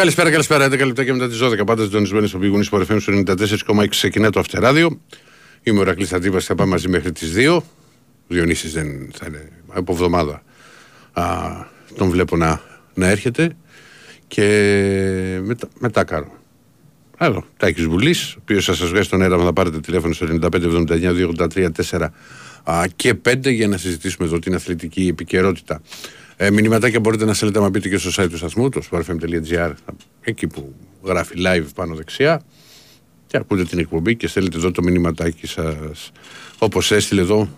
Καλησπέρα, καλησπέρα. 11 λεπτά και μετά τις 12. Πάντα συντονισμένοι στο πηγούνι στο FM στο 94,6 ξεκινά το Αυτεράδιο. Είμαι ο Ρακλής Αντίπας, θα πάμε μαζί μέχρι τις 2. Διονύσης δεν θα είναι από εβδομάδα. Α, τον βλέπω να, να έρχεται. Και μετά, μετά κάνω. Άλλο, Τάκης Βουλής, ο οποίος θα σας βγάζει στον αέρα, θα πάρετε τηλέφωνο στο 9579-283-4 και 5 για να συζητήσουμε εδώ την αθλητική επικαιρότητα. Ε, μηνυματάκια μπορείτε να στέλνετε να πείτε και στο site του σταθμού, το sportfm.gr, εκεί που γράφει live πάνω δεξιά. Και ακούτε την εκπομπή και στέλνετε εδώ το μηνυματάκι σας. Όπως έστειλε εδώ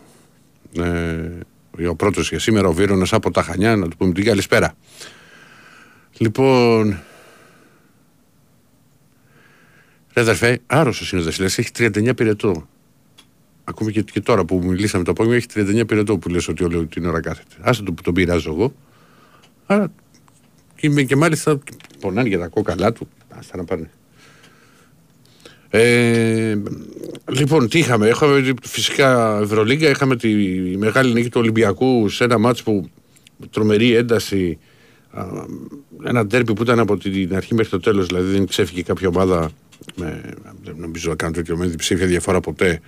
ε, ο πρώτος για σήμερα, ο Βίρονα από τα Χανιά, να του πούμε την καλησπέρα. Λοιπόν. Ρε αδερφέ, άρρωστος είναι ο Δασιλέα, έχει 39 πυρετό. Ακούμε και, και τώρα που μιλήσαμε το απόγευμα, έχει 39 πυρετό που λες ότι όλη την ώρα κάθεται. Άσε το που τον πειράζω εγώ. Άρα και, και μάλιστα πονάνε για τα κόκαλά του. Άστα να πάνε. Ε, λοιπόν, τι είχαμε; Είχαμε φυσικά Ευρωλίγκα, είχαμε τη μεγάλη νίκη του Ολυμπιακού σε ένα μάτς που τρομερή ένταση. Ένα τέρπι που ήταν από την αρχή μέχρι το τέλος, δηλαδή δεν ξέφυγε κάποια ομάδα με, δεν νομίζω να κάνω τέτοιο με διψήφια διαφορά ποτέ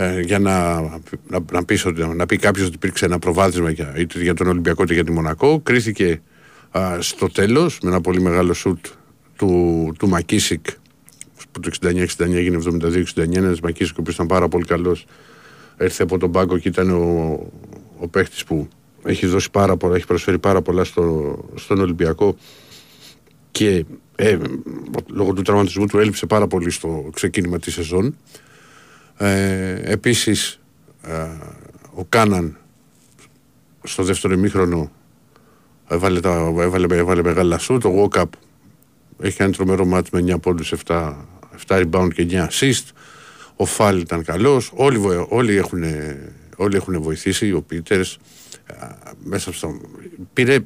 ε, για να, να, να, πεις ότι, να πει κάποιος ότι υπήρξε ένα προβάδισμα για, είτε για τον Ολυμπιακό είτε για τη Μονακό. Κρίθηκε α, στο τέλος με ένα πολύ μεγάλο σουτ του, του Μακίσικ που το 69-69 έγινε 72-69. Ένας Μακίσικ ο οποίος ήταν πάρα πολύ καλός. Έρθε από τον πάγκο και ήταν ο, ο παίχτης που έχει δώσει πάρα πολλά, έχει προσφέρει πάρα πολλά στο, στον Ολυμπιακό και ε, λόγω του τραυματισμού του έλειψε πάρα πολύ στο ξεκίνημα της σεζόν. Ε, επίσης ε, ο Κάναν στο δεύτερο ημίχρονο έβαλε, τα, έβαλε, έβαλε μεγάλα σου. Το Walkup έχει ένα τρομερό μάτι με 9 πόντους, 7, 7 rebound και 9 assist. Ο Φάλ ήταν καλός. Όλοι, όλοι, έχουν, όλοι έχουν βοηθήσει. Ο Πίτερς ε, μέσα στο... Πήρε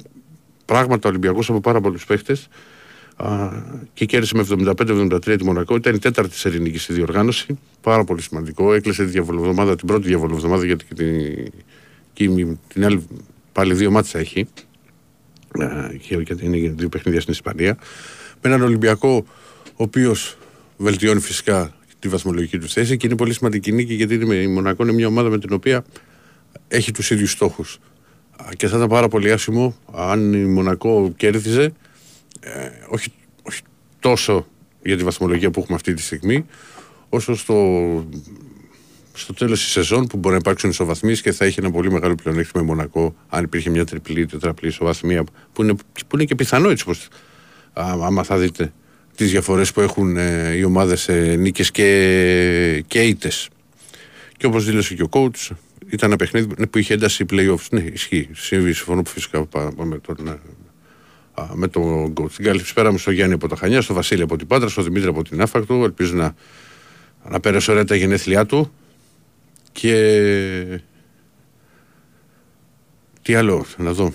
πράγματα Ολυμπιακός από πάρα πολλούς παίχτες και κέρδισε με 75-73 τη Μονακό. Ήταν η τέταρτη σε ελληνική στη διοργάνωση. Πάρα πολύ σημαντικό. Έκλεισε τη διαβολοβδομάδα, την πρώτη διαβολοβδομάδα γιατί και την, και την άλλη πάλι δύο μάτσα έχει. Γιατί είναι δύο παιχνίδια στην Ισπανία. Με έναν Ολυμπιακό ο οποίος βελτιώνει φυσικά τη βαθμολογική του θέση και είναι πολύ σημαντική νίκη γιατί είναι, η Μονακό είναι μια ομάδα με την οποία έχει τους ίδιους στόχους. Και θα ήταν πάρα πολύ άσχημο αν η Μονακό κέρδιζε ε, όχι, όχι τόσο για τη βαθμολογία που έχουμε αυτή τη στιγμή, όσο στο, στο τέλος της σεζόν που μπορεί να υπάρξουν ισοβαθμίσει και θα έχει ένα πολύ μεγάλο πλεονέκτημα με Μονακό, αν υπήρχε μια τριπλή, τετραπλή ισοβαθμία, που είναι, που είναι και πιθανό έτσι πως, άμα θα δείτε τις διαφορές που έχουν ε, οι ομάδες ε, νίκες και, και ήττες. Και όπως δήλωσε και ο coach, ήταν ένα παιχνίδι που είχε ένταση playoffs. Ναι, ισχύει. Συμφωνώ φυσικά με τον, ε, με τον coach. Την καλησπέρα μου στο Γιάννη από τα Χανιά, στο Βασίλη από την Πάτρα, στο Δημήτρη από την Ναύπακτο. Ελπίζω να, να πέρασε ωραία τα γενέθλιά του. Και. Τι άλλο, να δω.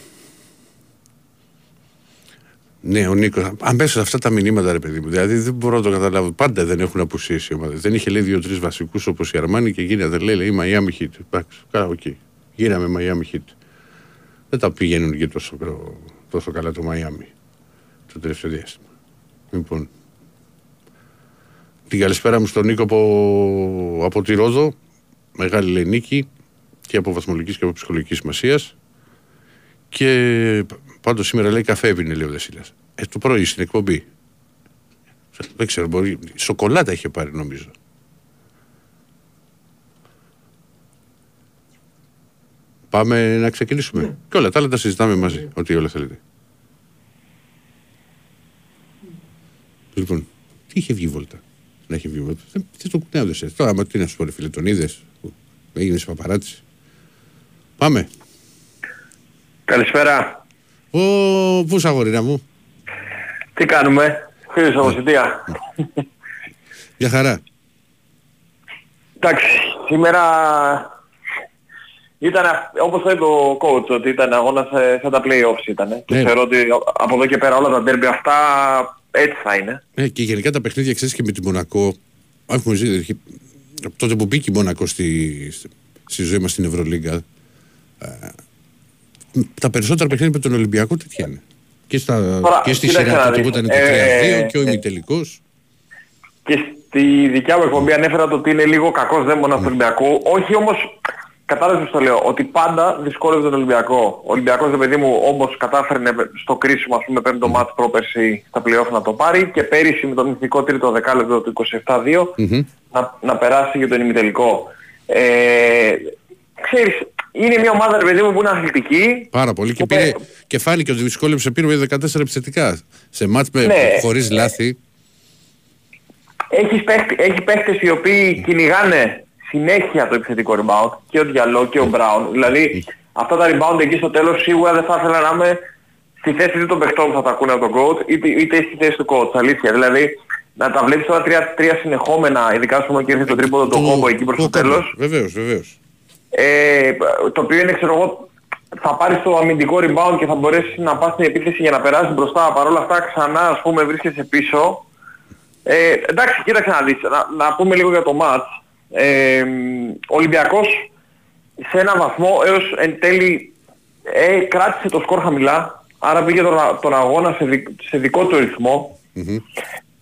Ναι, ο Νίκος. Αμέσως αυτά τα μηνύματα, ρε παιδί μου. Δηλαδή δεν μπορώ να το καταλάβω. Πάντα δεν έχουν απουσίες οι ομάδες. Δεν είχε λέει δύο-τρει βασικούς όπως η Αρμάνι και γίνεται λέει, λέει Miami Heat. Εντάξει, καλά, OK. Okay. Γίναμε Miami Heat. Δεν τα πηγαίνουν και τόσο τόσο καλά το Μαϊάμι το τελευταίο διάστημα. Λοιπόν, την καλησπέρα μου στον Νίκο από, από τη Ρόδο. Μεγάλη λέει νίκη και από βαθμολογικής και από ψυχολογικής σημασίας. Και πάντως σήμερα λέει καφέ έπινε, λέει ο Δεσίλα. Ε, το πρωί στην εκπομπή. Δεν ξέρω, μπορεί. Σοκολάτα είχε πάρει νομίζω. Πάμε να ξεκινήσουμε. Ναι. Και όλα τα άλλα τα συζητάμε μαζί, ναι. ό,τι όλα θέλετε. Λοιπόν, τι είχε βγει βόλτα; Να έχει βγει βόλτα. Τι το κουνέω Τώρα, μα τι να σου πω, φίλε, τον είδες. Έγινε παπαράτσι. Πάμε. Καλησπέρα. Ο, πού αγορίνα μου; Τι κάνουμε; Φίλοι από Σιτία. Για χαρά. Εντάξει, σήμερα ήταν, όπως το είπε ο coach, ότι ήταν αγώνας σαν τα play-offs ήταν. Ναι. Και θεωρώ ότι από εδώ και πέρα όλα τα derby αυτά έτσι θα είναι. Ναι, και γενικά τα παιχνίδια ξέρεις και με τη Μονακό, έχουμε ζήσει, τότε που μπήκε η Μονακό στη, στη ζωή μας στην Ευρωλίγκα, ε, τα περισσότερα παιχνίδια με τον Ολυμπιακό τέτοια είναι. Και, στα, Τώρα, και στη σειρά που ήταν το 3-2 ε, και ο ημιτελικός. Και στη δικιά μου εκπομπή ανέφερα το ότι είναι λίγο κακός δαίμονας του ναι. Ολυμπιακού. Όχι όμως Κατάλαβες που το λέω, ότι πάντα δυσκόλευε τον Ολυμπιακό. Ο Ολυμπιακός, παιδί μου, όμως κατάφερνε στο κρίσιμο, ας πούμε, πέμπτο μάτς πρόπερση στα πλειόφ να το πάρει και πέρυσι με τον ηθικό τρίτο δεκάλεπτο του 27-2 να, να περάσει για τον ημιτελικό. Ε, ξέρεις, είναι μια ομάδα, παιδί μου, που είναι αθλητική. Πάρα πολύ. Και, πήρε, και φάνηκε ότι δυσκόλεψε πήρε 14 επιθετικά. Σε μάτς με, ναι. χωρίς λάθη. Έχεις, έχεις παίχτες οι οποίοι κυνηγάνε; Συνέχεια το επιθετικό rebound και ο Διαλό και ο Μπράουν. Δηλαδή αυτά τα rebound εκεί στο τέλος σίγουρα δεν θα ήθελα να είμαι στη θέση των παιχτών που θα τα ακούνε από τον coach είτε, είτε στη θέση του coach. Αλήθεια. Δηλαδή να τα βλέπεις τώρα τρία, τρία συνεχόμενα, ειδικά σου και ήρθε το τρίποδο το κόμπο εκεί προς το, τέλος. Βεβαίως, βεβαίως. Ε, το οποίο είναι ξέρω εγώ θα πάρεις το αμυντικό rebound και θα μπορέσεις να πας στην επίθεση για να περάσεις μπροστά. Παρ' όλα αυτά ξανά ας πούμε βρίσκεσαι πίσω. Ε, εντάξει, κοίταξε να δεις. Να, να πούμε λίγο για το match. Ε, ο Ολυμπιακός σε ένα βαθμό έως εν τέλει ε, κράτησε το σκορ χαμηλά, άρα πήγε τον, τον αγώνα σε, σε δικό του ρυθμο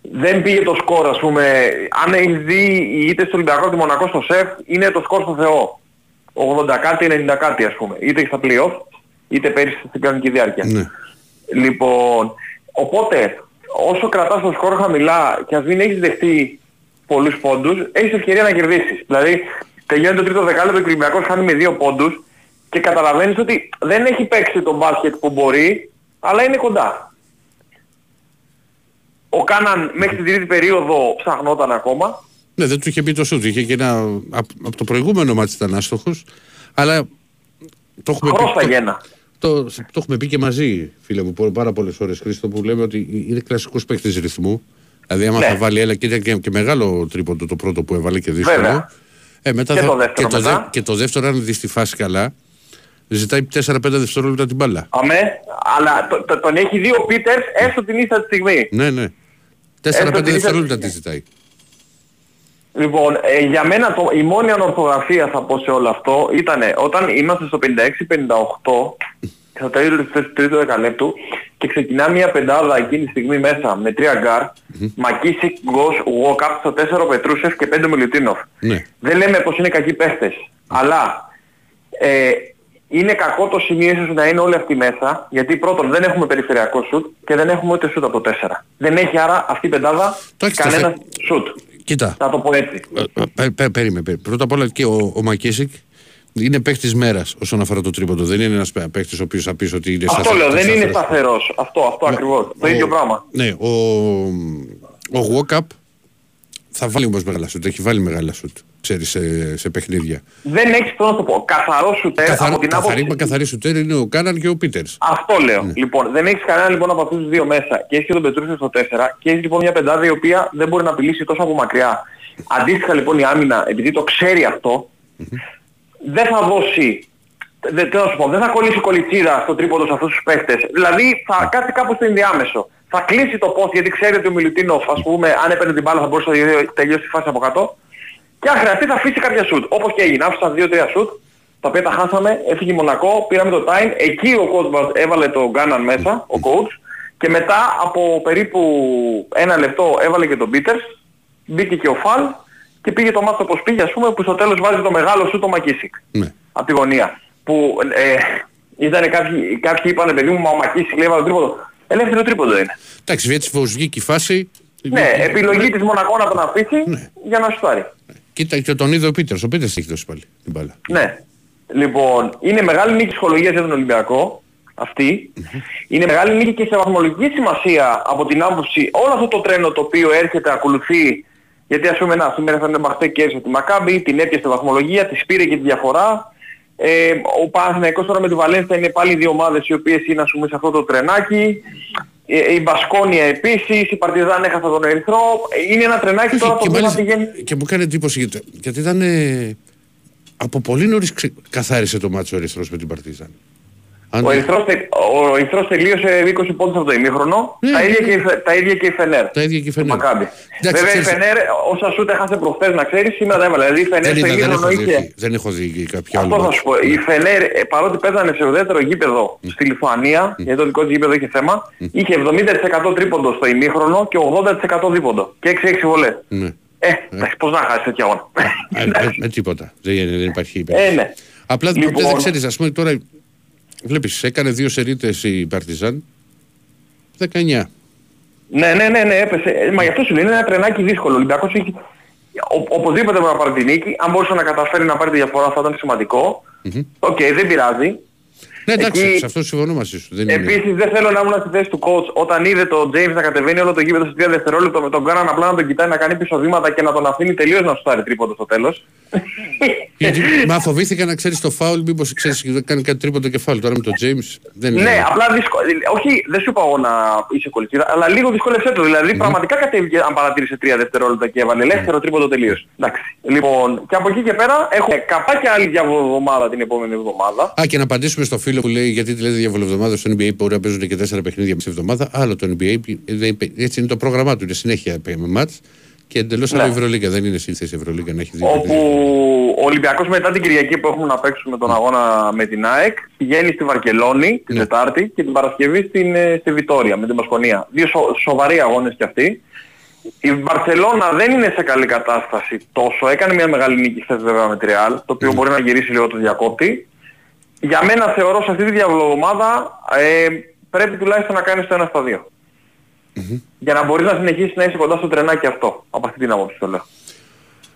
Δεν πήγε το σκορ, ας πούμε, αν έχει δει είτε στο Ολυμπιακό είτε Μονακό στο ΣΕΦ, είναι το σκορ στο Θεό. 80 κάτι, 90 κάτι ας πούμε. Είτε στα play είτε πέρυσι στην κανονική διάρκεια. Ναι. Λοιπόν, οπότε, όσο κρατάς το σκορ χαμηλά και ας μην έχεις δεχτεί πολλούς πόντους, έχεις ευκαιρία να κερδίσεις. Δηλαδή, τελειώνει το τρίτο δεκάλεπτο και ο Ολυμπιακός χάνει με δύο πόντους και καταλαβαίνεις ότι δεν έχει παίξει τον μπάσκετ που μπορεί, αλλά είναι κοντά. Ο Κάναν μέχρι την τρίτη περίοδο ψαχνόταν ακόμα. Ναι, δεν του είχε πει το σούτ. Είχε και ένα... Από το προηγούμενο μάτι ήταν άστοχος, αλλά το έχουμε πει... Το, το, το, έχουμε πει και μαζί, φίλε μου, πάρα πολλές ώρες, Χρήστο, που λέμε ότι είναι κλασικός παίκτης ρυθμού. Δηλαδή, άμα ναι. θα βάλει ένα και ήταν και, και μεγάλο τρίποντο το πρώτο που έβαλε και δύσκολο. Ε, μετά και, θα, το δεύτερο, και, το μετά. και το δεύτερο, αν δεις στη φάση καλά, ζητάει 4-5 δευτερόλεπτα την μπάλα. Αμέ, αλλά το, το, τον έχει δει ο Πίτερς έστω την ίσα τη στιγμή. Ναι, ναι. 4-5 δευτερόλεπτα τη ζητάει. Λοιπόν, ε, για μένα το, η μόνη ανορθογραφία θα πω σε όλο αυτό ήταν όταν είμαστε στο 56-58 στο τέλος του τρίτου δεκαλέπτου και ξεκινά μια πεντάδα εκείνη τη στιγμή μέσα με τρία γκαρντ, mm-hmm. Μακίσικ, Γκος, Γουόκαπ, στο 4 Πετρούσεφ και 5 Μιλουτίνοφ. Ναι. Δεν λέμε πως είναι κακοί παίχτες, αλλά ε, είναι κακό το σημείο ίσως να είναι όλοι αυτοί μέσα, γιατί πρώτον δεν έχουμε περιφερειακό σουτ και δεν έχουμε ούτε σουτ από το 4. Δεν έχει άρα αυτή η πεντάδα κανένα σουτ. Κοίτα. Θα το πω έτσι. Ε, περίμενε. Πρώτα απ' όλα και ο, ο Μακίσικ είναι παίκτη μέρας όσον αφορά το τρίποντο. Δεν είναι ένας παίκτη ο οποίος θα πεις ότι είναι Αυτό λέω, δεν είναι σταθερός. Αυτό, αυτό ναι, ακριβώς. Το ίδιο πράγμα. Ναι, ο, ο Walkup θα βάλει όμως μεγάλα σουτ. Έχει βάλει μεγάλα σουτ. Ξέρεις σε, σε παιχνίδια. Δεν έχει το να το πω. Καθαρό σουτέρ Καθαρ, από την άποψη. Καθαρή, καθαρή σουτέρ είναι ο Κάναν και ο Πίτερς. Αυτό λέω. Ναι. Λοιπόν, δεν έχεις κανένα λοιπόν από αυτούς τους δύο μέσα. Και έχεις και τον Πετρούσιο στο 4 και έχεις λοιπόν μια πεντάδα η οποία δεν μπορεί να απειλήσει τόσο από μακριά. Αντίστοιχα λοιπόν η άμυνα, επειδή το ξέρει αυτό, δεν θα δώσει, δεν, να σου πω, δεν θα κολλήσει κολλητσίδα στο τρίποντο σε αυτούς τους παίχτες. Δηλαδή θα κάτσει κάπου στο ενδιάμεσο. Θα κλείσει το πόθ γιατί ξέρει ότι ο Μιλουτίνοφ, ας πούμε, αν έπαιρνε την μπάλα θα μπορούσε να τελειώσει τη φάση από κάτω. Και αν χρειαστεί θα αφήσει κάποια σουτ. Όπως και έγινε. Άφησαν 2-3 σουτ, τα οποία τα χάσαμε, έφυγε Μονακό, πήραμε το time. Εκεί ο coach μας έβαλε το Γκάναν μέσα, ο coach. Και μετά από περίπου ένα λεπτό έβαλε και τον Πίτερς, μπήκε και ο Φαλ και πήγε το μάθο όπως πήγε ας πούμε που στο τέλος βάζει το μεγάλο σου το Μακίσικ. Ναι. Από τη γωνία. Που ε, ήταν κάποιοι, κάποιοι είπανε παιδί μου μα ο Μακίσικ λέει το τρίποντο. Ελεύθερο τρίποντο είναι. Εντάξει έτσι πως βγήκε η φάση. Ναι, επιλογή της Μονακό να τον αφήσει ναι. για να σου πάρει. Ναι. Κοίτα και τον είδε ο Πίτερς. Ο Πίτερς έχει δώσει πάλι την μπάλα. Ναι. Λοιπόν, είναι μεγάλη νίκη ψυχολογίας για τον Ολυμπιακό αυτή. Είναι μεγάλη νίκη και σε βαθμολογική σημασία από την άποψη όλο αυτό το τρένο το οποίο έρχεται, ακολουθεί γιατί ας πούμε να, σήμερα θα είναι Μαχτέ και έρθει τη Μακάμπη, την έπιασε βαθμολογία, της πήρε και τη διαφορά. Ε, ο Παναθηναϊκός τώρα με τη Βαλένθια είναι πάλι δύο ομάδες οι οποίες είναι ας πούμε σε αυτό το τρενάκι. Ε, η Μπασκόνια επίσης, η Παρτιζάν έχασε τον Ερυθρό. Είναι ένα τρενάκι τώρα που θα πηγαίνει. Και μου κάνει εντύπωση γιατί, γιατί ήταν ε, από πολύ νωρίς ξε... καθάρισε το μάτσο ο Ερυθρός με την Παρτιζάν. Αν- Ο Ερυθρός, τε- ο Ερυθρός τελείωσε 20 πόντους από το ημίχρονο, Ναι, τα, ίδια ναι. και, η Φε- τα ίδια και η Φενέρ. Τα ίδια και η του Φενέρ. Μακάμπι. Εντάξει, Βέβαια η ξέρεις- Φενέρ όσα σούτ έχασε προχθές να ξέρεις σήμερα τα έβαλε. Δηλαδή η Φενέρ Δεν, στο είδα, δεν, ημίχρονο έχω δει, είχε... όχι. δεν έχω δει κάποιο άλλο. Αυτό θα μάτς. σου πω. Η Φενέρ, ε, παρότι παίζανε σε ουδέτερο γήπεδο στη Λιθουανία, γιατί το δικό της γήπεδο είχε θέμα, είχε 70% τρίποντο στο ημίχρονο και 80% δίποντο. Και 6-6 βολές. Ναι. Ε, εντάξει, πώς να χάσει τέτοια αγώνα. Ε, με, με τίποτα. Δεν, δεν υπάρχει υπέρ. Ε, ναι. Απλά Λοιπόν. δεν ξέρεις, ας πούμε τώρα, βλέπεις, έκανε δύο σερίτες η Παρτιζάν, 19. Ναι, ναι, ναι, ναι, έπεσε. Ε, Μα γι' αυτό σου λέει είναι ένα τρενάκι δύσκολο. Ο Ολυμπιακός έχει... Ο, οπωσδήποτε πρέπει να πάρει την νίκη. Αν μπορούσε να καταφέρει να πάρει τη διαφορά θα ήταν σημαντικό. Οκ, δεν πειράζει. Ναι, εντάξει, Εκεί- σε αυτό συμφωνώ μαζί σου. Δεν είναι. Επίσης δεν θέλω να ήμουν στη θέση του coach όταν είδε τον James να κατεβαίνει όλο το γήπεδο σε 3 δευτερόλεπτα με τον Κάναν απλά να τον κοιτάει να κάνει πίσω βήματα και να τον αφήνει τελείως να σου πάρει τρίποντο στο τέλος. Γιατί, μα φοβήθηκα να ξέρεις το φάουλ, μήπως ξέρεις δεν κάνει κάτι τρίποντο και φάουλ. Τώρα με τον James δεν είναι. Ναι, απλά δυσκο... Όχι, δεν σου είπα εγώ να είσαι κολλητήρα, αλλά λίγο δυσκόλεψέ το. Δηλαδή πραγματικά κατέβηκε αν παρατήρησε 3 δευτερόλεπτα και έβαλε ελεύθερο τρίποντο τελείως. Εντάξει. Λοιπόν, και από εκεί και πέρα έχουμε καπάκια άλλη διαβολοβδομάδα την επόμενη εβδομάδα. Α, και να απαντήσουμε στο φίλο που λέει γιατί τη λέτε διαβολοβδομάδα στο NBA μπορεί να παίζουν και τέσσερα παιχνίδια μισή εβδομάδα. Άλλο το NBA, δεν- έτσι είναι το πρόγραμμά του. Είναι συνέχεια με μάτς και εντελώς Ναι. άλλο η Ευρωλίγκα. Δεν είναι σύνθεση η Ευρωλίγκα να έχει δύο όπου παιχνίδια. ο Ολυμπιακός μετά την Κυριακή που έχουμε να παίξουμε τον αγώνα με την ΑΕΚ πηγαίνει στη Βαρκελόνη την Ναι. Τετάρτη και την Παρασκευή στην, ε, στη Βιτόρια με την Πασκονία. Δύο σο, σοβαροί αγώνες κι αυτοί. Η Βαρκελόνα δεν είναι σε καλή κατάσταση τόσο. Έκανε μια μεγάλη νίκη χθες βέβαια με τη Real, το οποίο μπορεί να γυρίσει λίγο το διακόπτη. Για μένα θεωρώ σε αυτή τη διαβολομάδα ε, πρέπει τουλάχιστον να κάνεις το ένα στα δύο. Για να μπορείς να συνεχίσεις να είσαι κοντά στο τρενάκι αυτό. Από αυτή την άποψη το λέω.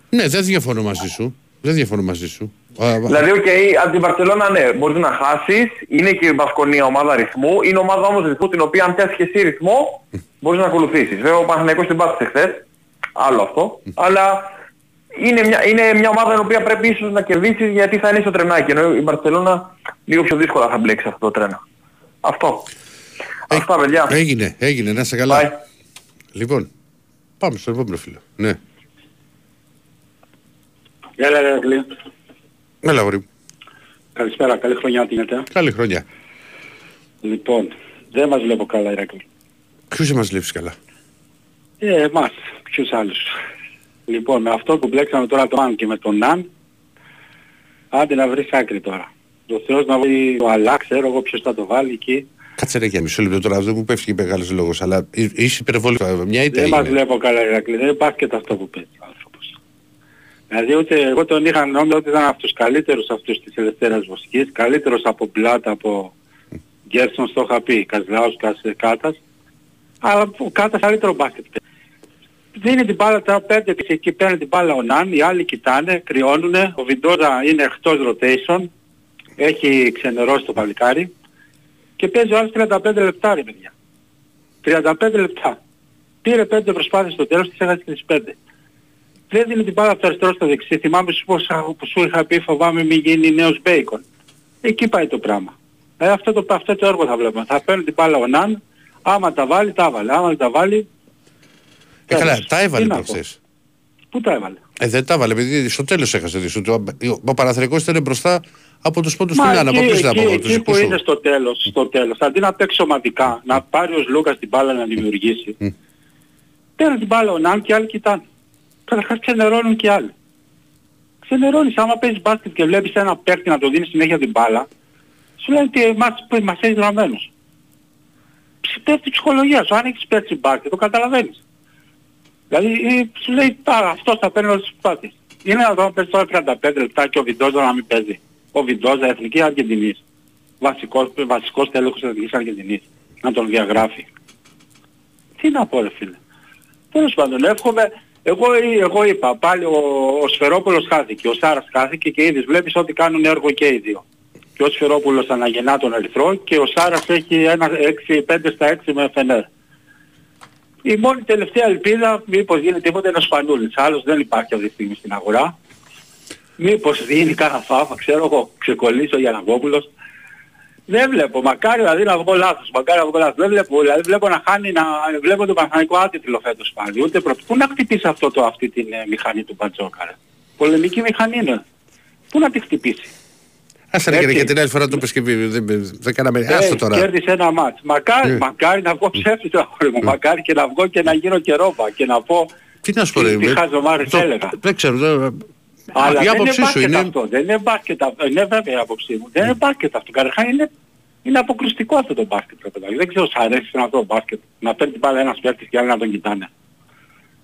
Ναι, δεν διαφωνώ μαζί σου. Δεν διαφωνώ μαζί σου. Α, Δηλαδή, οκ, από την Βαρκελόνα ναι, μπορείς να χάσεις, είναι και η Βασκονία ομάδα ρυθμού, είναι ομάδα όμως ρυθμού την οποία αν πιάσεις και εσύ ρυθμό, μπορείς να ακολουθήσεις. Βέβαια ο Παναθηναϊκός την πάτησε χθες, άλλο αυτό, αλλά είναι μια, είναι μια ομάδα την οποία πρέπει ίσως να κερδίσεις γιατί θα είναι στο τρενάκι, ενώ η Βαρκελόνα λίγο πιο δύσκολα θα μπλέξει αυτό το τρένο. Αυτό. Αυτά παιδιά. Έγινε, έγινε, να είσαι καλά. Bye. Λοιπόν, πάμε στο επόμενο φίλο. Ναι. Γεια ρε Ερακλή. Έλα, γόρι μου. Καλησπέρα, καλή χρονιά τι γίνεται. Καλή χρονιά. Λοιπόν, δεν μας βλέπω καλά Ερακλή. Ποιος σε μας βλέψει καλά; Ε, εμάς, ποιους άλλους. Λοιπόν, με αυτό που μπλέξαμε τώρα το Αν και με τον Ναν, άντε να βρεις άκρη τώρα. Το Θεός να βρει το Αλλά, ξέρω εγώ ποιος θα το βάλει εκεί. Κάτσε ρε για μισό λεπτό τώρα, δεν μου πέφτει και μεγάλος λόγος, αλλά εί- είσαι υπερβολή. Μια ήττα Δεν μας έγινε. βλέπω καλά Ερακλή, δεν υπάρχει και αυτό που παίζει ο άνθρωπος. Δηλαδή ούτε εγώ τον είχα νόμιζα ότι ήταν από τους καλύτερους αυτούς της ελευθέρας βοσκής, καλύτερος από Πλάτα, από Γκέρσον στο είχα πει, Καζλάους, Κάτας, αλλά ο Κάτας καλύτερο μπάσκετ παίζει. Δίνει την μπάλα τώρα πέντε και εκεί παίρνει την μπάλα ο Ναν, οι άλλοι κοιτάνε, κρυώνουνε, ο Βιντόζα είναι εκτός rotation, έχει ξενερώσει το παλικάρι και παίζει ο άλλος 35 λεπτά ρε παιδιά. 35 λεπτά. Πήρε 5 προσπάθειες στο τέλος, τις έχασε και τις 5. Δεν δίνει την μπάλα από το αριστερό στο δεξί. Θυμάμαι σου πως που σου είχα πει φοβάμαι μην γίνει νέος Μπέικον. Εκεί πάει το πράγμα. Ε, αυτό, το, αυτό το έργο θα βλέπουμε. Θα παίρνει την μπάλα ο Ναν, άμα τα βάλει, τα βάλει. Άμα δεν τα βάλει, Ε, καλά, τέλος. τα έβαλε Τι να πω. προχθές. πού τα έβαλε; Ε, δεν τα έβαλε, επειδή στο τέλος έχασε τη σου. Ο, ο Παναθηναϊκός ήταν μπροστά από τους πόντους του Μα Νάνα. Από εκεί, ποιος ήταν εκεί, από τους εκεί που δικούς είναι σου. στο τέλος, στο τέλος, αντί να παίξει ομαδικά, να πάρει ο Λούκας την μπάλα να δημιουργήσει, Μμ. παίρνει την μπάλα ο Ναν και οι άλλοι κοιτάνε. Καταρχάς ξενερώνουν και οι άλλοι. Ξενερώνεις, άμα παίζεις μπάσκετ και βλέπεις ένα παίκτη να το δίνει συνέχεια την μπάλα, σου λένε ότι μας, μας έχεις γραμμένους. Πέφτει η ψυχολογίας σου, αν έχεις παίξει μπάσκετ, το καταλαβαίνεις. Δηλαδή ε, σου λέει «Α, αυτός θα παίρνει όλες τις προσπάθειες». Είναι να δω παίζει τώρα 35 λεπτά και ο Βιντόζα να μην παίζει. Ο Βιντόζα εθνική Αργεντινής. Βασικός, βασικός τέλεχος εθνικής Αργεντινής. Να τον διαγράφει. Τι να πω ρε φίλε. Τέλος πάντων εύχομαι, εγώ, εγώ είπα πάλι ο, ο Σφερόπουλος χάθηκε, ο Σάρας χάθηκε και είδες βλέπεις ότι κάνουν έργο και οι δύο. Και ο Σφερόπουλος αναγεννά τον Ερυθρό και ο Σάρας έχει ένα 6, 5 στα 6 με Φενέρ. Η μόνη τελευταία ελπίδα, μήπως γίνει τίποτα, είναι ο Σπανούλης. Άλλος δεν υπάρχει αυτή τη στιγμή στην αγορά. Μήπως δίνει κάνα φάφα, ξέρω εγώ, ξεκολλήσει ο Γιανναβόπουλος. Δεν βλέπω, μακάρι δηλαδή να βγω λάθος, μακάρι να βγω λάθος. Δεν βλέπω, δηλαδή βλέπω να χάνει, να βλέπω τον Παναθηναϊκό άτιτλο φέτος πάλι. Ούτε προ... Πού να χτυπήσει αυτό το, αυτή την ε, μηχανή του Μπατζόκα ρε; Πολεμική μηχανή είναι. Πού να τη χτυπήσει; Άσε ρε και την άλλη φορά το πες και δεν, δεν κάναμε. Ε, Άστο τώρα. Κέρδισε ένα μάτς. Μακάρι, Ε. μακάρι να βγω ψεύτης το αγόρι μου. Μακάρι και να βγω και να γίνω και ρόμπα και να πω Τι να σου πω τι- ρε. τι ε, χαζομάρες το- έλεγα. Δεν ξέρω. Δεν- Αλλά η δεν είναι άποψή σου μπάσκετ είναι. αυτό. Δεν είναι μπάσκετ αυτό. Είναι βέβαια η άποψή μου. Δεν είναι μπάσκετ αυτό. Καταρχάς είναι, είναι αποκρουστικό αυτό το μπάσκετ. ρε παιδάκι. Δεν ξέρω σ' αρέσει αυτό το μπάσκετ. Να παίρνει την μπάλα ένας παίκτης και άλλοι να τον κοιτάνε.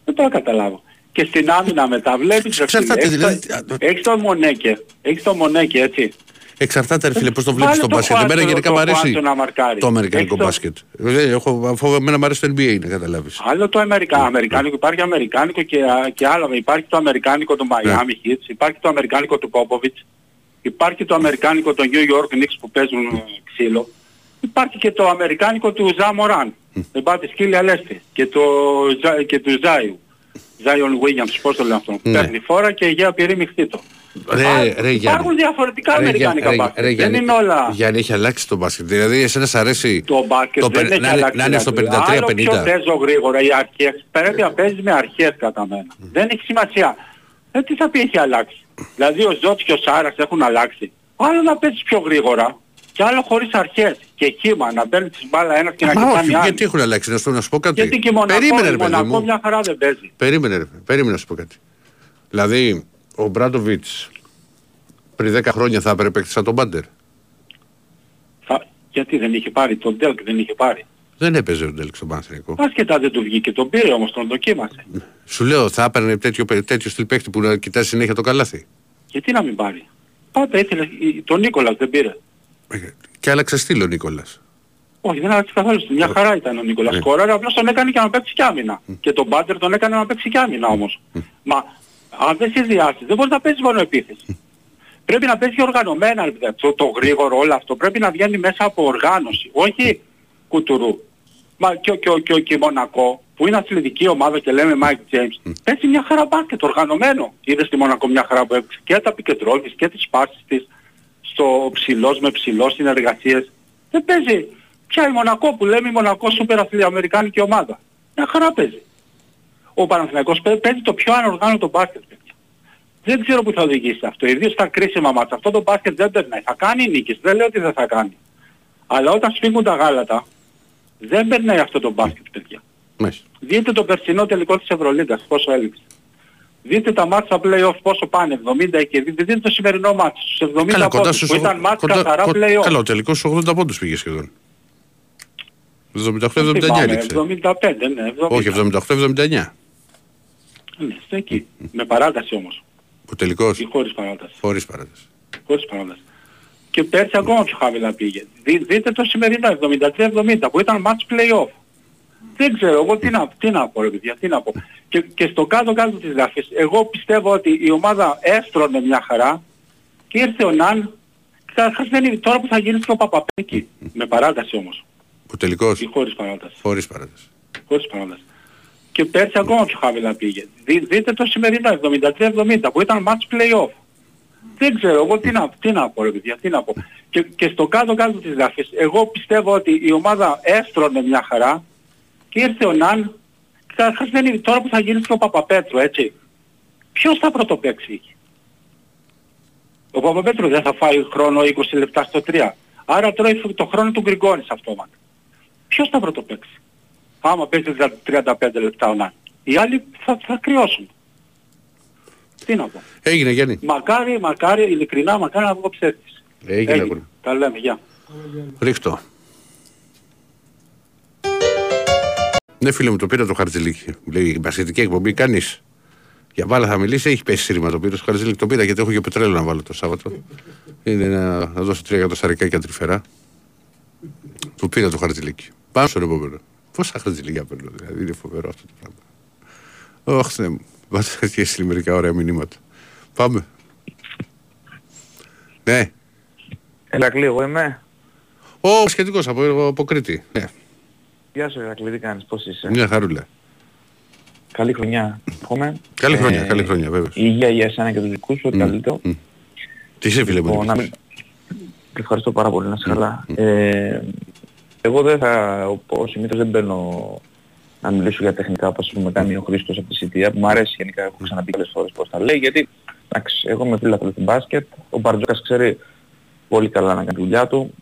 Δεν το καταλάβω. Και στην άμυνα μετά βλέπεις ρε φίλε, Εξαρτάται, έχεις δηλαδή, το- α, έχεις τον Μονέκε. Έχεις τον Μονέκε έτσι. Εξαρτάται, ρε φίλε, πώς το βλέπεις Βάλε το το μπάσκετ. Εμένα Χουάντσο, γενικά το μου αρέσει Χουάντσο να μαρκάρεις. το αμερικανικό Έχεις το- μπάσκετ. Ε, Έχω, αφού εμένα μου αρέσει το NBA, να καταλάβεις. Άλλο το Αμερικα... αμερικάνικο, υπάρχει αμερικάνικο και, και άλλο. Υπάρχει το αμερικάνικο του Ναι. Miami Heat, υπάρχει το αμερικάνικο του Popovich, υπάρχει το αμερικάνικο των New York Knicks που παίζουν ε, ξύλο, υπάρχει και το αμερικάνικο του Ζα Μωράν, δεν πάτε σκύλια λέστε, και, το, Ζα- και του Ζάιου. Ζάιον Williams, πώς το λέω αυτό. Ναι. Παίρνει φόρα και για πυρήμη χτίτο. Ρε, Α, ρε, Υπάρχουν Γιάννη. διαφορετικά Ρε, αμερικάνικα ρε, μπάσκετ. ρε, δεν Γιάννη, είναι όλα... Γιάννη, έχει αλλάξει το μπάσκετ. Δηλαδή, εσένα σ' αρέσει Το μπάσκετ το δεν πεν- έχει να είναι- αλλάξει. να είναι στο δηλαδή. 53-50. Άλλο πιο παίζω γρήγορα οι αρχές. Πρέπει να παίζεις με αρχές κατά μένα. Δεν έχει σημασία. Ε, τι θα πει έχει αλλάξει. Δηλαδή ο Ζώτς και ο Σάρας έχουν αλλάξει. Άλλος να παίζεις πιο γρήγορα και άλλο χωρίς αρχές. Και χήμα να παίρνεις τη μπάλα ένας και να Μα όχι, κοιτάνει γιατί άλλοι. έχουν αλλάξει, να σου, να σου πω κάτι. Γιατί και η Μονακό, Περίμενε, η ρε παιδί Μονακό μου. μια χαρά δεν παίζει. Περίμενε, ρε, περίμενε να σου πω κάτι. Δηλαδή, ο Μπράντοβιτς πριν 10 χρόνια θα έπρεπε σαν τον Μπάντερ. Θα... Γιατί δεν είχε πάρει, τον Ντέλκ δεν είχε πάρει. Δεν έπαιζε ο Ντέλεξ στον Παναθηναϊκό. Άσχετα δεν του βγήκε, τον πήρε όμως, τον δοκίμασε. Σου λέω, θα έπαιρνε τέτοιο, τέτοιο στυλ παίχτη που να κοιτάζει συνέχεια το καλάθι. Γιατί να μην πάρει. Πάντα ήθελε, τον Νίκολας δεν πήρε. Ε, Και άλλαξε στυλ ο Νίκολας. Όχι, δεν άλλαξε καθόλου. Μια χαρά ήταν ο Νίκολας Ναι. Σκόραρ, απλώς τον έκανε και να παίξει κι άμυνα. Και τον Μπάντερ τον έκανε να παίξει κι άμυνα όμως. Μα αν δεν συνδυάσεις, δεν μπορείς να παίζεις μόνο επίθεση. Πρέπει να παίζεις οργανωμένα, ρε παιδιά. το, το γρήγορο όλο αυτό πρέπει να βγαίνει μέσα από οργάνωση, όχι κουτουρού. Μα και, ο- και, ο- και, ο- και η Μονακό, που είναι αθλητική ομάδα και λέμε Mike James, παίζει μια χαρά μπάσκετ οργανωμένο. Είδες τη Μονακό μια χαρά που έπαιξε και τα πικεντρόλφης και τις πάσεις της στο ψηλός με ψηλός συνεργασίες. Δεν παίζει. Ποια η Μονακό που λέμε η Μονακό σούπερ αμερικάνικη ομάδα. Μια χαρά παίζει. Ο Παναθηναϊκός παί- παίζει το πιο ανοργάνωτο μπάσκετ, παιδιά. Δεν ξέρω που θα οδηγήσει αυτό. Ιδίως στα κρίσιμα μάτια. Αυτό το μπάσκετ δεν περνάει. Θα κάνει νίκες. Δεν λέω ότι δεν θα κάνει. Αλλά όταν σφίγγουν τα γάλατα, δεν περνάει αυτό το μπάσκετ, παιδιά. Μάλιστα. Δείτε το περσινό τελικό της Ευρωλίγκας, πόσο έλειξε. Δείτε τα μάτια play-off πόσο πάνε, 70 και δείτε, δείτε το σημερινό μάτι, στους 70 Καλά, κοντά πόντους, στους που ήταν μάτς κοντά- καθαρά κο- play-off. Καλά, ο τελικός στους 80 πόντους πήγε σχεδόν. 78-79 Θυμάμαι, έληξε. 75, ναι, 70. Όχι, 78-79. Ναι, στο εκεί. Με παράταση όμως. Ο τελικός, Ή χωρίς παράταση. χωρίς παράταση. Χωρίς παράταση. Και πέρσι ακόμα πιο χαμηλά πήγε. Δι, δείτε το σημερινό 73-70 που ήταν match play-off. Δεν ξέρω εγώ τι να, τι να πω ρε παιδιά, τι να πω. Και, και στο κάτω-κάτω της γραφής, εγώ πιστεύω ότι η ομάδα έστρωνε μια χαρά και ήρθε ο Ναν Καταρχάς δεν είναι τώρα που θα γίνει και ο Παπαπέκη. Με παράταση όμως. Ο τελικός, Ή χωρίς παράταση. χωρίς παράταση. Χωρίς παράταση. Και πέρσι ακόμα πιο χαμηλά πήγε. Δι, δείτε το σημερινό 73-70 που ήταν match play-off. Δεν ξέρω εγώ τι να, τι να πω ρε παιδιά, τι να πω. Και, και στο κάτω-κάτω της γραφής, εγώ πιστεύω ότι η ομάδα έστρωνε μια χαρά και ήρθε ο Ναν, καταρχάς δεν είναι τώρα που θα γίνει και ο Παπαπέτρου, έτσι. Ποιος θα πρωτοπαίξει εκεί; Ο Παπαπέτρου δεν θα φάει χρόνο 20 λεπτά στο 3. Άρα τρώει το χρόνο του Γκριγκόνης αυτόματα. Ποιος θα πρωτοπαίξει; Άμα παίζει 35 λεπτά ο Ναν. Οι άλλοι θα, θα κρυώσουν. Τι να πω. Έγινε Γιάννη. Μακάρι, μακάρι, ειλικρινά, μακάρι να βγω ψεύτης. Έγινε. αγόρι. Τα λέμε, γεια. Ρίχτω. Ναι φίλε μου το πήρα το Χαρτζηλίκη. Μου λέει η μπασχετική εκπομπή κάνεις. Για μπάλα θα μιλήσει, έχει πέσει σύρμα το πήρα στο Χαρτζηλίκη. Το πήρα γιατί έχω και πετρέλαιο να βάλω το Σάββατο. Είναι να, να δώσω τρία εκατοσταρικά τρυφερά. Του πήρα το Χαρτζηλίκη. Πάμε στον επόμενο. Πόσα Χαρτζηλίκια παίρνω, δηλαδή είναι φοβερό αυτό το πράγμα. Ωχ, ναι μου. Βάζω και εσύ μερικά ωραία μηνύματα. Πάμε. Ναι. Ερακλή, εγώ είμαι. Ο σχετικός από, από Κρήτη. Ναι. Γεια σου Ερακλή, τι κάνεις, πώς είσαι; Μια χαρούλα. Καλή χρονιά. Εύχομαι. Καλή Ε, χρονιά, καλή χρονιά, βέβαια. Η υγεία για εσένα και τους δικούς σου, ό,τι καλύτερο. μ. Τι είσαι φίλε μου. Λοιπόν, να μην- Ευχαριστώ πάρα πολύ, να είσαι καλά. Ε, εγώ δεν θα, όπως συνήθως δεν μπαίνω να μιλήσω για τεχνικά όπως μου κάνει ο Χρήστος από τη CTA, που μου αρέσει γενικά, έχω ξαναπεί πολλές φορές πώς τα λέει, γιατί εντάξει, εγώ είμαι φίλαθλος του μπάσκετ, ο Μπαρτζόκας ξέρει πολύ καλά να κάνει τη δουλειά του.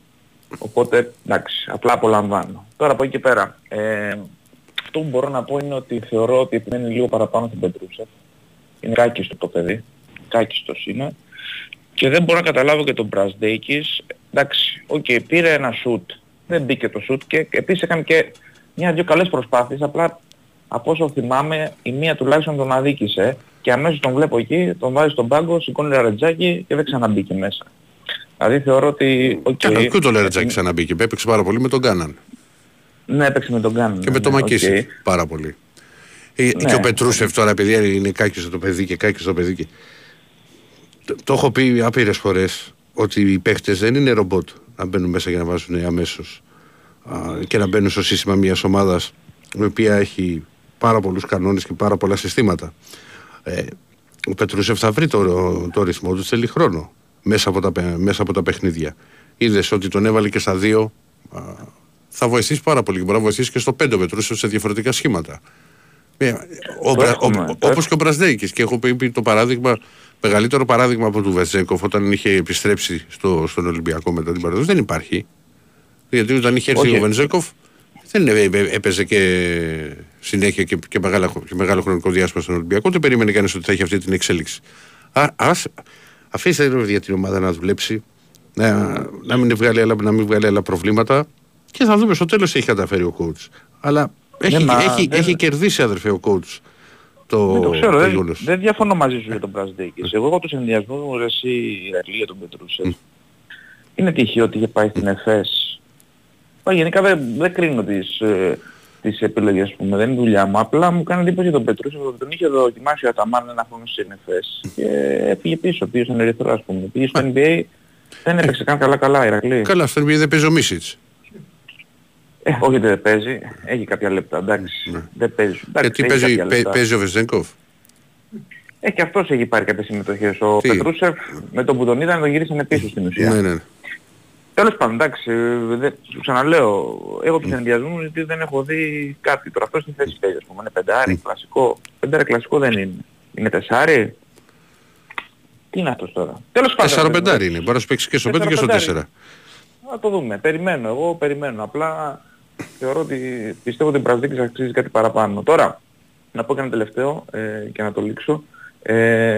Οπότε εντάξει, απλά απολαμβάνω. Τώρα από εκεί και πέρα, ε, αυτό που μπορώ να πω είναι ότι θεωρώ ότι επιμένει λίγο παραπάνω στην Πετρούσεφ. Είναι κάκιστο το παιδί, κάκιστος είναι. Και δεν μπορώ να καταλάβω και τον Μπραζντέικις. Εντάξει, OK, okay, πήρε ένα σουτ, δεν μπήκε το σουτ και επίσης έκανε και μια-δυο καλές προσπάθειες, απλά από όσο θυμάμαι η μία τουλάχιστον τον αδίκησε και αμέσως τον βλέπω εκεί, τον βάζει στον πάγκο, σηκώνει Λαρεντζάκη και δεν ξαναμπήκε μέσα. Δηλαδή θεωρώ ότι... Okay, και το Λαρεντζάκη ξαναμπήκε, έπαιξε πάρα πολύ με τον Κάναν. Ναι, έπαιξε με τον Κάναν. Και με τον ναι, Μακίση okay. πάρα πολύ. Ε, ναι, και ο Πετρούσεφ τώρα, επειδή είναι κάκης το παιδί και κάκης το παιδί. Και... Το, το έχω πει άπειρες φορές ότι οι παίχτες δεν είναι ρομπότ να μπαίνουν μέσα για να βάζουν αμέσως και να μπαίνουν στο σύστημα μιας ομάδας η οποία έχει πάρα πολλούς κανόνες και πάρα πολλά συστήματα. Ε, ο Πετρούσεφ θα βρει το, το ρυθμό του, θέλει χρόνο μέσα από τα, μέσα από τα παιχνίδια. Είδες ότι τον έβαλε και στα δύο. Α, θα βοηθήσει πάρα πολύ και μπορεί να βοηθήσει και στο πέντε Πετρούσεφ σε διαφορετικά σχήματα. Ε, Όπως και ο Μπρασδέικης. Και έχω πει το παράδειγμα, μεγαλύτερο παράδειγμα από του Βεζέκοφ όταν είχε επιστρέψει στο, στον Ολυμπιακό μετά την παραδόση δεν υπάρχει. Γιατί όταν είχε έρθει ο Βενζέκοφ δεν έπαιζε και συνέχεια και, και, μεγάλο, και μεγάλο χρονικό διάστημα στον Ολυμπιακό. Δεν περίμενε κανείς ότι θα έχει αυτή την εξέλιξη. Α, ας, αφήστε για την ομάδα να δουλέψει, να, να, μην βγάλει άλλα, να μην βγάλει άλλα προβλήματα και θα δούμε στο τέλος τι έχει καταφέρει ο coach. Αλλά έχει, ναι, έχει, δεν... έχει κερδίσει αδερφέ ο coach. Το, δεν το ξέρω, το δεν, δεν διαφωνώ μαζί σου για τον Πρασδίκης. Εγώ έχω τους ενδιασμούς εσύ η για τον Πετρούσεφ. Είναι τυχαίο ότι είχε πάει στην ΕΦΕΣ γενικά δεν, δεν κρίνω τις, ε, τις επιλογές που με δεν είναι δουλειά μου. Απλά μου κάνει εντύπωση τον Πετρούσο ότι τον είχε δοκιμάσει ο Αταμάν ένα χρόνο στις NFS και έφυγε πίσω, πήγε στον Ερυθρό ας πούμε. Πήγε στο NBA, δεν έπαιξε καν καλά καλά Ηρακλή. Καλά, στο NBA δεν παίζει ο Μίσιτς. Ε, όχι δεν παίζει, έχει κάποια λεπτά, εντάξει, ναι. δεν παίζει. Εντάξει, τι παίζει, παίζει ο Βεζέγκοφ. Ε, και αυτός έχει πάρει κάποιες συμμετοχές. Ο Πετρούσεφ με τον που τον είδαν τον γύρισανε πίσω στην ουσία. Ναι, ναι. Τέλος πάντων, εντάξει, δε, σου ξαναλέω, έχω τους ενδιασμούς γιατί δεν έχω δει κάτι. Τώρα αυτός στη θέση παίζει, ας πούμε, είναι πεντάρι, κλασικό. Πεντάρι κλασικό δεν είναι. Είναι τεσάρι. Τι είναι αυτός τώρα; Τέλος πάντων. Τεσσάρο πεντάρι είναι, μπορεί να σου παίξει και στο πέντε και στο τέσσερα. Να το δούμε. Περιμένω, εγώ περιμένω. Απλά θεωρώ ότι πιστεύω ότι η Πρασδίκης αξίζει κάτι παραπάνω. Τώρα, να πω και ένα τελευταίο ε, και να το λήξω. Ε,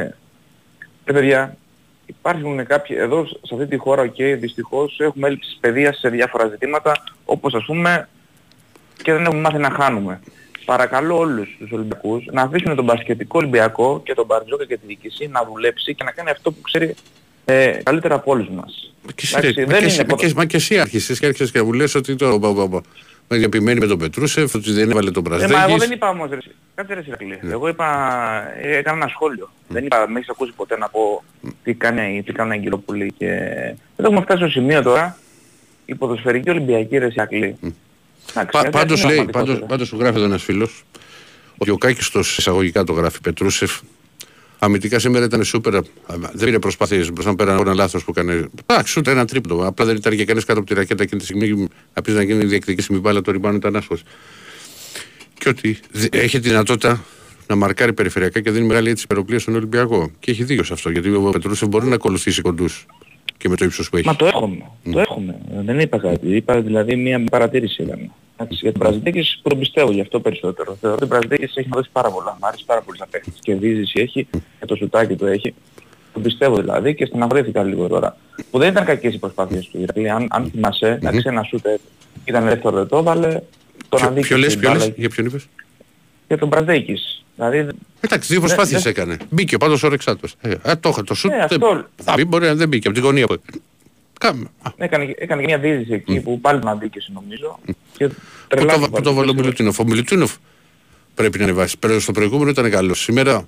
ε παιδιά, υπάρχουν κάποιοι, εδώ σε αυτή τη χώρα και okay, δυστυχώς έχουμε έλλειψη παιδείας σε διάφορα ζητήματα, όπως ας πούμε και δεν έχουμε μάθει να χάνουμε. Παρακαλώ όλους τους Ολυμπιακούς να αφήσουν τον Πασχετικό Ολυμπιακό και τον Μπαρτζόκα και τη διοίκηση να δουλέψει και να κάνει αυτό που ξέρει ε, καλύτερα από όλους μας. Μα και εσύ άρχισες και άρχισες και μου λες ότι το επιμένει με τον Πετρούσεφ, ότι δεν έβαλε τον Πρασδέκης. Ε, μα εγώ δεν είπα όμως, ρε, κάτσε ρε Σιρακλή. Ναι. Εγώ είπα, ε, έκανα ένα σχόλιο. Mm. Δεν είπα, με έχεις ακούσει ποτέ να πω mm. τι κάνει, τι κάνει Αγγελοπούλη και... Δεν έχουμε φτάσει στο σημείο τώρα, η ποδοσφαιρική Ολυμπιακή ρε Σιρακλή. Mm. Πα, πάντως, λέει, πάντως, πάντως σου γράφει εδώ ένας φίλος, ότι ο Κάκης εισαγωγικά το γράφει Πετρούσεφ, Αμυντικά σήμερα ήταν σούπερ. Δεν πήρε προσπάθειες μπροστά πέρα ένα λάθος που έκανε. Εντάξει, ούτε ένα τρίπτο. Απλά δεν ήταν και κανεί κάτω από τη ρακέτα εκείνη τη στιγμή να πεις να γίνει διεκδικήση με μπάλα το ριμπάνο ήταν άσχος. Και ότι έχει τη δυνατότητα να μαρκάρει περιφερειακά και δίνει μεγάλη έτσι υπεροπλία στον Ολυμπιακό. Και έχει δίκιο σε αυτό γιατί ο Πετρούσεφ μπορεί να ακολουθήσει κοντούς και με το ύψος που έχει. Μα το έχουμε. Mm. Το έχουμε. Δεν είπα κάτι. Είπα δηλαδή μια παρατήρηση ήταν. Για τον Πρασδίκης τον πιστεύω γι' αυτό περισσότερο. Θεωρώ ότι ο Πρασδίκης έχει δώσει πάρα πολλά. Μ' άρεσε πάρα πολύ να παίξει. Και δίζηση έχει και το σουτάκι του έχει. Τον πιστεύω δηλαδή και στεναχωρήθηκα λίγο τώρα. Που δεν ήταν κακές οι προσπάθειες του. Δηλαδή αν, αν θυμάσαι, να ξέρει ένα σουτ ήταν ελεύθερο το έβαλε. Τον ποιο, ποιο λες, ποιο λες, για ποιον είπες; Για τον Πρασδίκης. Δηλαδή, Εντάξει, δύο προσπάθειες δε, έκανε. Μπήκε ο πάντως ορεξάτος. Ε, ε, το είχα το σουτ. Ε, θα μπει, μπορεί να δεν μπήκε από την γωνία. Κάμε. Έκανε, έκανε μια δίδυση εκεί mm. που πάλι τον αντίκησε νομίζω. Και πού το, πού το βάλω ο Μιλουτίνοφ. Ο Μιλουτίνοφ πρέπει να ανεβάσει. Πέρα στο προηγούμενο ήταν καλός. Σήμερα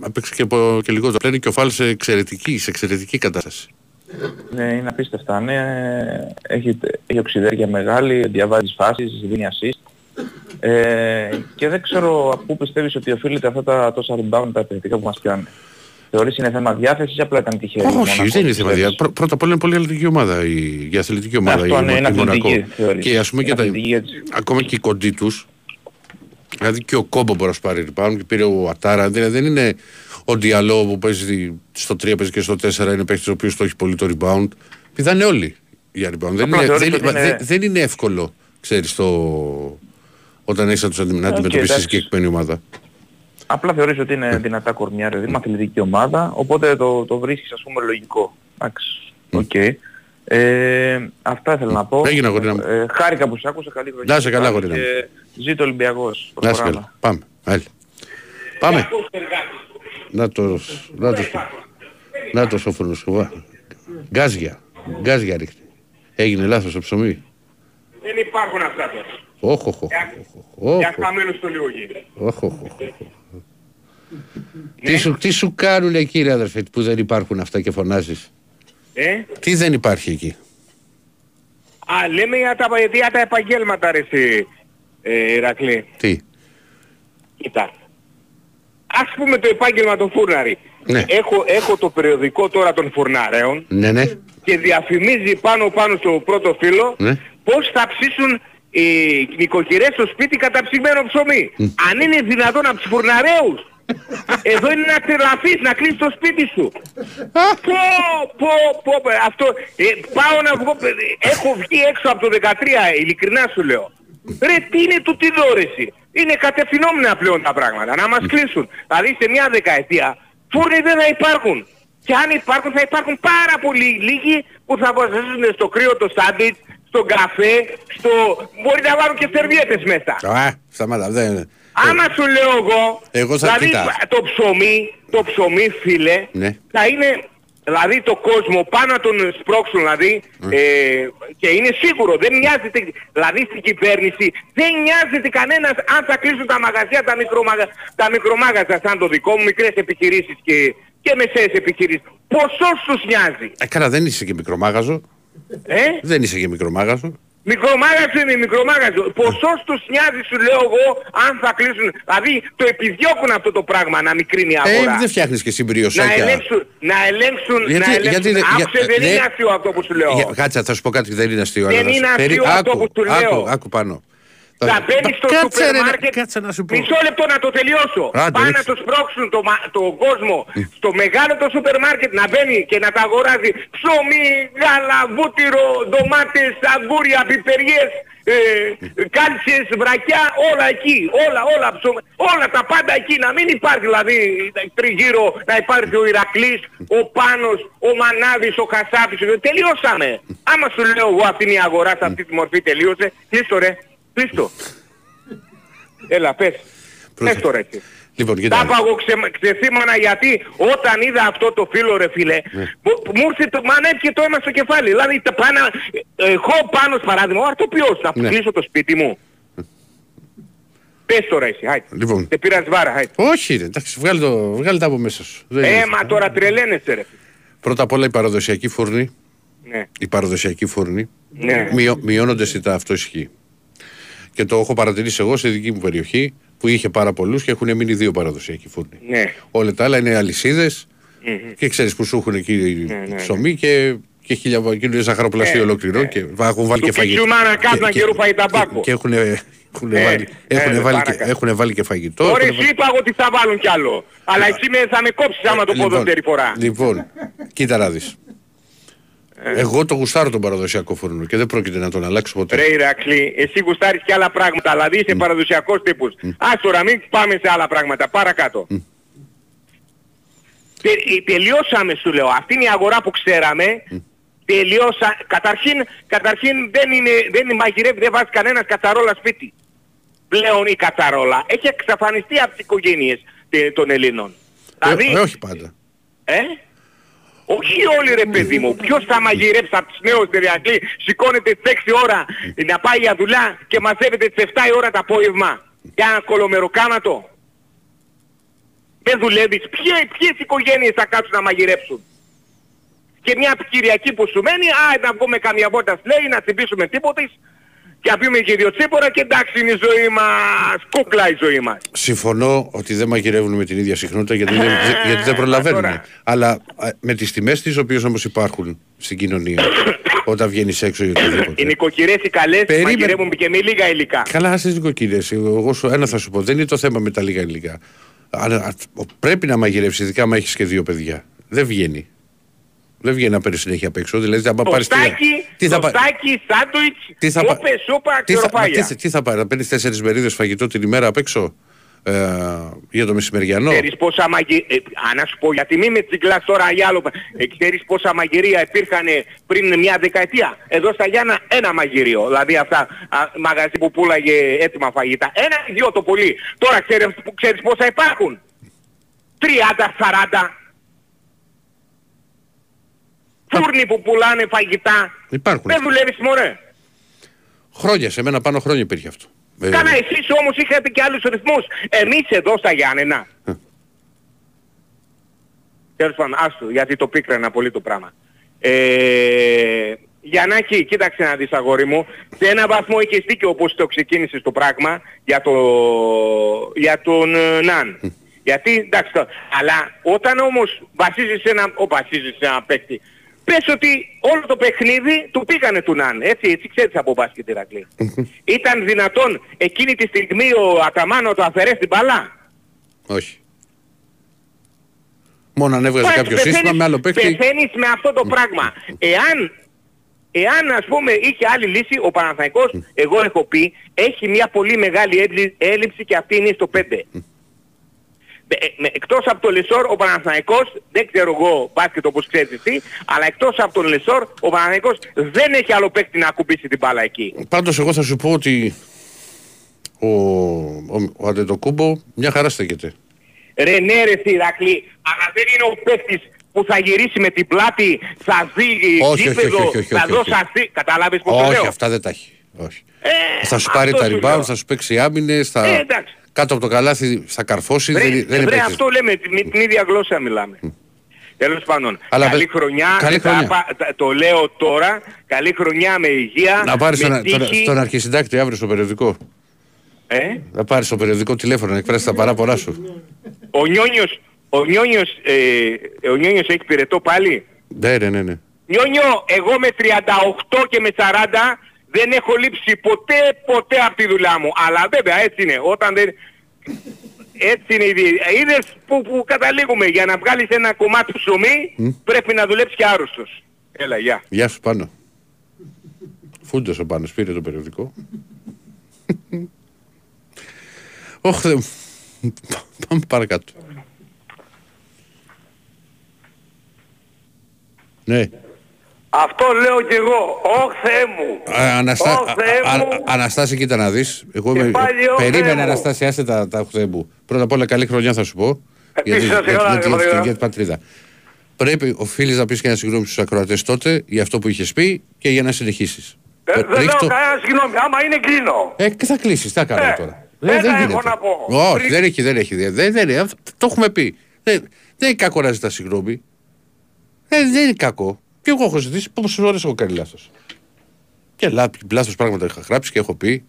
απέξε και, και λιγότερο. Πλέον και ο Φάλς σε εξαιρετική, σε εξαιρετική κατάσταση. Ναι, είναι απίστευτα. Ναι, έχει, έχει οξυδέρια μεγάλη, διαβάζει φάσεις, δίνει assist. Ε, και δεν ξέρω από πού πιστεύεις ότι οφείλεται αυτά τα τόσα rebound τα επιθετικά που μας πιάνουν. Θεωρείς είναι θέμα διάθεσης ή απλά ήταν τυχαίο. Όχι, δεν είναι θέμα διάθεσης. Πρώτα απ' όλα είναι πολύ αθλητική ομάδα η, η αθλητική ομάδα. Αυτό ναι, είναι αθλητική Και ας πούμε και τα, ακόμα και οι κοντοί τους, δηλαδή και ο Κόμπο μπορεί να πάρει rebound και πήρε ο Ατάρα, δηλαδή δεν είναι ο Διαλό που παίζει στο 3 παίζει και στο 4 είναι παίκτης ο οποίος το έχει πολύ το rebound. Πηδάνε όλοι για rebound. Δεν Απλά είναι, θεωρείς δεν, ότι είναι- είναι- δεν- δεν είναι εύκολο, ξέρεις, το... όταν έχεις να τους αντι- να Οκ, αντιμετωπίσεις εντάξει. συγκεκριμένη ομάδα. Απλά θεωρείς ότι είναι δυνατά κορμιά, δηλαδή είναι αθλητική ομάδα, οπότε το, το βρίσκεις ας πούμε λογικό. Εντάξει, οκ. Ε, αυτά ήθελα να πω. Έγινε, αγορίνα μου. Ε, χάρηκα που σε άκουσα, καλή χρονιά. Να είσαι καλά, πάλι αγορίνα μου. Και ζήτω Ολυμπιακός. Να είσαι Προχωράμε. καλά. Πάμε. Άλλη. Πάμε. Να το... Να το... Να το σοφρόνο σκοβά. Γκάζια. Γκάζια ρίχνει. Έγινε λάθος το ψωμί. Δεν υπάρχουν αυτά τώρα. Όχι, όχι, όχι. Για χαμένο στο λίγο γίνεται. Όχι, όχι, όχι. Τι σου, τι σου κάνουνε κύριε αδερφέ που δεν υπάρχουν αυτά και φωνάζεις; Ε; Τι δεν υπάρχει εκεί; Α, λέμε για τα, για τα επαγγέλματα ρε εσύ, ε, Ηρακλή. Τι; Κοίτα. Ας πούμε το επάγγελμα των φούρναρι. Ναι. Έχω, έχω το περιοδικό τώρα των φουρναρέων Ναι, ναι. και διαφημίζει πάνω πάνω στο πρώτο φύλλο Ναι. πώς θα ψήσουν οι νοικοκυρές στο σπίτι καταψυγμένο ψωμί. Αν είναι δυνατόν από τους φουρναρέους. Εδώ είναι να τρελαθείς, να κλείσεις το σπίτι σου. πω, πω, πω, πω, αυτό, ε, πάω να βγω, ε, έχω βγει έξω από το 13, ειλικρινά σου λέω. Ρε, τι είναι του τι δόρεση; Είναι κατευθυνόμενα πλέον τα πράγματα, να μας κλείσουν. Δηλαδή σε μια δεκαετία, φούρνοι δεν θα υπάρχουν. Και αν υπάρχουν θα υπάρχουν πάρα πολύ λίγοι που θα βασίζουν στο κρύο το σάντουιτς, στον καφέ, στο... μπορεί να βάλουν και σερβιέτες μέσα. Α, σταμάτα. Δεν... Άμα σου λέω εγώ, Εγώ θα- δηλαδή κοίτα. το ψωμί, το ψωμί φίλε, Ναι. θα είναι, δηλαδή το κόσμο πάνω να τον σπρώξουν δηλαδή, Ναι. ε, και είναι σίγουρο, δεν νοιάζεται, δηλαδή στην κυβέρνηση, δεν νοιάζεται κανένας αν θα κλείσουν τα μαγαζιά, τα, μικρομαγα, τα μικρομάγαζα σαν το δικό μου, μικρές επιχειρήσεις και, και μεσαίες επιχειρήσεις. Ποσός τους νοιάζει, Ε, καλά, δεν είσαι και μικρομάγαζο. Ε; Δεν είσαι και μικρομάγαζο. Μικρομάγαζο είναι μικρομάγαζο. Ποσός τους νοιάζει σου λέω εγώ αν θα κλείσουν. Δηλαδή το επιδιώκουν αυτό το πράγμα να μικρύνει η Ε, αγορά. δεν φτιάχνεις και να συμπριοσάκια. ελέγξουν, να ελέγξουν, Γιατί- να ελέγξουν. γιατί δεν- Άκουσε, για- δεν ναι. είναι αστείο αυτό που σου λέω. Για- Κάτσε, θα σου πω κάτι, δεν είναι αστείο. Δεν αλλά θα σου- είναι περί- αστείο αυτό άκου, που του λέω. Άκου, άκου πάνω. Θα μπαίνεις στο Κάτσε, ρε, σούπερ να- μάρκετ. Κάτσε να σου πω. Μισό λεπτό να το τελειώσω. Άντε, Πάνε ρίξε. να το σπρώξουν το, μα- το κόσμο στο μεγάλο το σούπερ μάρκετ να μπαίνει και να τα αγοράζει ψωμί, γάλα, βούτυρο, ντομάτες, αγκούρια, πιπεριές, ε, κάλτσες, βρακιά, όλα εκεί. Όλα, όλα, ψωμί, όλα τα πάντα εκεί. Να μην υπάρχει δηλαδή τριγύρω να υπάρχει ο Ηρακλής, ο Πάνος, ο Μανάβης, ο Χασάπης. Τελειώσαμε. Άμα σου λέω εγώ αυτή είναι η αγορά σε αυτή τη μορφή τελείωσε, κλείστο ρε, κλείστο. Έλα, πες. Πρόσεχε. Πες τώρα εσύ. Λοιπόν, Τα κοίτα. είπα εγώ ξε- ξεθύμανα γιατί όταν είδα αυτό το φίλο ρε φίλε, Ναι. μου- μου ήρθε το μανέφηκε το αίμα στο κεφάλι. Δηλαδή τα πάνω, εγώ πάνω παράδειγμα, ο αρτοπιός, να Ναι. κλείσω το σπίτι μου. Πες τώρα εσύ, χάιτε. Λοιπόν. Σε πήρας βάρα, χάιτε. Όχι, ρε, εντάξει, βγάλε, το, βγάλε τα από μέσα σου. Δεν είναι Ε, αυτό. μα τώρα τρελαίνεσαι ρε. Πρώτα απ' όλα η παραδοσιακή φούρνη, Ναι, η παραδοσιακή φούρνη ναι. μειω, μειώνονται σιτά, αυτό ισχύει. Και το έχω παρατηρήσει εγώ σε δική μου περιοχή που είχε πάρα πολλούς και έχουν μείνει δύο παραδοσιακοί φούρνοι. Ναι. Όλα τα άλλα είναι αλυσίδες Μμμ. και ξέρεις που σου έχουν εκεί ναι, ναι. ψωμί και, και χίλια και είναι ζαχαροπλαστείο Ε, ολόκληρο ε. και έχουν βάλει Του και φαγητό. πιτσού μάνα κάτω Και- να και- καιρού φάει ταμπάκο. Και, και έχουν, έχουν, Ε, βάλει, ε, έχουν, ρε, βάλει και, παρακάτω. έχουν βάλει και φαγητό. Ωραία, έχουν εσύ βάλει- είπα εγώ ότι θα βάλουν κι άλλο. Αλλά εσύ με, θα με κόψεις άμα το πω Λοιπόν, δεύτερη φορά. Λοιπόν, κοίτα να δεις. Ε. Εγώ το γουστάρω τον παραδοσιακό φούρνο και δεν πρόκειται να τον αλλάξω ποτέ. Ρε Ηρακλή, εσύ γουστάρεις και άλλα πράγματα, δηλαδή είσαι παραδοσιακός τύπος. Ας τώρα μην πάμε σε άλλα πράγματα, παρακάτω. Τε, ε, τελειώσαμε σου λέω, αυτή είναι η αγορά που ξέραμε. Τελειώσα, καταρχήν, καταρχήν δεν είναι, δεν είναι μαγειρεύει, δεν βάζει κανένας κατσαρόλα σπίτι. Πλέον η κατσαρόλα έχει εξαφανιστεί από τις οικογένειες τε- των Ελλήνων. Ε, Δηλαδή, ε, όχι πάντα. ε; Όχι όλοι ρε παιδί μου. Ποιος θα μαγειρέψει από τους νέους Ηρακλή. Σηκώνεται στις 6 ώρα να πάει για δουλειά και μαζεύεται στις 7 η ώρα το απόγευμα. Για ένα κολομεροκάματο. Δεν δουλεύεις. Ποιες, ποιες οικογένειες θα κάτσουν να μαγειρέψουν; Και μια Κυριακή που σου μένει, α, να βγούμε καμιά βόλτα λέει, να τσιμπήσουμε τίποτες και να πιούμε και δύο τσίπορας και εντάξει είναι η ζωή μας, κούκλα η ζωή μας. Συμφωνώ ότι δεν μαγειρεύουν με την ίδια συχνότητα γιατί δεν, δε- γιατί δεν προλαβαίνουν. Τώρα. Αλλά α, με τις τιμές τις οποίες όμως υπάρχουν στην κοινωνία όταν βγαίνεις έξω ή Οι οτιδήποτε. νοικοκυρές οι καλές Περίμενε. μαγειρεύουν και με λίγα υλικά. Καλά, άσε νοικοκύρες. Εγώ σου, ένα θα σου πω. Δεν είναι το θέμα με τα λίγα υλικά. Αλλά, α, πρέπει να μαγειρεύσει, ειδικά άμα έχεις και δύο παιδιά. Δεν βγαίνει. Δεν βγαίνει να παίρνει συνέχεια απ' έξω. Δηλαδή, αν πάρεις. Τοστάκι, Τι θα πάρεις; τοστάκι, σάντουιτς, Τι θα πα- σούπε, σούπα, Τι θα, μα ξεροφάγια. τι, τι θα πάρεις, να παίρνεις τέσσερις μερίδες φαγητό την ημέρα απ' έξω ε, για το μεσημεριανό; Ξέρεις πόσα μαγειρία, ε, α, να σου πω γιατί μην με τσιγκλάς τώρα για άλλο, ε, ξέρεις πόσα μαγειρία υπήρχαν πριν μια δεκαετία; Εδώ στα Γιάννα ένα μαγειρίο, δηλαδή αυτά α, μαγαζί που πουλάγε έτοιμα φαγητά. Ένα ή δυο το πολύ. Τώρα ξέρεις, ξέρεις πόσα υπάρχουν; 30-40. Φούρνοι που πουλάνε φαγητά. Υπάρχουν. Δεν δουλεύεις μωρέ. Χρόνια, σε μένα πάνω χρόνια υπήρχε αυτό. Ε, Κάνα εσείς όμως είχατε και άλλους ρυθμούς. Εμείς εδώ στα Γιάννενα. Ε. Τέλος πάντων, άστο, γιατί το πίκρανα πολύ το πράγμα. Ε, Γιαννάκη, κοίταξε να δεις αγόρι μου, σε ένα βαθμό είχες δίκιο όπως το ξεκίνησες το πράγμα για, το, για τον ε, Ναν. Γιατί, εντάξει, το- αλλά όταν όμως βασίζεις σε ένα, ο, βασίζεις σε ένα παίκτη, πες ότι όλο το παιχνίδι του πήγανε του Ναν. Έτσι, έτσι ξέρεις από μπάσκετ Ηρακλή. Ήταν δυνατόν εκείνη τη στιγμή ο Αταμάν να του αφαιρέσει την μπάλα; Όχι. Μόνο αν έβγαζε Ωραία, κάποιο πεθαίνεις- σύστημα με άλλο παίκτη. Πεθαίνεις με αυτό το πράγμα. Εάν, εάν ας πούμε είχε άλλη λύση, ο Παναθηναϊκός, εγώ έχω πει, έχει μια πολύ μεγάλη έλλει- έλλειψη και αυτή είναι στο 5. Ε, με- Εκτός από τον Λεσόρ, ο Παναθηναϊκός, δεν ξέρω εγώ μπάσκετ όπως ξέρεις εσύ, αλλά εκτός από τον Λεσόρ, ο Παναθηναϊκός δεν έχει άλλο παίκτη να ακουμπήσει την μπάλα εκεί. Πάντως εγώ θα σου πω ότι ο, ο, ο Αντετοκούμπο μια χαρά στέκεται. Ρε ναι ρε Ηρακλή, αλλά δεν είναι ο παίκτης που θα γυρίσει με την πλάτη, θα δει Όχι, όχι, γήπεδο, όχι, όχι, όχι, θα όχι, δώσει όχι. αστεί. Κατάλαβες πώς το Όχι, λέω; αυτά δεν τα έχει. Όχι. Ε, θα σου αυτό πάρει τα σου rebound, λέω. θα σου παίξει άμυνες, θα... Ε, εντάξει. Κάτω από το καλάθι θα καρφώσει. Βρε, δεν, δεν είναι βρε, παίκτης. αυτό λέμε, με την ίδια γλώσσα μιλάμε. Τέλος πάντων, Αλλά καλή παι- χρονιά, καλή τα χρονιά. πα- τα- το λέω τώρα, καλή χρονιά με υγεία, Να πάρεις με τον, τον, τύχη. τον αρχισυντάκτη αύριο στο περιοδικό. Ε; Να πάρεις στο περιοδικό τηλέφωνο να εκφράσεις τα παράπονά σου. Ο Νιόνιος, ο Νιόνιος, ε, ο Νιόνιος έχει πυρετό πάλι; Ναι, ναι, ναι. ναι. Νιόνιο, εγώ με 38 και με 40 δεν έχω λείψει ποτέ, ποτέ από τη δουλειά μου. Αλλά βέβαια έτσι είναι. Όταν δεν... Έτσι είναι η δι- Είδες που, που καταλήγουμε. Για να βγάλεις ένα κομμάτι ψωμί πρέπει να δουλέψεις και άρρωστος. Έλα, γεια. Γεια σου πάνω. Φούντος ο Πάνος, πήρε το περιοδικό. Όχι, δεν... Πάμε παρακάτω. Ναι. Αυτό λέω κι εγώ. Ω Θεέ μου. Α, Αναστά... Ω, Θεέ α- α- μου. Αναστάση, κοίτα να δεις. Εγώ Και είμαι... πάλι, ω, Θεέ Περίμενε, μου. Αναστάση, άσε τα, τα Θεέ μου. Πρώτα απ' όλα καλή χρονιά θα σου πω. Επίσης, για, να τη- σε για, καλά, για, τη- πατρίδα. για την πατρίδα. Πρέπει, οφείλεις να πεις και ένα συγγνώμη στους ακροατές τότε για αυτό που είχες πει και για να συνεχίσεις. Ε, Ε, δεν λέω ρίχτω- κανένα συγγνώμη. Άμα είναι κλείνω. Ε, και θα κλείσεις, τι θα κάνω Ε, τώρα. δεν έχω γίνεται. να πω. Όχι, Πριν- δεν έχει, δεν έχει. Δεν, δεν, δεν, αυτό το έχουμε πει. Δεν, δεν είναι κακό να ζητά συγγνώμη. Ε, δεν είναι κακό. Και εγώ έχω ζητήσει πόσες ώρες έχω κάνει λάθος. Και λάθος πράγματα είχα γράψει και έχω πει.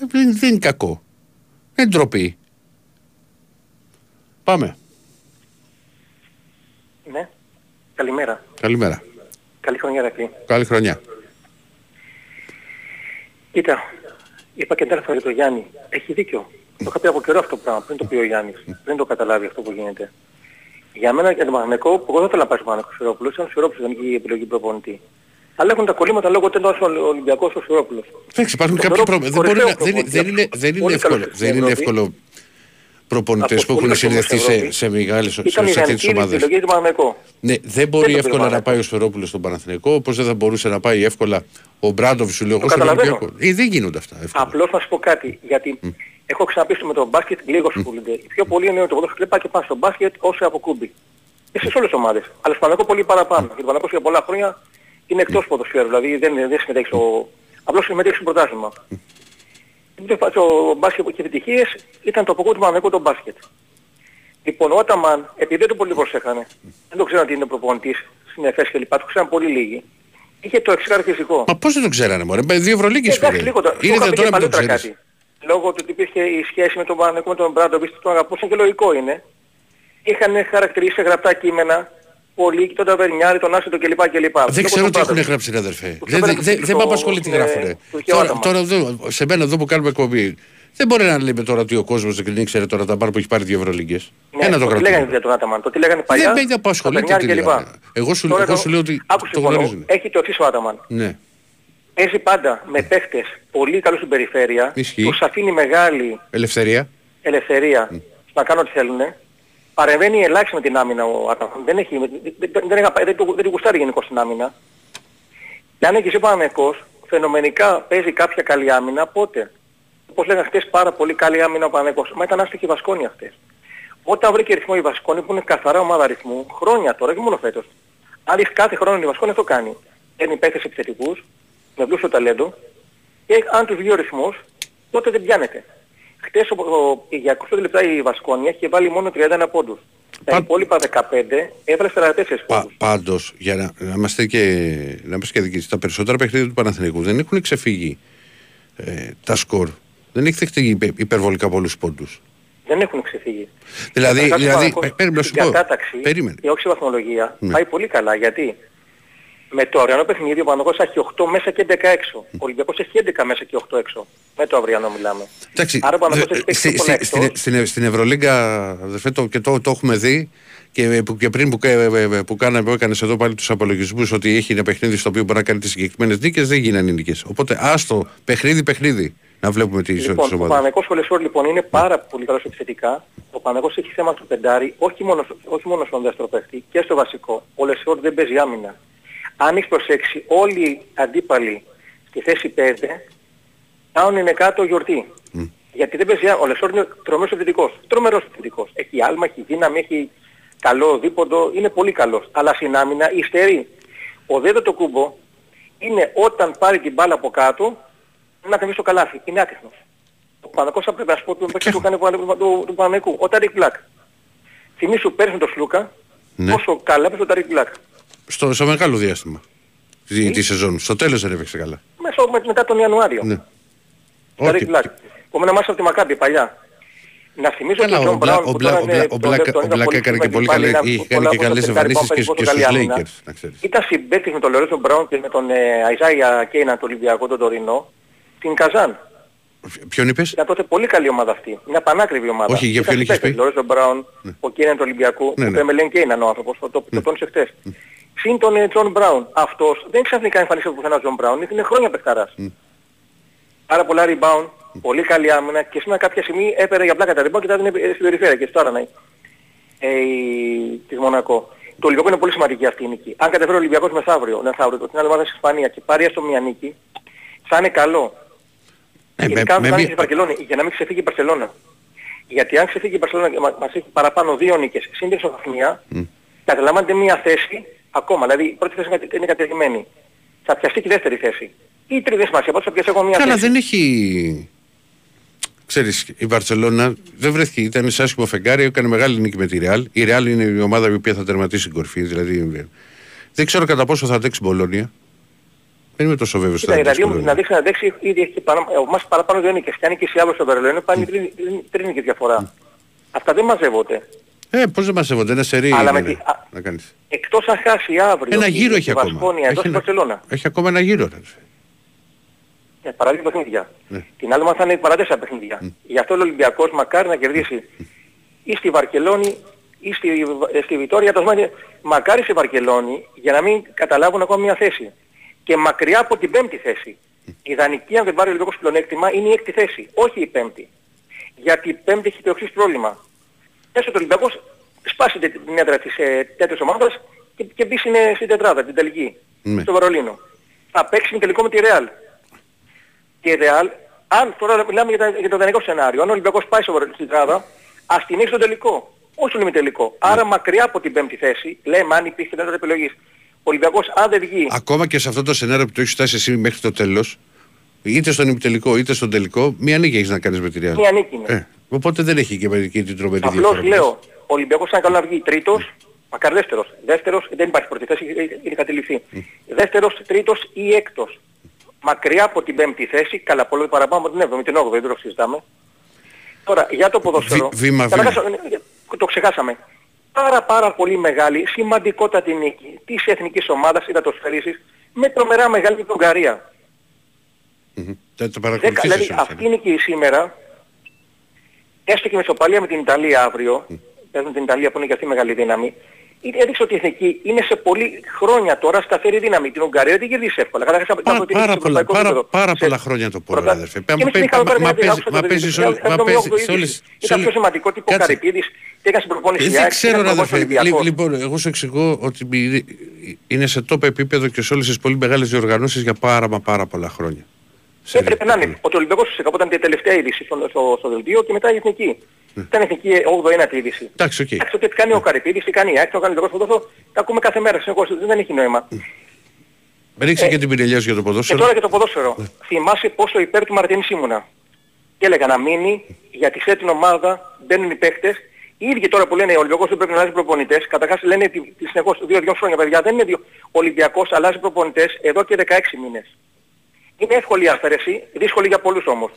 Ε, Δεν, δεν είναι κακό. Δεν είναι ντροπή. Πάμε. Ναι. Καλημέρα. Καλημέρα. Καλή χρονιά, Ρακλή. Καλή χρονιά. Κοίτα, είπα και την για το Γιάννη. Έχει δίκιο. Το είχα πει από καιρό αυτό το πράγμα, πριν το πει ο Γιάννης. Πριν το καταλάβει αυτό που γίνεται. Για μένα για τον Μαγνεκό, που εγώ δεν θέλω να πάει στο Μαγνεκό Σιρόπουλος, ήταν ο Σιρόπουλος δεν είχε η επιλογή προπονητή. Αλλά έχουν τα κολλήματα λόγω ότι ήταν ο Ολυμπιακός ο Σιρόπουλος. Εντάξει, υπάρχουν Το κάποιοι θεωρώ προβλήματα. Δεν, μπορεί κορυφαίο να- δεν, είναι- δεν είναι, δεν είναι Πολύ εύκολο, καλός δεν στην είναι Ευρώπης. εύκολο προπονητές Από που έχουν πολύ συνδεθεί καλός σε, στην σε Ευρώπη. μεγάλε σε, Ήταν σε ιδανική τέτοιες η ομάδες. επιλογή του Μαγνεκό. Ναι, δεν μπορεί Δεν το εύκολα να πήρε πάει ο Σφερόπουλο στον Παναθηναϊκό, όπως δεν θα μπορούσε να πάει εύκολα ο Μπράντοβι σου λέω εγώ στον καταλαβαίνω. Ολυμπιακός. Ε, δεν γίνονται αυτά. Εύκολα. Απλώς να σου πω κάτι, γιατί έχω ξαναπεί με το μπάσκετ λίγο ασχολούνται. Οι πιο πολλοί είναι ότι το ποδόσφαιρο πάει και πάνε στο μπάσκετ όσο από κούμπι. Και σε όλες τις ομάδες. Αλλά στο Παναγό πολύ παραπάνω. Γιατί ο Παναγός για πολλά χρόνια είναι εκτός ποδοσφαίρου. Δηλαδή δεν, δεν συμμετέχει στο... Απλώς συμμετέχει στο πρωτάθλημα. Το μπάσκετ που είχε επιτυχίες ήταν το αποκούτημα του Παναγικού το μπάσκετ. Λοιπόν, ο Όταμαν, επειδή δεν τον πολύ προσέχανε, δεν το ξέραν ότι είναι προπονητής στην ΕΦΕΣ και λοιπά, το ξέραν πολύ λίγοι. Είχε το εξάρι φυσικό. Μα πώς δεν το ξέρανε, Μωρέ; Με δύο Ευρωλίγκες Εντάξει, λίγο το, Είναι το είχα πει δυνατόν και να μην το παλιότερα ξέρεις. κάτι. Λόγω του ότι υπήρχε η σχέση με τον Παναγενικό, με τον Μπράντοβιτ, τον αγαπούσαν και λογικό είναι. Είχαν χαρακτηρίσει σε γραπτά κείμενα πολύ και τον Ταβερνιάρη, τον Άσετο κλπ. κλπ. Δεν ξέρω τι έχουν γράψει, ρε αδερφέ. Τους Δεν, δεν, φέρανε δεν, στο- δεν με απασχολεί τι ε, γράφουνε. τους Τώρα, Χιώδαμα. τώρα εδώ, σε μένα εδώ που κάνουμε εκπομπή, Δεν μπορεί να λέμε τώρα ότι ο κόσμος δεν ήξερε τώρα τα μπαρ που έχει πάρει δύο Ευρωλίγκες. Ναι, Ένα το τι λέγανε κρατούμε. για τον Άταμαν, το τι λέγανε παλιά. Δεν με απασχολεί το και τι Περνιάρ λέγανε. κλπ. Εγώ σου, Τώρα εγώ το- σου λέω ότι άκουσε το μόνο, γνωρίζουν. Έχει το εξής ο Άταμαν. Ναι. Παίζει πάντα με παίχτες πολύ καλούς στην περιφέρεια, Ισχύει. τους αφήνει μεγάλη Ελευθερία. ελευθερία να κάνουν ό,τι θέλουν. Παρεμβαίνει ελάχιστα με την άμυνα ο Άταμαν. Δεν, έχει, δεν, δεν, δεν, έχει- δεν, του- δεν του γουστάρει γενικώς την άμυνα. Και αν έχεις Παναμαϊκός, φαινομενικά παίζει κάποια καλή άμυνα, πότε; Όπως λέγανε χτες πάρα πολύ καλή άμυνα ο Παναμαϊκός. Μα ήταν άστοχη η Βασκόνια χτες. Όταν βρήκε ρυθμό η Βασκόνια που είναι καθαρά ομάδα ρυθμού, χρόνια τώρα και μόνο φέτος. Αν έχει κάθε χρόνο η Βασκόνια αυτό κάνει. Παίρνει παίχτες επιθετικούς, με πλούσιο ταλέντο και αν τους βγει ο ρυθμός, τότε δεν πιάνεται. Χτες ο, ο, για 20 λεπτά η Βασκόνια είχε βάλει μόνο 31 πόντους. Τα Πα- υπόλοιπα 15 έβαλε 44 Πα, πόντους. πάντως, για να, να είμαστε και, να είμαστε και δικοί, τα περισσότερα παιχνίδια του Παναθηναϊκού δεν έχουν ξεφύγει ε, τα σκορ. Δεν έχει δεχτεί υπε- υπερβολικά πολλούς πόντους. Δεν έχουν ξεφύγει. Δηλαδή, Καταρχάς, ο δηλαδή Παναθηναϊκός πε- περίμενε να με το αυριανό παιχνίδι ο Παναγός έχει 8 μέσα και 11 έξω. Ο Ολυμπιακός έχει 11 μέσα και 8 έξω. Με το αυριανό μιλάμε. Εντάξει, Άρα ο Παναγός δε- έχει παίξει στη- πιο πολλά στη- στην, εκτός. στην, στην Ευρωλίγκα, αδερφέ, το, και το, το έχουμε δει και, που- και πριν που, κα- που, κάναμε, που έκανες εδώ πάλι τους απολογισμούς ότι έχει ένα παιχνίδι στο οποίο μπορεί να κάνει τις συγκεκριμένες νίκες, δεν γίνανε οι νίκες. Οπότε άστο, παιχνίδι, παιχνίδι, να βλέπουμε τις, Λοιπόν, τις ο ομάδες. Παναγικός Ολεσόρ λοιπόν είναι πάρα πολύ καλός επιθετικά. Ο Παναγικός έχει θέμα στο πεντάρι, όχι μόνο, στο- όχι μόνο στον δεύτερο παίχτη και στο βασικό. Ο Λεσόρ δεν παίζει άμυνα. Αν έχεις προσέξει, όλοι οι αντίπαλοι στη θέση 5 κάνουν είναι κάτω γιορτή. Γιατί δεν παίζει άμυνα. Ο Λεσόρ είναι τρομερός επιθετικός. Τρομερός επιθετικός. Έχει άλμα, έχει δύναμη, έχει καλό δίποντο, είναι πολύ καλός. Αλλά στην άμυνα υστερεί. Ο Αντετοκούνμπο είναι όταν πάρει την μπάλα από κάτω να κατεβεί στο καλάθι. Είναι άτεχνος. Ο Παναθηναϊκός θα πρέπει να σου πω τον παίκτη που κάνει του, του, του Παναθηναϊκού. Ο Ταρικ Μπλακ. Θυμήσου πέρσι με τον Σλούκα Ναι. πόσο καλά έπαιζε ο Ταρικ Μπλακ. Στο, στο μεγάλο διάστημα τη, τη σεζόν. Στο τέλος δεν έπαιξε καλά. Μέσω, με, μετά τον Ιανουάριο. Ναι. Ταρικ Όχι. Μπλακ. Επομένως μάλιστα από τη Μακάμπη παλιά. Να θυμίσω Καλά, ότι ο ο Τζον Μπλα- Μπράουν ο που Μπλα- τώρα ο είναι- Μπλα- ο τον- Μπλάκα- τον ο είδα Μπλάκα πολύ έκανε σήμερα και πολύ πάλι καλές- να- είχε πολλά κάνει και από τα καλές τελικά εμφανίσεις λοιπόν και παίζει στους- πολύ καλή και στους άμυνα. Lakers, να ξέρεις. Ήταν συμπαίκτης με τον Λορέτο Μπράουν και με τον ε, Αϊζάια Κέινα του Ολυμπιακού τον Τωρινό στην Καζάν. Ποιον είπες; Ήταν τότε πολύ καλή ομάδα αυτή. Μια πανάκριβη ομάδα. Όχι, για ποιον είχες πει; Λορέντζο Μπράουν, ο Κέιναν του Ολυμπιακού, Ναι, ο ναι. Πέμελεν Κέιναν ο άνθρωπος, το, το, το τόνισε χτες. Συν τον ε, Τζον Μπράουν. Αυτός δεν ξαφνικά εμφανίστηκε πουθενά ο Τζον Μπράουν, είναι χρόνια παιχταράς. Πάρα πολλά rebound, πολύ καλή άμυνα και σήμερα κάποια στιγμή έπαιρνε για πλάκα τα rebound και τα έδινε στην περιφέρεια και στο Άραναϊ. Ε, η- της Μονακό. Το Ολυμπιακό είναι πολύ σημαντική αυτή η νίκη. Αν καταφέρει ο Ολυμπιακός μεθαύριο, μεθαύριο, την άλλη ομάδα της Ισπανία και πάρει έστω μια νίκη, θα είναι καλό. Ε, με- Ειδικά αν με φτάσει μία- στη Βαρκελόνη, για να μην ξεφύγει η Μπαρσελόνα. Γιατί αν ξεφύγει η Μπαρσελόνα και μα- μας έχει παραπάνω δύο νίκες, σύν την ισοβαθμία, καταλαμβάνεται μία θέση ακόμα. Δηλαδή η πρώτη θέση είναι κατεργημένη. Θα πιαστεί και η δεύτερη θέση. Ή η τρίτη δεν σημασία, πάντως θα πιαστεί ακόμα μία Καλά, θέση. δεν έχει. Ξέρεις, η Βαρσελόνα δεν βρέθηκε, ήταν σε άσχημο φεγγάρι, έκανε μεγάλη νίκη με τη Ρεάλ. Η Ρεάλ είναι η ομάδα η οποία θα τερματίσει την κορφή. Δηλαδή, δεν ξέρω κατά πόσο θα αντέξει η Μπολόνια. Δεν είμαι τόσο βέβαιος ότι Κοίτα, θα η αντέξει η Ραλίου να Μπολόνια. δείξει να αντέξει ήδη έχει παρά, ε, ο μας παραπάνω δύο νίκες. Και αν νικήσει άλλο στο Βερολίνο πάλι τρίτη- τρίτη νίκη διαφορά. Αυτά δεν μαζεύονται. Ε, πώς δεν μαζεύονται, ένα σερί Αλλά είναι, με τη- α- να κάνεις. Εκτός αν χάσει αύριο Ένα η- γύρο η έχει ακόμα. Βασκόνια εδώ Έχει στην ένα- Βαρσελόνα. Έχει ακόμα ένα γύρο. ρε. Ναι, παρά δύο παιχνίδια. Ναι. Την άλλη μας θα είναι παρά τέσσερα παιχνίδια. Γι' αυτό ο Ολυμπιακός μακάρι να κερδίσει ή στη Βαρκελόνη ή στη, ε, στη Βιτόρια. Το θέμα είναι μακάρι στη Βαρκελόνη για να μην καταλάβουν ακόμα μια θέση. Και μακριά από την πέμπτη θέση. Η ιδανική αν δεν πάρει ο Ολυμπιακός πλεονέκτημα είναι η έκτη θέση, όχι η πέμπτη. Γιατί η πέμπτη έχει το εξής πρόβλημα. Έστω το Ολυμπιακός σπάσει την την έδρα της ε, τέτοιας ομάδας και, και μπει στην, ε, στην τετράδα, την τελική, Ναι. στο Βερολίνο. Θα παίξει τελικό με τη Ρεάλ. Και η Ρεάλ, αν τώρα μιλάμε για, τα, για το ιδανικό σενάριο, αν ο Ολυμπιακός πάει στο, Βερολίνο- στην τετράδα, ας την έχει στο τελικό. Όχι στον ημιτελικό. Άρα μακριά από την πέμπτη θέση, λέμε αν υπήρχε δυνατότητα επιλογής. Ο Ολυμπιακός αν δεν βγει, Ακόμα και σε αυτό το σενάριο που το έχεις φτάσει εσύ μέχρι το τέλος, είτε στον ημιτελικό είτε στον τελικό, μία νίκη έχεις να κάνεις με τη Ρεάλ. μία νίκη είναι. Ε, οπότε δεν έχει και μερική την τρομερή Απλώς διαφορά. λέω, ο Ολυμπιακός ήταν καλό να βγει τρίτος, μακάρι δεύτερος. Δεύτερος δεν υπάρχει πρώτη θέση, ε, είναι κατηληφθεί. Δεύτερος, τρίτος ή έκτος. Μακριά από την πέμπτη θέση, καλά πολύ παραπάνω από την έβδομη, την όγδοη, δεν το συζητάμε. Τώρα, για το ποδόσφαιρο, Βη- βήμα, καταρχάς, ε, ε, το ξεχάσαμε. Πάρα πάρα πολύ μεγάλη, σημαντικότατη νίκη της εθνικής ομάδας, είδα το σφαιρίσεις, με τρομερά μεγάλη Βουλγαρία. Μμμ. Θα το Δέκα- παρακολουθήσει. Δηλαδή αυτή η νίκη σήμερα έστω και με ισοπαλία με την Ιταλία αύριο, παίζουν την Ιταλία που είναι και αυτή μεγάλη δύναμη, είναι- έδειξε ότι η Εθνική είναι σε πολλή χρόνια τώρα σταθερή δύναμη. Την Ουγγαρία δεν την κερδίσει εύκολα. Καταρχάς, Πά- από ότι είναι πάρα, σε πολλά, ευρωπαϊκό πάρα, επίπεδο. πάρα Σε- πολλά χρόνια το πolo, Πρωτα- αδερφέ. Και Μα εμείς παί- είχαμε μα- πάρει μα μια παίζει- άκουσα μα το παίζεις σε 2000, όλες- μα 78 παίζεις σε είδηση. όλες- σε Ήταν όλες- πιο σημαντικό τύπο Κάτσε. Καρυπίδης και έκανε στην προπόνηση Ε, η Δεν ΑΕΚ, ξέρω, έκανε ρε προπόνηση αδερφέ. Ολυμπιακός. Λι- Λοιπόν, εγώ σου εξηγώ ότι μη- είναι σε τόπο επίπεδο και σε όλες τις πολύ μεγάλες διοργανώσεις για πάρα μα πάρα πολλά χρόνια. Σε Έπρεπε να επίπεδο. είναι. Ότι ο Ολυμπιακός φυσικά ήταν η τελευταία είδηση στο, στο, στο δελτίο και μετά η Εθνική. Ήταν η Εθνική 8η είδηση. Εντάξει, οκ. Εντάξει, ότι κάνει ο Καρυπίδης, τι κάνει η ΑΕΚ, το κάνει ο Ολυμπιακός ποδόσφαιρο, τα ακούμε κάθε μέρα. Συνεχώς, δεν έχει νόημα. Ρίξε Ε, και την πινελιά σου για το Και ποδόσφαιρο. τώρα για το ποδόσφαιρο. Θυμάσαι πόσο υπέρ του Μαρτίνεθ ήμουνα. Και έλεγα να μείνει, γιατί σε την ομάδα μπαίνουν οι παίχτες. Οι ίδιοι τώρα που λένε ο Ολυμπιακός δεν πρέπει να αλλάζει προπονητές, καταρχάς λένε ότι ότι συνεχώς 2-2 χρόνια παιδιά δεν είναι δύο. Ο Ολυμπιακός αλλάζει προπονητές εδώ και 16 μήνες. Είναι εύκολη η αφαίρεση, δύσκολη για πολλούς όμως.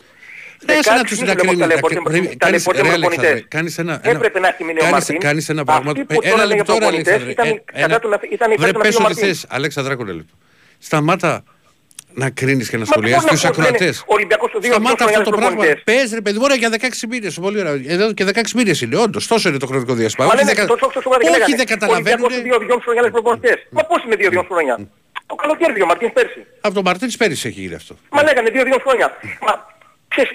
Ναι, σαν να 16 τους μήνες να βλέπω κρίνει- ταλαιπωρητέ- να κρίνει- κάνεις- ταλαιπωρητέ ρε, προπονητές. Αλέξανδρε, κάνεις ένα- ένα- Έπρεπε να έχει μείνει ο κάνεις- Μαρτίν. κάνεις ένα πράγμα. Αυτοί Ε, που Ένα τώρα λένε λεπτό, ρε, προπονητές Αλέξανδρε. ήταν Ε, κατά ένα- του να- ήταν υπέρ Βρε, του να πες φύγει ο ό,τι Μαρτίν. θες. Αλέξανδρε, άκου ένα λεπτό. Σταμάτα να κρίνεις και να Μα σχολιάσεις πώς να τους πω, λένε, ακροατές. ο Ολυμπιακός το δύο- Σταμάτα δύο αυτό χρόνια το πράγμα. προπονητές. Πες ρε παιδί, μόνο για 16 μήνες. Πολύ ωραία. Εδώ και 16 μήνες είναι, όντως. Τόσο είναι το χρονικό διάστημα. Μα Όχι λένε δεκα- τόσο τόσο σοβαρά και Όχι λέγανε. δεν καταλαβαίνουν. Ο Ολυμπιακός δύο-δυόμιση χρόνια άλλες προπονητές. Μα πώς είναι δύο-δυόμιση χρόνια. Το καλοκαίρι δύο Μαρτίνς πέρσι. Από τον Μαρτίνς πέρυσι έχει γίνει αυτό. Μα λέγανε δύο-δυόμιση χρόνια. Μα ξέρεις,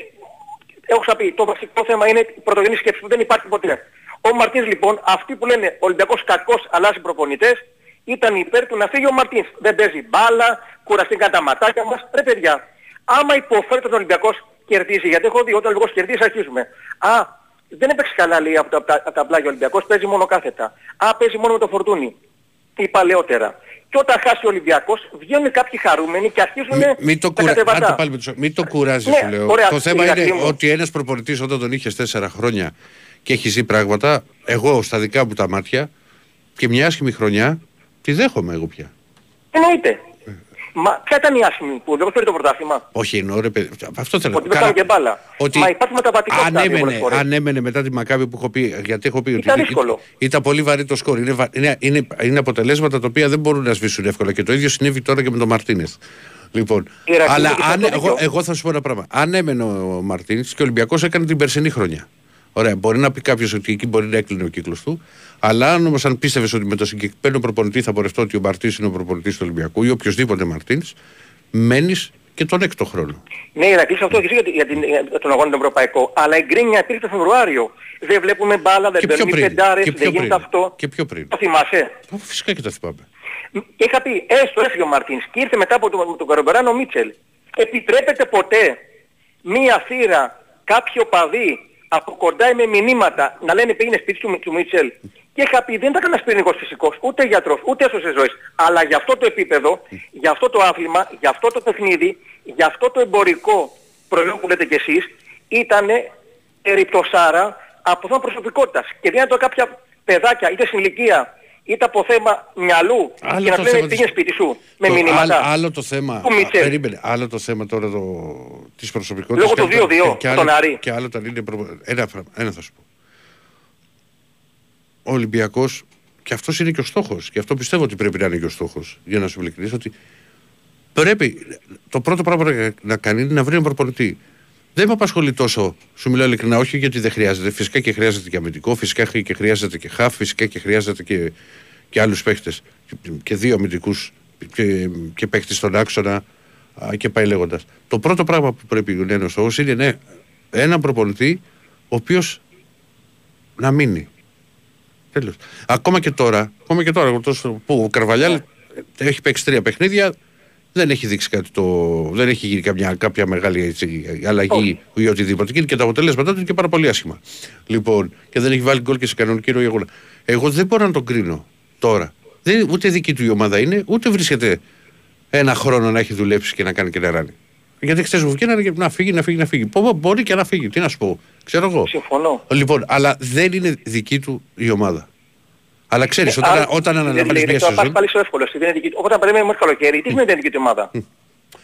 έχω ξαναπεί, το βασικό θέμα είναι η πρωτογενή σκέψη που δεν υπάρχει ποτέ. Ο Μαρτίνς λοιπόν, αυτοί που λένε ο Ολυμπιακός κακός αλλάζει προπονητές, ήταν υπέρ του να φύγει ο Μαρτίνς. Δεν παίζει μπάλα, κουραστήκαν τα ματάκια μας. Ρε παιδιά, άμα υποφέρει ο Ολυμπιακός κερδίζει, γιατί έχω δει όταν ο Ολυμπιακός κερδίζει αρχίζουμε. Α, δεν έπαιξε καλά λέει από τα, από τα, από τα πλάγια ο Ολυμπιακός, παίζει μόνο κάθετα. Α, παίζει μόνο με το φορτούνι. Ή παλαιότερα. Και όταν χάσει ο Ολυμπιακός βγαίνουν κάποιοι χαρούμενοι και αρχίζουν Μη- Μην το, τα κουρα... κατεβατά. Άντε πάλι με τους- μην το κουράζει, Ναι, σου λέω. ωραία, το θέμα κύριε είναι Ακτήμου. ότι ένας προπονητής όταν τον είχες τέσσερα χρόνια και έχεις ζει πράγματα, εγώ στα δικά μου τα μάτια και μια άσχημη χρονιά, τη δέχομαι εγώ πια. Εννοείται. Μα ποια ήταν η άσχημη που ο Ολυμπιακός πήρε το πρωτάθλημα; Όχι εννοώ ρε παιδί. Αυτό θέλω. Ότι πετάμε και μπάλα. Ότι Μα υπάρχει μεταβατικό στάδιο πολλές ανέμενε, φορές. ανέμενε μετά τη Μακάβη που έχω πει, γιατί έχω πει ότι Ήταν δύσκολο. ήταν πολύ βαρύ το σκορ. Είναι, βα- είναι, είναι, είναι αποτελέσματα τα οποία δεν μπορούν να σβήσουν εύκολα και το ίδιο συνέβη τώρα και με τον Μαρτίνεθ. Λοιπόν, Ηρακλή, αλλά έχεις αν, αυτό εγώ, δίκιο. εγώ θα σου πω ένα πράγμα. Αν έμενε ο Μαρτίνεθ και ο Ολυμπιακός έκανε την περσινή χρονιά. Ωραία, μπορεί να πει κάποιος ότι εκεί μπορεί να έκλεινε ο κύκλος του, αλλά αν όμως αν πίστευες ότι με το συγκεκριμένο προπονητή θα πορευτώ ότι ο Μαρτίνς είναι ο προπονητής του Ολυμπιακού ή οποιοδήποτε Μαρτίνς, μένεις και τον έκτο χρόνο. Ναι, Ηρακλής, αυτό έχεις για, την- για, την- για τον αγώνα τον Ευρωπαϊκό. Αλλά η γκρίνια υπήρχε το Φεβρουάριο. Δεν βλέπουμε μπάλα, δεν Και πιο παίρνει πριν. πεντάρες, Και δεν πιο γίνεται πριν. αυτό. Και πιο πριν. Το θυμάσαι; Ω, Φυσικά και τα θυμάμαι. Και είχα πει, έστω έφυγε ο Μαρτίνς και ήρθε μετά από τον, τον Καρομπεράνο Μίτσελ. Επιτρέπεται ποτέ μία θύρα κάποιοι οπαδοί από κοντά ή με μηνύματα να λένε πήγαινε σπίτι του, του Μίτσελ. Και είχα πει δεν ήταν κανένας πυρηνικός φυσικός, ούτε γιατρός, ούτε έσωσε ζωές. Αλλά για αυτό το επίπεδο, για αυτό το άθλημα, για αυτό το παιχνίδι, για αυτό το εμπορικό προϊόν που λέτε κι εσείς, ήταν περιπτωσάρα από θέμα προσωπικότητας. Και δεν το κάποια παιδάκια, είτε στην ηλικία, είτε από θέμα μυαλού, Άλλο και να το σου λένε θέμα της- πήγαινε σπίτι σου, με Το μηνύματα. Άλλο, άλλο το θέμα. Του Μίτσελ. α, περίμενε. Άλλο το θέμα τώρα το, της προσωπικότητας. Λόγω και του άλλο- 2-2, και- και τον άλλο- Άρη. Και άλλο όταν είναι. προ- Ένα, πράγμα- ένα θα σου πω. Ο Ολυμπιακός και αυτός είναι και ο στόχος. Και αυτό πιστεύω ότι πρέπει να είναι και ο στόχος. Για να σου ειλικρινείς ότι πρέπει το πρώτο πράγμα να- να κάνει είναι να βρει έναν προπονητή. Δεν με απασχολεί τόσο, σου μιλάω ειλικρινά, όχι γιατί δεν χρειάζεται. Φυσικά και χρειάζεται και αμυντικό, φυσικά και χρειάζεται και χαφ, φυσικά και χρειάζεται και, και άλλους παίχτες. Και, και δύο αμυντικούς και, και παίχτε στον άξονα α, και πάει λέγοντας. Το πρώτο πράγμα που πρέπει να είναι ο στόχο είναι ναι, έναν προπονητή ο οποίος να μείνει. Τέλος. Ακόμα και τώρα, ακόμα και τώρα τόσο, που ο Καρβαλιάλ έχει παίξει τρία παιχνίδια, δεν έχει δείξει κάτι το. Δεν έχει γίνει καμιά, κάποια μεγάλη έτσι, αλλαγή ή οτιδήποτε. Και είναι και τα αποτελέσματά του είναι και πάρα πολύ άσχημα. Λοιπόν, και δεν έχει βάλει γκολ και σε κανονική ροή αγώνα. Εγώ δεν μπορώ να τον κρίνω τώρα. Δεν, ούτε δική του η ομάδα είναι, ούτε βρίσκεται ένα χρόνο να έχει δουλέψει και να κάνει και να ράνει. Γιατί χθες μου βγαίνανε και να φύγει, να φύγει, να φύγει. Πω, μπορεί και να φύγει. Τι να σου πω. Ξέρω εγώ. Συμφωνώ. Λοιπόν, αλλά δεν είναι δική του η ομάδα. Αλλά ξέρεις, Ε, όταν, άρα, όταν δεν αναλαμβάνεις λέει, μια Το πας σεζόν. πάλι στο εύκολο. δεν είναι δική του. Όταν περιμένουμε μέχρι καλοκαίρι, τι σημαίνει δεν είναι δική του ομάδα;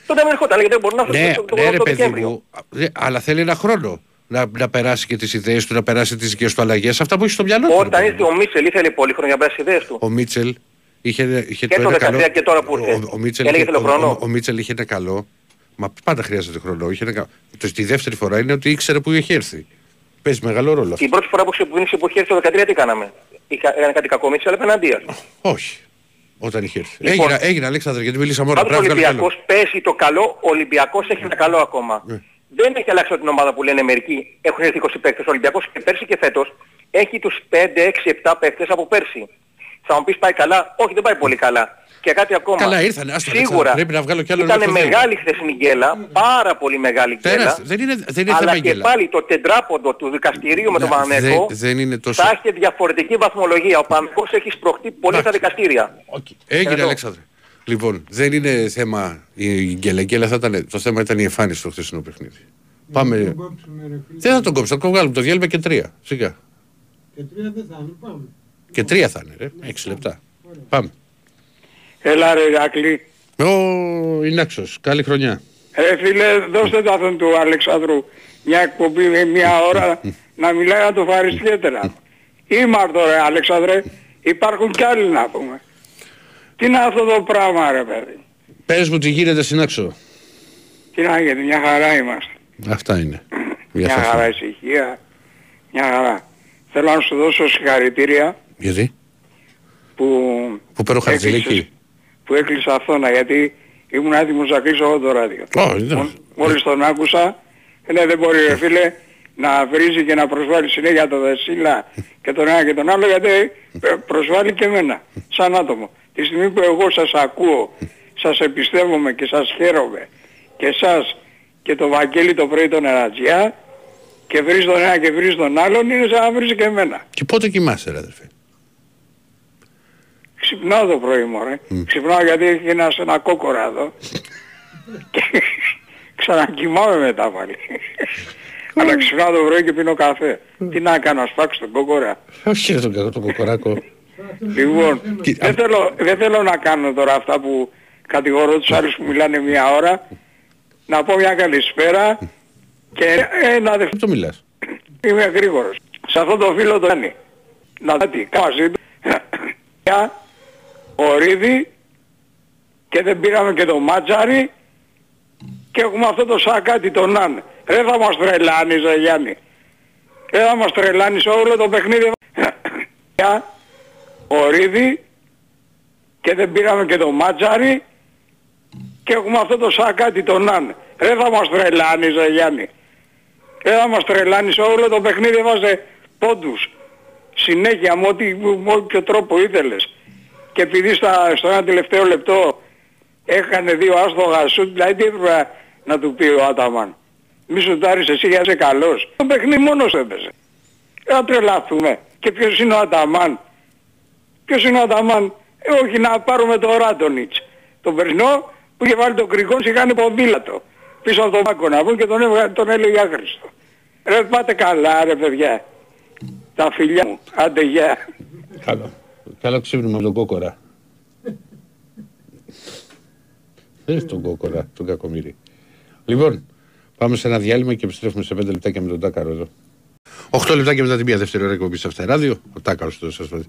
Τότε δεν ερχόταν, γιατί δεν μπορεί να Ναι, έρθει το- το- ναι, το ρε παιδί Δεκέμβριο. μου, δε- αλλά θέλει ένα χρόνο να, να περάσει και τις ιδέες του, να περάσει τις δικές του αλλαγές. Αυτά που έχεις στο μυαλό του. ρε Όταν παιδί ήρθε μου. ο Μίτσελ ήθελε πολύ χρόνο για να περάσει τις ιδέες του. Ο Μίτσελ είχε, είχε Και το ένα 13 και τώρα που ήρθε. Ο, ο, Μίτσελ, Έλεγε είχε, θέλω ο, χρόνο. ο, ο Μίτσελ είχε ένα καλό. Μα πάντα χρειάζεται χρόνο. Είχε ένα, κα- το, τη δεύτερη φορά είναι ότι ήξερε που είχε έρθει. Παίζει μεγάλο ρόλο αυτό. Την πρώτη φορά που ξεκίνησε η εποχή το 13 τι κάναμε. Είχα, έκανε κάτι κακό με αλλά απέναντίας. Όχι. Όταν είχε έρθει. Λοιπόν, έγινε, έγινε, Αλέξανδρε, γιατί μιλήσαμε όλα. Πάντως ο Πρέπει να βγάλω κι άλλο. Ολυμπιακός πέσει το καλό, ο Ολυμπιακός έχει ένα καλό ακόμα. Ναι. Δεν έχει αλλάξει την ομάδα που λένε μερικοί. Έχουν έρθει 20 παίκτες. Ο Ολυμπιακός και πέρσι και φέτος έχει τους 5, 6, 7 παίκτες από πέρσι. Θα μου πεις πάει καλά; Όχι δεν πάει πολύ καλά. Και κάτι ακόμα. Καλά, ήρθανε, άστο, Σίγουρα Αλέξανδρε, πρέπει να βγάλω κι άλλο ήταν μέχρι το μεγάλη χθεσινή γκέλα. Πάρα πολύ μεγάλη γκέλα. Τεράστιο. Δεν είναι, δεν είναι Αλλά θέμα και γκέλα. πάλι το τετράποντο του δικαστηρίου με τον Ναι, Παναγενικό δεν- δεν είναι τόσο- θα έχει διαφορετική βαθμολογία. Ο Παναγενικός έχει σπροχτεί πολύ στα δικαστήρια. Έγινε, Εδώ. Αλέξανδρε. Λοιπόν, δεν είναι θέμα η γκέλα. Η γκέλα θα ήταν, το θέμα ήταν η εμφάνιση στο χθεσινό παιχνίδι. Πάμε. Να τον κόψουμε, ρε φίλε. Δεν θα τον κόψω, θα τον βγάλουμε το διάλειμμα και τρία. Σιγά. Και τρία δεν θα είναι, πάμε. Και τρία θα είναι, ρε. Έξι λεπτά. Πάμε. Έλα ρε Ηρακλή. Ο Ινάξος, καλή χρονιά. Ρε φίλε, δώστε το αυτόν του Αλεξάνδρου μια εκπομπή με μια ώρα να μιλάει να το ευχαριστιέτερα. Ήμαρτο ρε Αλεξάνδρε, υπάρχουν κι άλλοι να πούμε. Τι είναι αυτό το πράγμα ρε παιδί; Πες μου τι γίνεται στην Άξο. Τι να γίνεται, μια χαρά είμαστε. Αυτά είναι. Για Μια σας. χαρά ησυχία, μια χαρά. Θέλω να σου δώσω συγχαρητήρια Γιατί, που, που παίρνω χαρτζηλίκι. Έκλεισες- που έκλεισα αυτόνα γιατί ήμουν έτοιμος να κλείσω εγώ το ράδιο. Ω, δεν- Μόλ- Μόλις τον άκουσα, λέει δεν μπορεί ρε φίλε να βρίζει και να προσβάλλει συνέχεια τον Δεσίλα και τον ένα και τον άλλο γιατί ε, προσβάλλει και εμένα σαν άτομο. Τη στιγμή που εγώ σας ακούω, σας εμπιστεύομαι και σας χαίρομαι και εσάς και το Βαγγέλη το πρωί τον Ερατζιά και βρεις τον ένα και βρεις τον άλλον είναι σαν να βρεις και εμένα. Και πότε κοιμάσαι, ρε αδερφέ; Ξυπνάω το πρωί μου, ρε. Ξυπνάω γιατί έχει ένα, ένα κόκορα εδώ. και ξανακοιμάμαι μετά πάλι. Αλλά ξυπνάω το πρωί και πίνω καφέ. Τι να κάνω, να σπάξω τον κόκορα. Όχι, ρε τον κακό, τον κοκοράκο. Λοιπόν, Τι- δεν θέλω, δεν θέλω να κάνω τώρα αυτά που κατηγορώ τους άλλους που μιλάνε μία ώρα. Να πω μια καλησπέρα και ένα Πού δεύτερο. το μιλάς; Είμαι γρήγορος. Σε αυτό το φίλο το κάνει. Να δω τι, κάμα μαζί του. Για ορίδι και δεν πήραμε και το μάτζαρι και έχουμε αυτό το σακάτι τον Αν. Δεν θα μας τρελάνεις ρε Γιάννη. Δεν θα μας τρελάνεις όλο το παιχνίδι. Για ορίδι και δεν πήραμε και το μάτζαρι και έχουμε αυτό το σακάτι τον Αν. Δεν θα μας τρελάνεις ρε Γιάννη. Δεν θα μας τρελάνεις όλο το παιχνίδι βάζε πόντους. Συνέχεια με, ό,τι, με όποιο τρόπο ήθελες. Και επειδή στα, στο ένα τελευταίο λεπτό έκανε δύο άστογα σουτ, δηλαδή τι έπρεπε να του πει ο Άταμαν. Μη σουτάρεις εσύ για είσαι καλός. Το παιχνίδι μόνος έπαιζε. Δεν θα τρελαθούμε. Και ποιος είναι ο Αταμάν. Ποιος είναι ο Αταμάν. Ε, όχι να πάρουμε το Ράτονιτς. Τον περσινό που είχε βάλει τον κρικό είχε κάνει ποδήλατο. Πίσω από τον Πάκο να βγουν και τον, έβγα, τον έλεγε άχρηστο. Ρε πάτε καλά ρε παιδιά. Τα φιλιά μου. Άντε γεια. Καλό. Καλό ξύπνημα με τον κόκορα. Δεν τον κόκορα, τον κακομύρι. Λοιπόν, πάμε σε ένα διάλειμμα και επιστρέφουμε σε 5 λεπτάκια με τον Τάκαρο εδώ. 8 λεπτάκια μετά την μία δεύτερη ώρα εκπομπής σε αυτά ράδιο. Ο Τάκαρος το σας πω.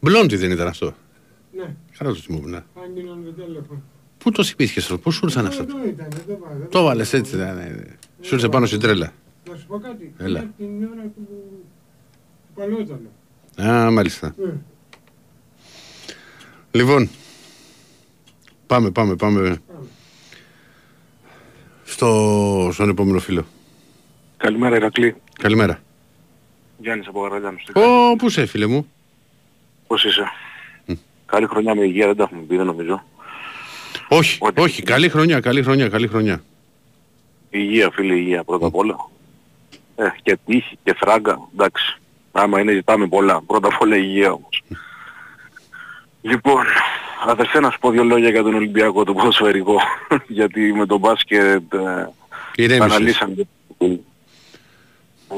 Μπλόντι δεν ήταν αυτό; Ναι, Καλά το θυμόμουν. ναι. άγγιναν το τηλέφωνο. Πού το θυμήθηκες αυτό, πού σου ήρθαν αυτά; Εδώ ήταν, εδώ βάζα. Το βάλες έτσι. ναι, ναι. Σου ήρθε πάνω στην τρέλα. Να σου πω κάτι. Έλα. Είναι την ώρα του, του παλαιόταλου. Α, μάλιστα. Ε, Λοιπόν, πάμε, πάμε, πάμε. Στο, στον επόμενο φίλο. Καλημέρα Ηρακλή. Καλημέρα. Γιάννης από Γαραγιάννους. Ω, πού είσαι φίλε μου; Πώς είσαι; Καλή χρονιά με υγεία δεν τα έχουμε πει δεν νομίζω. Όχι, Ό,τι- όχι, καλή χρονιά, καλή χρονιά, καλή χρονιά. Υγεία φίλε υγεία πρώτα απ' όλα. Ε, και τύχη και φράγκα εντάξει. Άμα είναι ζητάμε πολλά. Πρώτα απ' όλα υγεία όμως. Λοιπόν, αδερφέ να σου πω δύο λόγια για τον Ολυμπιακό, το ποδοσφαιρικό. Γιατί με τον μπάσκετ ε, Ηρέμησες. αναλύσαμε.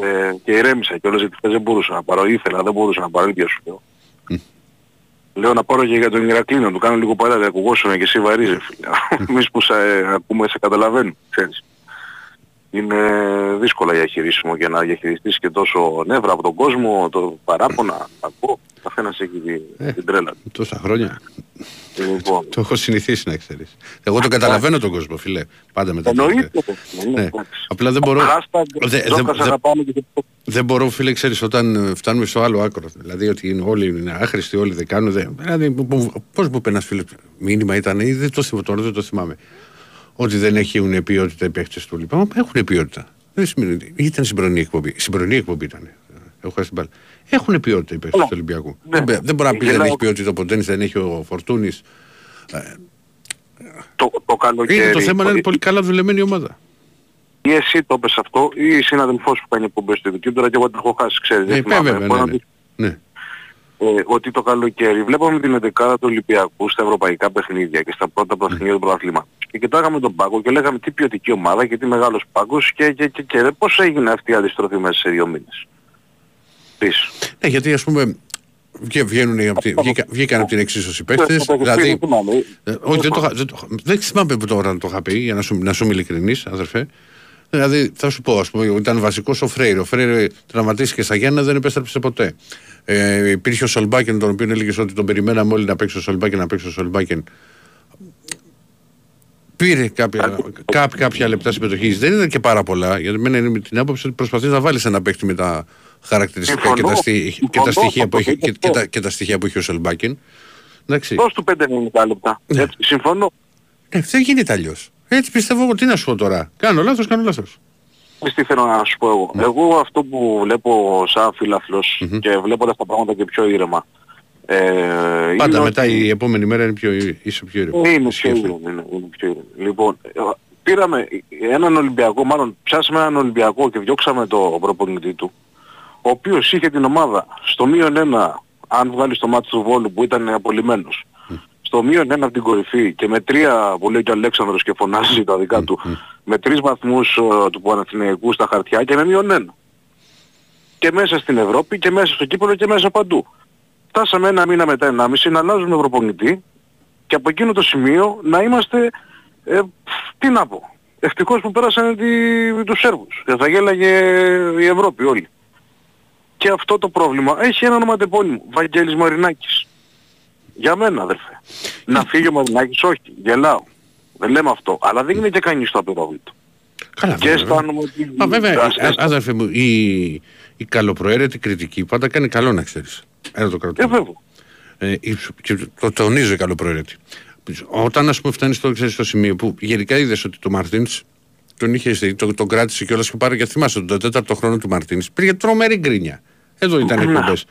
Ε, και ηρέμησα και όλες γιατί χθες δεν μπορούσα να πάρω. Ήθελα, δεν μπορούσα να πάρω, ίδια σου λέω. Λέω να πάρω και για τον Ηρακλή, να του κάνω λίγο παράδειγμα, να ακουγόσουν και εσύ βαρύζε φίλε. Εμείς που σε ακούμε σε καταλαβαίνουν, ξέρεις. Είναι δύσκολα διαχειρίσιμο και να διαχειριστείς και τόσο νεύρα από τον κόσμο, το παράπονα, ακούω. Καθένας έχει τη- Ε. την τρέλα του. Τόσα χρόνια. Λοιπόν, Το έχω συνηθίσει να ξέρεις. Εγώ το καταλαβαίνω τον κόσμο, φίλε. Πάντα μετά. εννοείται. Ναι. εντάξει. Απλά δεν μπορώ. Hashtag, Δε- δε- Τζόκας δε- αγαπάμε και Δεν μπορώ, φίλε, ξέρεις, όταν ε, φτάνουμε στο άλλο άκρο. Δηλαδή ότι είναι όλοι είναι άχρηστοι, όλοι δεν κάνουν. Δεν... Δηλαδή, πώς μου είπε ένας φίλος, μήνυμα ήταν, ή δεν το θυμάμαι τώρα, δεν το θυμάμαι. Ότι δεν έχουν ποιότητα οι παίχτε του λοιπά. Έχουν ποιότητα. Δεν σημαίνει ότι ήταν συμπρονή εκπομπή. Συμπρονή εκπομπή ήταν. Έχω χάσει την μπάλα. Έχουν ποιότητα οι παίχτε του Ολυμπιακού. Ναι. Δεν, δεν μπορεί να πει δεν Γελάω. έχεις ποιότητα ο Ποντένης, δεν έχει ο Φορτούνης. Το, το καλοκαίρι. Είναι το θέμα να είναι πολύ καλά δουλεμένη ομάδα. Ή εσύ το είπες αυτό ή η συναδελφός που κάνει εκπομπές στο YouTube, τώρα και εγώ την έχω χάσει, ξέρεις. δεν Ε, θυμάμαι. βέβαια, Μπορώ ναι, να ναι. δεις, ναι. Ε, ότι το καλοκαίρι βλέπαμε την 11 του Ολυμπιακού στα ευρωπαϊκά παιχνίδια και στα πρώτα παιχνίδια του πρωταθλήματος. Και κοιτάγαμε τον πάγκο και λέγαμε τι ποιοτική ομάδα και τι μεγάλος πάγκος και, και, και, και, πώς έγινε αυτή η αντιστροφή μέσα σε δύο μήνες. Πεις. Ναι, γιατί ας πούμε βγα- βγαίνουν, από τη- βγήκα- βγήκαν από την εξίσωση παίχτες, Το- το- το- δηλαδή δεν θυμάμαι. Ε, όχι, δεν, το, είχα- δεν, το, είχα- δεν θυμάμαι που τώρα να το είχα πει, για να σου, να σου είμαι ειλικρινής, αδερφέ. Δηλαδή, θα σου πω, ας πούμε, ήταν βασικός ο Φρέιρο. Ο Φρέιρο τραυματίστηκε στα Γιάννα, δεν επέστρεψε ποτέ. Ε, υπήρχε ο Σολμπάκεν, τον οποίο έλεγες ότι τον περιμέναμε όλοι να παίξει ο Σολμπάκεν, να παίξει ο Σολμπάκεν. Πήρε κάποια, κάποια, κάποια λεπτά συμμετοχής. Δεν ήταν και πάρα πολλά. Γιατί μένα είναι με την άποψη ότι προσπαθείς να βάλεις ένα παίχτη με τα χαρακτηριστικά και τα, Συμφωνώ. στοιχεία, και τα Συμφωνώ, στοιχεία που έχει, αυτό και, το και πω. τα, και τα στοιχεία που έχει ο Σολμπάκεν. Εντάξει. Δώσ' του 5-90 λεπτά. Ναι. Έτσι, συμφωνώ. Ε, δεν γίνεται αλλιώς. Έτσι πιστεύω εγώ. Τι να σου πω τώρα. Κάνω λάθος, κάνω λάθος. Ξέρεις τι θέλω να σου πω εγώ. Ναι. Εγώ αυτό που βλέπω σαν φιλαθλος και βλέποντας τα πράγματα και πιο ήρεμα. Ε, Πάντα είναι μετά ότι- η επόμενη μέρα είναι πιο, είσαι πιο ήρεμο. Ναι, είναι πιο ήρεμο, είναι, είναι πιο ήρεμο. Λοιπόν, ε, πήραμε έναν Ολυμπιακό, μάλλον πιάσαμε έναν Ολυμπιακό και διώξαμε το προπονητή του, ο οποίος είχε την ομάδα στο μείον ένα, αν βγάλεις το μάτι του Βόλου που ήταν απολυμμένος, στο μείον ένα από την κορυφή και με τρία που λέει και ο Αλέξανδρος και φωνάζει τα δικά του, με τρεις βαθμούς ε, του Παναθηναϊκού στα χαρτιά και με μείον ένα. Και μέσα στην Ευρώπη και μέσα στο κύπελο και μέσα παντού. Φτάσαμε ένα μήνα μετά ενάμιση να αλλάζουμε προπονητή και από εκείνο το σημείο να είμαστε, ε, τι να πω, ευτυχώς που πέρασαν τη, τους Σέρβους. Και θα γέλαγε η Ευρώπη όλη. Και αυτό το πρόβλημα έχει ένα ονοματεπώνυμο, Βαγγέλης Μαρινάκης. Για μένα αδερφέ. να φύγει ο Μαρινάκης, όχι, γελάω. Δεν λέμε αυτό, αλλά δεν είναι και κανείς το απειρόβλητο. Καλά, Και βέβαια. αισθάνομαι ότι... Μα βέβαια, Ας- α- άδερφε μου, η, η καλοπροαίρετη κριτική πάντα κάνει καλό να ξέρεις. Ένα το Ε, κρατώ. βέβαια. Ε, η- και το τονίζω η καλοπροαίρετη. Όταν ας πούμε φτάνεις στο, ξέρεις, στο σημείο που γενικά είδες ότι το Μαρτίνς τον είχε δει, τον, τον κράτησε κιόλας και πάρε και θυμάσαι τον τέταρτο χρόνο του Μαρτίνς πήγε τρομερή γκρίνια. Εδώ ήταν οι Ναι. εκπομπές.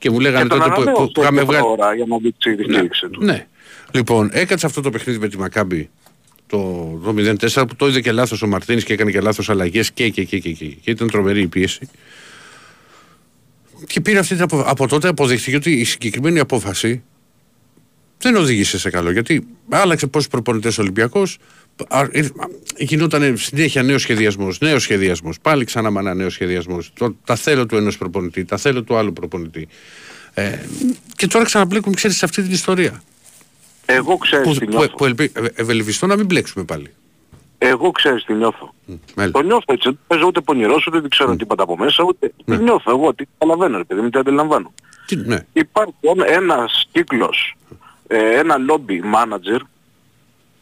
Και μου λέγανε Και τον τότε που, που, ανανέωσε που είχαμε μια βγάλει. ώρα για να δείξει τη στήριξη τους. Ναι. Λοιπόν, έκατσε αυτό το παιχνίδι με τη Μακάμπη το, το 0-4 που το είδε και λάθος ο Μαρτίνης και έκανε και λάθος αλλαγές και, και, και, και, και, και ήταν τρομερή η πίεση. Και πήρε αυτή την απο... από τότε αποδείχθηκε ότι η συγκεκριμένη απόφαση δεν οδήγησε σε καλό. Γιατί άλλαξε πόσους προπονητές ο Ολυμπιακός, γινόταν συνέχεια νέος σχεδιασμός, νέος σχεδιασμός. Πάλι ξανά με ένα νέο σχεδιασμός. Τα θέλω του ενός προπονητή, τα θέλω του άλλου προπονητή. Ε, και τώρα ξαναμπλέκουμε, ξέρεις, σε αυτή την ιστορία. Εγώ ξέρεις Που, τι που, νιώθω. που ελπι- ε, ευελπιστώ να μην μπλέξουμε πάλι. Εγώ ξέρεις τι νιώθω. Μάλιστα. Το νιώθω έτσι. Δεν παίζω ούτε πονηρός, ούτε δεν ξέρω τίποτα από μέσα, ούτε Ναι. τι νιώθω εγώ, τι καταλαβαίνω, ρε παιδί μου, τι αντιλαμβάνω. Τι, ναι. Υπάρχει ένα- ένας κύκλος, ε, ένα lobby manager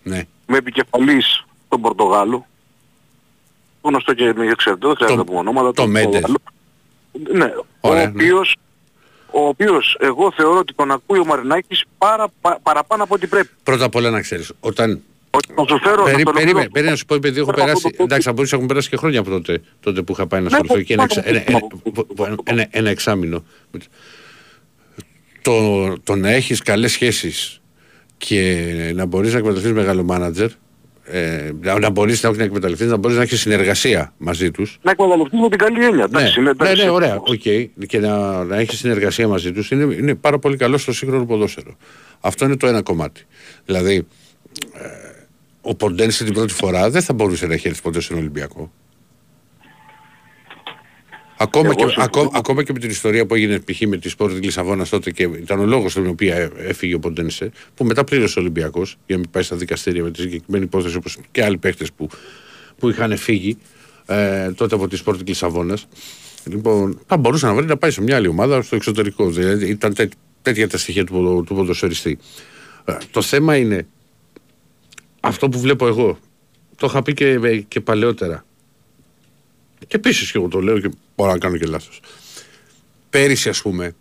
ναι. Με επικεφαλής τον Πορτογάλο, γνωστό και με ξέρετε, δεν χρειάζεται να πούμε ονόματα. το τον Μέντερ. Πορτογάλο. Ναι, Ωραία, ο ναι. οποίος ο οποίος εγώ θεωρώ ότι τον ακούει ο Μαρινάκης πάρα, πα- παραπάνω από ό,τι πρέπει. Πρώτα απ' όλα να ξέρεις, όταν. Ότι θα σου φέρω... Περί, θα το περίμενε, ολοκληρώσω. περίμενε να σου πω, επειδή έχω Πέρα από περάσει. το- Εντάξει, θα μπορούσε να έχουν περάσει και χρόνια από τότε, τότε που είχα πάει να Ναι, ασχοληθώ και ένα, πάμε, εξα- ένα, πάμε, ένα, πάμε, ένα, ένα εξάμηνο. Το, το να έχεις καλές σχέσεις και να μπορείς να εκμεταλλευτείς μεγάλο μάνατζερ, ε, να, να μπορείς να, όχι να εκμεταλλευτείς, να μπορείς να έχεις συνεργασία μαζί τους. Να εκμεταλλευτείς με την καλή έννοια. Ναι, Εντάξει, είναι, ναι, εντάξει. ναι, ωραία, οκ. Και να, να έχεις συνεργασία μαζί τους είναι, είναι πάρα πολύ καλό στο σύγχρονο ποδόσφαιρο. Αυτό είναι το ένα κομμάτι. Δηλαδή, ε, ο Ποντένσε την πρώτη φορά δεν θα μπορούσε να έχει έρθει ποτέ στον Ολυμπιακό. Ακόμα Εγώ και, συμφωνώ. ακόμα, ακόμα και με την ιστορία που έγινε π.χ. με τη Σπόρτη Λισαβόνας τότε και ήταν ο λόγος τον οποίο ε- έφυγε ο Ποντένσε, που μετά πλήρωσε ο Ολυμπιακός για να μην πάει στα δικαστήρια με τη συγκεκριμένη υπόθεση όπως και άλλοι παίχτε που, που είχαν φύγει ε, τότε από τη Σπόρτη Λισαβόνας. Λοιπόν, θα μπορούσε να βρει να πάει σε μια άλλη ομάδα στο εξωτερικό. Δηλαδή ήταν τέ, τέτοια τα στοιχεία του, ποδο- του ποδοσφαιριστή. Ε, το θέμα είναι αυτό που βλέπω εγώ. Το είχα πει και, και παλαιότερα. Και επίσης και εγώ το λέω και μπορώ να κάνω και λάθος. Πέρυσι, ας πούμε,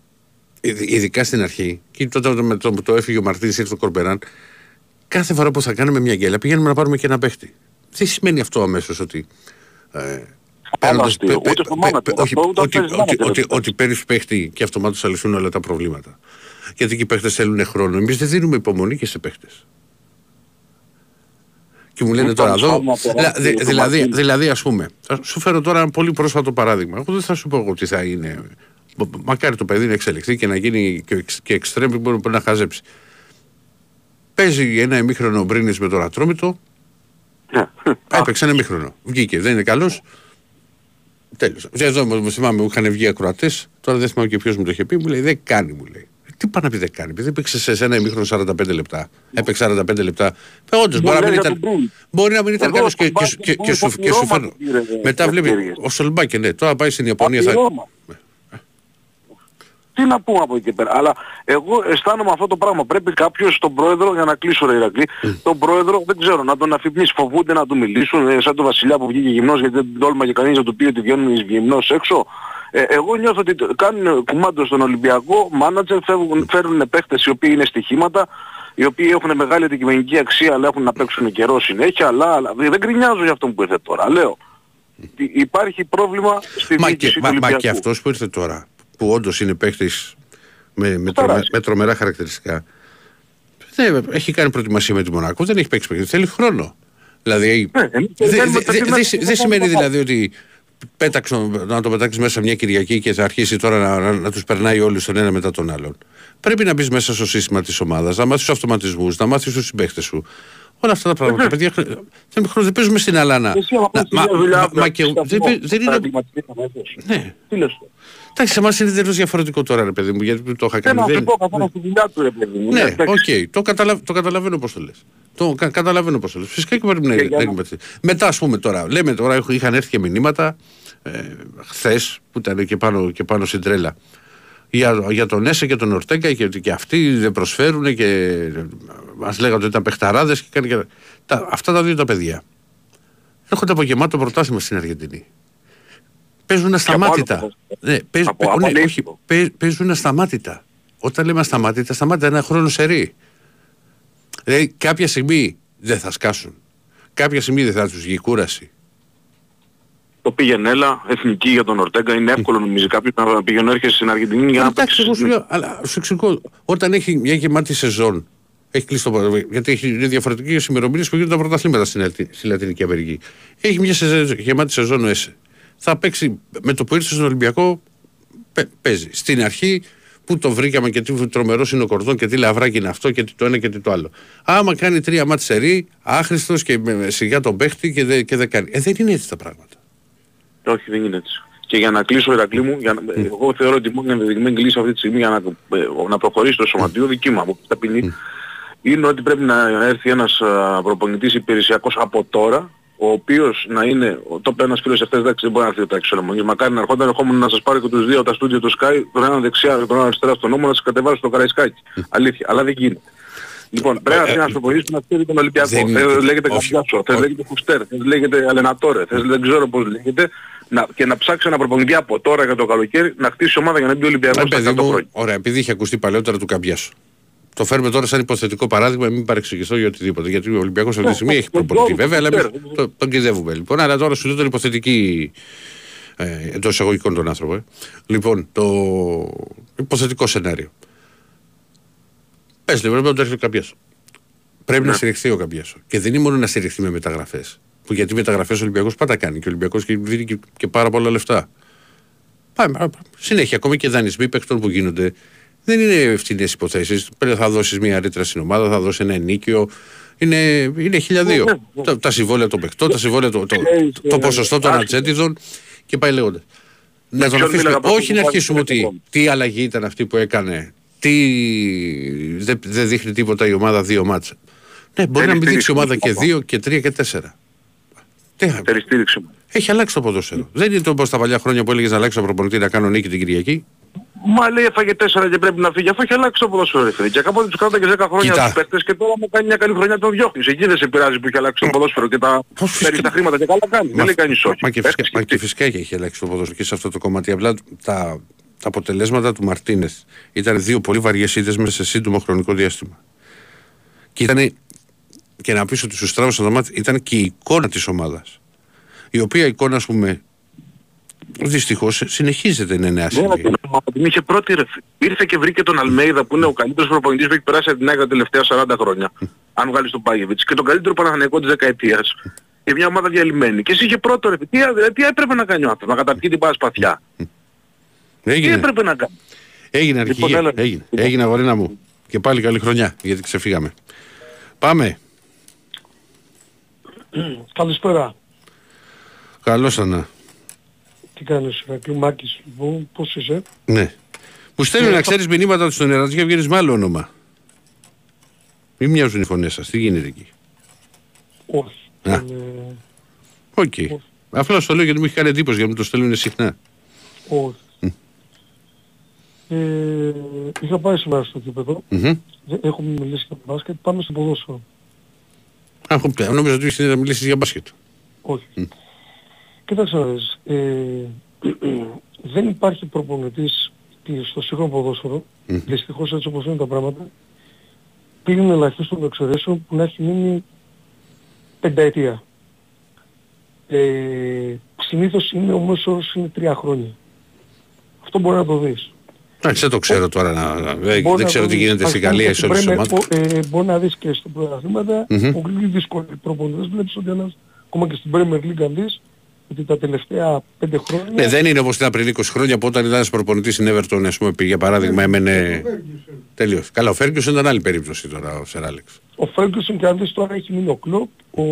ειδ- ειδικά στην αρχή, και τότε με το, το έφυγε ο Μαρτίνης, ήρθε ο Κορμπεράν, κάθε φορά που θα κάνουμε μια γκέλα πηγαίνουμε να πάρουμε και ένα παίχτη. Δεν σημαίνει αυτό αμέσως ότι. Ε, παίρνοντας- αστείο. πε- πε- Ούτε στο πε- manager. πε- Αυτό όχι, ούτε ότι- παίζεις ότι- manager ότι- αυτό. Ότι παίρνεις παίχτη και αυτομάτως θα λυθούν όλα τα προβλήματα. Γιατί και οι παίχτες θέλουν χρόνο. Εμείς δεν δίνουμε υπομονή και σε παίχτες. Και μου λένε Μην τώρα πάμε εδώ. σφάλμα δηλα- τεράστιο δη- το Δηλαδή, Μαρτίνς. δηλαδή, ας πούμε, θα σου φέρω τώρα ένα πολύ πρόσφατο παράδειγμα. Εγώ δεν θα σου πω εγώ τι θα είναι. Μ- Μακάρι το παιδί να εξελιχθεί και να γίνει και, εξ- και εξτρέμ που μπορεί να χαζέψει. Παίζει ένα ημίχρονο Μπρίνη με τον Ατρόμητο. Ναι. Έπαιξε ένα ημίχρονο. Βγήκε. Δεν είναι καλός. Τέλος. Εδώ μου θυμάμαι, μου είχαν βγει ακροατές. Τώρα δεν θυμάμαι και ποιος μου το είχε πει. Μου λέει δεν κάνει, μου λέει. «Ε, Τι πάει να πει δεν κάνει. Επειδή έπαιξε σε ένα ημίχρονο 45 λεπτά. Έπαιξε 45 λεπτά. Όντως μπορεί, να μην λέει για ήταν- τον Μπριν. μπορεί να μην ήταν Εδώ καλός στο και, και, μπάσκετ και, που και, σου, είναι και σου από τη φέρνω. Ρώμα, κύριε Μετά βλέπει. Δευτέρης. Ο Σολμπάκε, ναι, τώρα πάει στην Ιαπωνία. Θα... Ρώμα. Τι να πούμε από εκεί και πέρα. Αλλά εγώ αισθάνομαι αυτό το πράγμα. Πρέπει κάποιος τον πρόεδρο, για να κλείσω ρε Ηρακλή, τον πρόεδρο δεν ξέρω, να τον αφυπνίσει. Φοβούνται να του μιλήσουν, ε, σαν τον Βασιλιά που βγήκε γυμνός γιατί δεν τόλμαγε κανείς να του πει ότι βγαίνουν γυμνός έξω. Ε, εγώ νιώθω ότι το- κάνουν κουμάντο στον Ολυμπιακό, μάνατζερ, φεύγουν, φέρνουν παίχτες οι οποίοι είναι στοιχήματα, οι οποίοι έχουν μεγάλη αντικειμενική αξία αλλά έχουν να παίξουν καιρό συνέχεια, αλλά, αλλά δεν γκρινιάζω για αυτό που ήρθε τώρα. Λέω, ότι υπάρχει πρόβλημα στη Μα, διοίκηση και, του μα, μα Ολυμπιακού. και αυτός που ήρθε τώρα, που όντως είναι παίχτη με, με, τρομε, Ταράζει. με τρομερά χαρακτηριστικά. Δεν, έχει κάνει προετοιμασία με τη Μονακό, δεν έχει παίξει παιχνίδι. Θέλει χρόνο. Δηλαδή, Ναι, εμείς δεν περιμένουμε δε, τα δε, κείμενα δε, που δε θα σημαίνει κάνουμε. δηλαδή ότι πέταξε, να το πετάξεις μέσα μια Κυριακή και θα αρχίσει τώρα να, να, να τους περνάει όλους τον ένα μετά τον άλλον. Πρέπει να μπεις μέσα στο σύστημα της ομάδας, να μάθεις τους αυτοματισμούς, να μάθεις τους συμπαίχτες σου. Όλα αυτά τα πράγματα. Τα παιδιά χρ- δεν, χρόνο, δεν παίζουμε στην αλάνα. Εσύ άμα Να- πας μα- μια δουλειά μα- αύριο μα στο και- σταθμό, δεν παι- δεν θα είναι. εγκλιματιστείς αμέσως. Ναι. Τι λες τώρα. Εντάξει, σε εμάς είναι τελείως διαφορετικό τώρα, ρε παιδί μου, γιατί το είχα κάνει. Θέλω να δεν- σου πω καθένα στη δουλειά του ρε παιδί μου. Ναι, εντάξει. οκ, το, καταλαβα... το καταλαβαίνω πώς το λες. Το κα... καταλαβαίνω πώς το λες. Φυσικά και πρέπει να Και να για να- εγκλιματιστεί. Μετά, ας πούμε τώρα, λέμε τώρα, έχουν- είχαν έρθει και μηνύματα ε, χθες που ήταν και πάνω, και πάνω στην τρέλα. Για, για τον Έσε και τον Ορτέγκα και ότι και αυτοί δεν προσφέρουν και μας λέγανε ότι ήταν παιχταράδες και κάνει και. Τα, αυτά τα δύο τα παιδιά έρχονται από γεμάτο πρωτάθλημα στην Αργεντινή. Παίζουν ασταμάτητα. άλλο Ναι, παίζ- Από- παι- από ναι, όχι, αλήθεια. παί- παίζουν ασταμάτητα. Όταν λέμε ασταμάτητα, σταμάτητα ένα χρόνο σερή. Δηλαδή κάποια στιγμή δεν θα σκάσουν. Κάποια στιγμή δεν θα τους βγει η κούραση. Το πήγαινε έλα, εθνική για τον Ορτέγκα. Είναι εύκολο νομίζει κάποιος να πηγαίνει έρχεσαι στην Αργεντινή για να Εντάξει, εγώ παίξεις. σου λέω, αλλά σου εξηγώ, όταν έχει μια γεμάτη σεζόν, έχει κλείσει το πρωτάθλημα, γιατί έχει είναι διαφορετικές ημερομηνίες που γίνονται τα πρωταθλήματα στην, Λατι- στη Λατινική Αμερική. Έχει μια σεζόν, γεμάτη σεζόν ο ΕΣΕ. Θα παίξει με το που ήρθε στον Ολυμπιακό, παι- παίζει. Στην αρχή που το βρήκαμε και τι τρομερός είναι ο κορδόν και τι λαβράκι είναι αυτό και τι το ένα και τι το άλλο. Άμα κάνει τρία μάτς σερή, άχρηστος και με, με σιγά τον παίχτη και, δεν- και δεν κάνει. Ε, δεν είναι έτσι τα πράγματα. Όχι, δεν είναι έτσι. Και για να κλείσω, Ηρακλή μου, για να, εγώ θεωρώ ότι η μόνη ενδεδειγμένη λύση αυτή τη στιγμή για να, ε, να προχωρήσει το σωματείο δική μου από ταπεινή είναι ότι πρέπει να έρθει ένας α, προπονητής υπηρεσιακός από τώρα ο οποίος να είναι, το είπε ένας φίλος εχθές, εντάξει δεν μπορεί να έρθει τα εξωτερικά. Μακάρι να ερχόταν, ερχόμουν να σας πάρω και τους δύο τα στούντιο του Sky, τον έναν δεξιά και τον έναν αριστερά στον νόμο να σας κατεβάσω στο Καραϊσκάκι. Αλήθεια, αλλά δεν γίνεται. Λοιπόν, πρέπει να έρθει ένας προπονητής που να ξέρει τον Ολυμπιακό. δεν είναι- Θες λέγεται όχι, Καμπιάσο, θες όχι. λέγεται Φουστέρ, θες λέγεται Αλενατόρε, θες δεν ξέρω πώς λέγεται. Να, και να ψάξει ένα προπονητή από τώρα για το καλοκαίρι να χτίσει ομάδα για να μπει ο Ολυμπιακός Ε, στα παιδί 100 μου, χρόνια. ωραία, επειδή είχε ακουστεί παλαιότερα του Καμπιάσου. Το φέρουμε τώρα σαν υποθετικό παράδειγμα, μην παρεξηγηθώ για οτιδήποτε. Γιατί ο Ολυμπιακός αυτή τη στιγμή έχει προπονητή, βέβαια, αλλά εμείς το, τον κυδεύουμε. Λοιπόν, αλλά τώρα σου λέω τον υποθετική. Ε, Εντός εισαγωγικών τον άνθρωπο. Ε. Λοιπόν, το υποθετικό σενάριο. Πες λοιπόν, πρέπει να έρθει ο Καμπιάσο. Πρέπει να στηριχθεί ο Καμπιάσο. Και δεν είναι μόνο να στηριχθεί με μεταγραφές. Που γιατί μεταγραφές ο Ολυμπιακός πάντα κάνει. Και ο Ολυμπιακός δίνει και, και πάρα πολλά λεφτά. Πάμε, α, συνέχεια, ακόμη και δανεισμοί παίκτων που γίνονται. Δεν είναι φθηνέ υποθέσεις. Θα δώσεις μια ρήτρα στην ομάδα, θα δώσει ένα ενίκιο. Είναι, είναι χιλιαδίο. τα, τα συμβόλαια των παικτών, τα συμβόλαια, το, το, το, το ποσοστό των ατζέντιδων και πάει λέγοντας. Να τον ποιον αφήσουμε. μίλαγα Όχι να πρώτα, αρχίσουμε πρώτα, ότι τι αλλαγή ήταν αυτή που έκανε. Τι δεν δεν δείχνει τίποτα η ομάδα δύο μάτσα. Ναι, μπορεί Δεν να μην δείξει η ομάδα και στήριξη. δύο και τρία και τέσσερα. Τι, Θέλει στήριξη μου. έχει αλλάξει το ποδόσφαιρο. Δεν είναι όπως τα παλιά χρόνια που έλεγες να αλλάξει το προπονητή να κάνω νίκη την Κυριακή. Μα λέει έφαγε 4 και πρέπει να φύγει, αφού έχει αλλάξει το ποδόσφαιρο ρε φίλε. Και κάποτε τους κράταγες 10 χρόνια Κοίτα. τους παίκτες και τώρα μου κάνει μια καλή χρονιά τον διώχνεις. Εκεί δεν σε πειράζει που έχει αλλάξει το ποδόσφαιρο και τα Πώς παίρνεις φυσικά- τα χρήματα και καλά κάνει. Δεν λέει κανείς όχι. Μα και, φυσικά, Παίρνεις μα και και φυσικά και έχει αλλάξει το ποδόσφαιρο και σε αυτό το κομμάτι. Απλά τα, τα αποτελέσματα του Μαρτίνεθ ήταν δύο πολύ βαριές ήττες μέσα σε σύντομο χρονικό διάστημα. Και ήταν και να πεις ότι σου στράβωσαν το μάτι ήταν και η εικόνα της ομάδας. Η οποία εικόνα, ας πούμε, δυστυχώς συνεχίζεται να είναι Ναι, άσχημη. μα την είχε πρώτη ρε. φίλε. Ήρθε και βρήκε τον Αλμέιδα που είναι ο καλύτερος προπονητής που έχει περάσει από την ΑΕΚ τα τελευταία 40 χρόνια. Αν βγάλεις τον Πάγεβιτς. Και τον καλύτερο Παναθηναϊκό της δεκαετίας. Και μια ομάδα διαλυμένη. Και εσύ είχε πρώτο ρε. Τι, ε, τι έπρεπε να κάνει ο άνθρωπος. Να καταπιεί την πάση σπαθιά; Τι Έγινε, έπρεπε να κάνει; έγινε Λοιπόν, αρχηγέ, έλα. έγινε, έγινε αγορίνα μου. Και πάλι καλή χρονιά, γιατί ξεφύγαμε. Πάμε. Καλησπέρα. Καλώς Ανά. Τι κάνεις, Ρακλή Μάκης, λοιπόν, πώς είσαι; Ναι. Που στέλνουν να ξέρεις μηνύματα τους στον Ερατζή και βγαίνεις με άλλο όνομα. Μην μοιάζουν οι φωνές σας. Τι γίνεται εκεί. Όχι. Α. Ε, Οκ. Απλά στο λέω γιατί μου έχει κάνει εντύπωση γιατί μου το στέλνουν συχνά. όχι. Ε, είχα πάει σήμερα στο γήπεδο. Μμμ. Δεν- Έχουμε μιλήσει για μπάσκετ. Πάμε στο ποδόσφαιρο. Α, έχω πια. Νόμιζα ότι είχε να μιλήσεις για μπάσκετ. Όχι. Κοίταξε να δεις. Ε, δεν υπάρχει προπονητής τι- στο σύγχρονο ποδόσφαιρο, Μμ. δυστυχώς έτσι όπως είναι τα πράγματα, πλην ελαχίστων εξαιρέσεων που να έχει μείνει πενταετία. Ε, συνήθως είναι ο μέσος όρος είναι τρία χρόνια. Αυτό μπορεί να το δεις. Εντάξει, δεν το ξέρω τώρα. Να, δεν, Μπορεί δεν να ξέρω το τι δεις. γίνεται Ας στην πούμε Γαλλία και σε όλες τις στην ομάδες. Premier, ε, μπορεί να δεις και στα πρωταθλήματα Μμμ. πολύ δύσκολοι προπονητές. Βλέπεις ότι ένας, ακόμα και στην Premier League αν δεις, ότι τα τελευταία πέντε χρόνια Ναι, δεν είναι όπως ήταν πριν 20 χρόνια που όταν ήταν ένας προπονητής στην Everton, ας πούμε, πήγε για παράδειγμα, έμενε τελείως. Καλά, ο Φέργκιος ήταν άλλη περίπτωση τώρα, ο Σεράλεξ. Ο Φέργκουσον και αν δεις τώρα έχει μείνει ο Κλόπ, ο,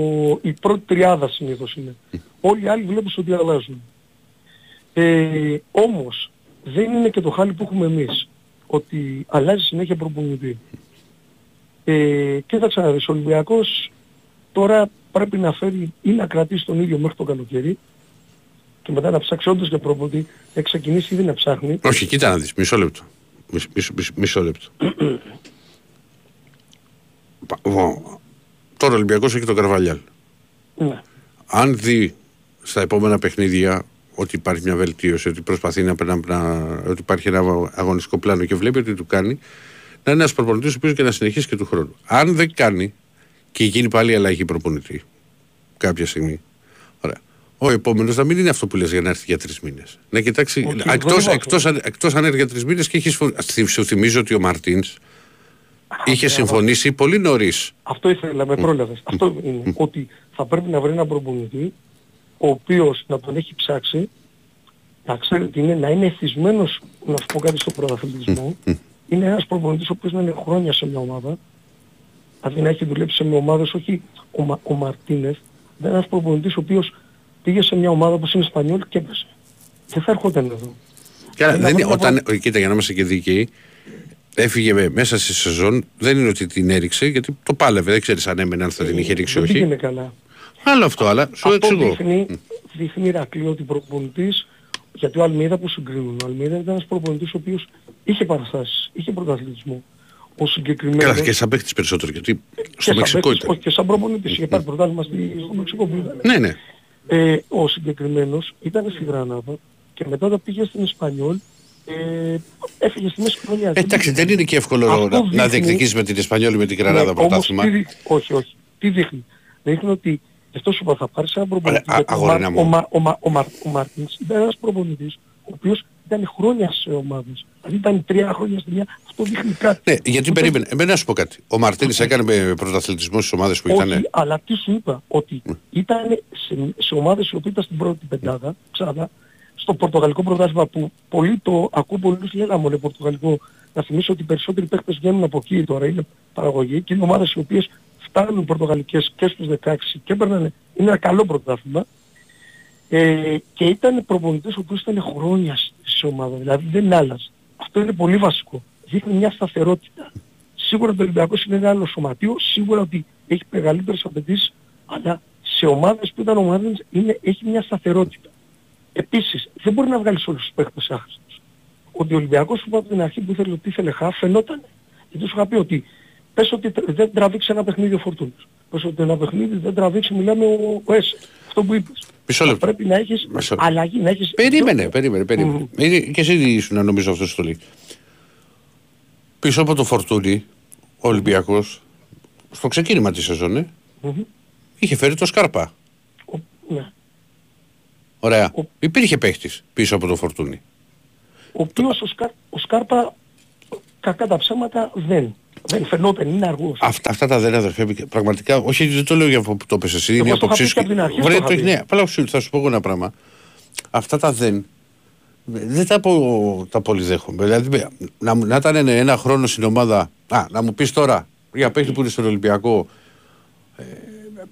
η πρώτη τριάδα συνήθως είναι. Όλοι οι άλλοι βλέπεις ότι αλλάζουν. Ε, όμως δεν είναι και το χάλι που έχουμε εμείς, ότι αλλάζει συνέχεια προπονητή. Ε, κοίταξε να δεις, ο Ολυμπιακός τώρα πρέπει να φέρει ή να κρατήσει τον ίδιο μέχρι το καλοκαίρι και μετά να ψάξει όντως για προπονητή, έχει ξεκινήσει ήδη να ψάχνει. Όχι, κοίτα να δεις, μισό λεπτό. Μισό, μισό, μισό, μισό λεπτό. Πα- ο- Τώρα ο Ολυμπιακός έχει τον Καρβαλιάλ. Ναι. αν δει στα επόμενα παιχνίδια ότι υπάρχει μια βελτίωση, ότι προσπαθεί να, να, να ότι υπάρχει ένα αγωνιστικό πλάνο και βλέπει ότι του κάνει, να είναι ένας προπονητής ο οποίος και να συνεχίσει και του χρόνου. Αν δεν κάνει και γίνει πάλι αλλαγή προπονητή κάποια στιγμή, ωραία. Ο επόμενος να μην είναι αυτό που λες για να έρθει για τρεις μήνες. Να κοιτάξει. Όχι, δεν Εκτός είναι εκτός, αν- εκτός αν έρθει για τρεις μήνες και έχεις συμφωνήσει. Σου θυμίζω ότι ο Μαρτίνς είχε ναι, συμφωνήσει πολύ νωρίς. Αυτό ήθελα, με πρόλαβες. Αυτό είναι. Ότι θα πρέπει να βρει έναν προπονητή ο οποίος να τον έχει ψάξει, να ξέρει τι είναι, να είναι εθισμένος, να σου πω κάτι στον πρωταθλητισμό. είναι ένας προπονητής ο οποίος να είναι χρόνια σε μια ομάδα. Δηλαδή να έχει δουλέψει σε μια ομάδα, όχι ο, Μα, ο Μαρτίνεθ, δεν είναι ένας προπονητής ο οποίος πήγε σε μια ομάδα όπως είναι Ισπανιόλ και έπεσε. Δεν θα έρχονταν εδώ. Καλά, Έλα, δεν είναι, εγώ να όταν, κοίτα, για να είμαστε και δίκαιοι, έφυγε με- μέσα στη σεζόν, δεν είναι ότι την έριξε, γιατί το πάλευε, δεν ξέρεις αν έμενε, αν θα την είχε ρίξει δεν όχι. πήγαινε καλά. Άλλο αυτό, αλλά σου Αυτό εξηγώ. δείχνει, δείχνει Ηρακλή ότι ο προπονητής, γιατί ο Αλμίδα που συγκρίνουν, ο Αλμίδα ήταν ένας προπονητής ο οποίος είχε παραστάσεις, είχε πρωταθλητισμό. Ο συγκεκριμένος... Καλά, και σαν παίχτης περισσότερο, γιατί και στο σαν Μεξικό παίκτης, ήταν. Όχι, και σαν προπονητής. Είχε πάρει πρωτάθλημα στη- στο Μεξικό που ήταν. Ναι, ναι. Ε, ο συγκεκριμένος ήταν στη Γρανάδα και μετά όταν πήγε στην Ισπανιόλ ε, έφυγε στη μέση χρονιά. Ε, Εντάξει, δεν είναι και εύκολο Αυτό να, να δείχνει- διεκδικήσει με την Ισπανιόλη με την Γρανάδα Ναι, όμως πρωτάθλημα. τι δει- Όχι, όχι. Τι δείχνει; Δείχνει ότι αυτό σου είπα θα πάρεις ένα προπονητή. Ωραία, α- γιατί ο αγόρινα Μα- μου. Ο, Μα- ο, Μα- ο, Μα- ο Μαρτίνς ήταν ένας προπονητής ο οποίος ήταν χρόνια σε ομάδες. Δηλαδή ήταν τρία χρόνια στη μια. Αυτό δείχνει κάτι. Ναι, γιατί Οπότε- περίμενε. Εμένα να σου πω κάτι. Ο Μαρτίνης έκανε με πρωταθλητισμό στις ομάδες που Όχι, ήταν. αλλά τι σου είπα, ότι ήταν σε, σε ομάδες οι οποίες ήταν στην πρώτη πεντάδα, ξανά, στο Πορτογαλικό πρωτάθλημα που πολλοί το ακούω πολλούς λέγαμε όλε Πορτογαλικό. Να θυμίσω ότι οι περισσότεροι παίκτες βγαίνουν από εκεί τώρα, είναι παραγωγή και είναι ομάδες οι οποίες φτάνουν πορτογαλικές και στους 16 και έπαιρναν, είναι ένα καλό πρωτάθλημα. Ε, και ήταν προπονητές ο οποίος ήταν χρόνια σε ομάδα, δηλαδή δεν άλλαζε. Αυτό είναι πολύ βασικό. Δείχνει μια σταθερότητα. Σίγουρα το Ολυμπιακός είναι ένα άλλο σωματείο, σίγουρα ότι έχει μεγαλύτερες απαιτήσεις, αλλά σε ομάδες που ήταν ομάδες είναι, έχει μια σταθερότητα. Επίσης, δεν μπορεί να βγάλεις όλους τους παίχτες άχρηστους. ότι ο Ολυμπιακός που από την αρχή που ήθελε ότι ήθελε χαφ φαινόταν. Γιατί σου είχα πει ότι πες ότι τ- δεν τραβήξει ένα παιχνίδι ο Φορτούνης. Πες ότι ένα παιχνίδι δεν τραβήξει μιλάμε ο, ο Έσε. Αυτό που είπες. Μισό Θα λεπτό. Πρέπει να έχεις Μισό- αλλαγή, να έχεις... Περίμενε, περίμενε, περίμενε. Είναι- Και εσύ ήσουν νομίζω αυτός στο λέει. Πίσω από το φορτούνι, ο Ολυμπιακός, στο ξεκίνημα της σεζόν, ε, Μμμ. είχε φέρει το Σκάρπα. Ο- Ναι. Ωραία. Υπήρχε παίχτης πίσω από το φορτούνι. Ο οποίος ο, Σκάρ, ο Σκάρπα κακά τα ψέματα δεν. Δεν φαινόταν, είναι αργός. Αυτά, αυτά τα δεν αδερφέ, πραγματικά, όχι δεν το λέω για αυτό που το πες εσύ, είναι η Εγώ στο είχα άποψή πει σου. και απ' την αρχή, Βρε, στο είχα το- πει. ναι, απλά σου- θα σου πω εγώ ένα πράγμα. Αυτά τα δεν, δεν τα, πω, τα πολύ δέχομαι. Δηλαδή, να, μου- να ήταν ένα χρόνο στην ομάδα, α, να μου πεις τώρα, για παίχτη που είναι στον Ολυμπιακό ε,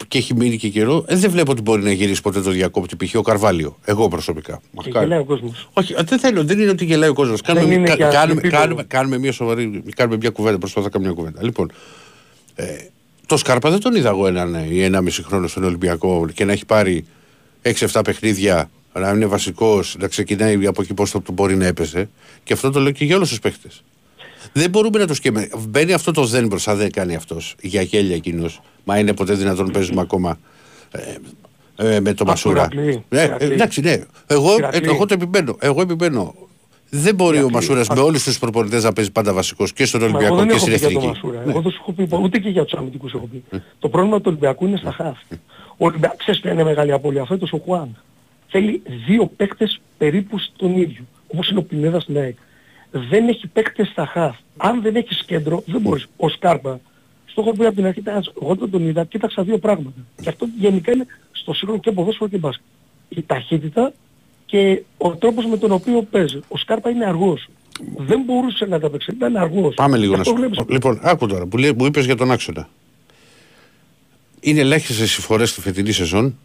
και έχει μείνει και καιρό, ε, δεν βλέπω ότι μπορεί να γυρίσει ποτέ το διακόπτη π.χ. ο Καρβάλιο. Εγώ προσωπικά. Και Μακάρι. γελάει ο κόσμος. Όχι, α, δεν θέλω, δεν είναι ότι γελάει ο κόσμος. Κάνουμε, είναι κα- για κάνουμε, επίπεδο. κάνουμε, κάνουμε μια σοβαρή. Κάνουμε μια κουβέντα, προσπαθώ να κάνω μια κουβέντα. Λοιπόν, ε, το Σκάρπα δεν τον είδα εγώ έναν ή ένα μισή χρόνο στον Ολυμπιακό και να έχει πάρει 6-7 παιχνίδια, να είναι βασικός, να ξεκινάει από εκεί πώς το μπορεί να έπεσε. Και αυτό το λέω και για όλους τους παίχτες. Δεν μπορούμε να το σκέφτομαι. Μπαίνει αυτό το δεν μπροστά, δεν κάνει αυτός. Για γέλια εκείνος. Μα είναι ποτέ δυνατόν παίζουμε ακόμα ε, ε, με τον Α, Μασούρα. Ηρακλή, Ε, Ηρακλή. εντάξει, ναι. Εγώ, Ηρακλή. ε, εγώ το επιμένω. Εγώ επιμένω. Δεν μπορεί ο Μασούρας με όλους τους προπονητές να παίζει πάντα βασικός και στον Μα εγώ Ολυμπιακό δεν και έχω στην πει για τον Εθνική. Μασούρα. Ναι. Εγώ δεν σου έχω πει ούτε και για τους αμυντικούς έχω πει. Το πρόβλημα του Ολυμπιακού είναι στα χαφ. Ο Ολυμπιακός, ξέρεις ποια είναι μεγάλη απώλεια; Φέτος ο Χουάν. Θέλει δύο παίκτες περίπου στον ίδιο. Όπως είναι ο Πινέδας στην ΑΕΚ. Δεν έχει παίκτες στα χαφ. Αν δεν έχεις κέντρο δεν μπορείς. Ο Σκάρπα, στο έχω πει από την αρχή, ήταν- εγώ όταν τον είδα, κοίταξα δύο πράγματα. Και αυτό γενικά είναι στο σύγχρονο και ποδόσφαιρο και μπάσκετ. Η ταχύτητα και ο τρόπος με τον οποίο παίζει. Ο Σκάρπα είναι αργός. Δεν μπορούσε να τα παίξει. Ήταν αργός. Πάμε λίγο Και να αυτό σου βλέπεις. Λοιπόν, άκου τώρα που, λέει- που είπες για τον άξονα. Είναι ελάχιστες οι φορέ στη φετινή σεζόν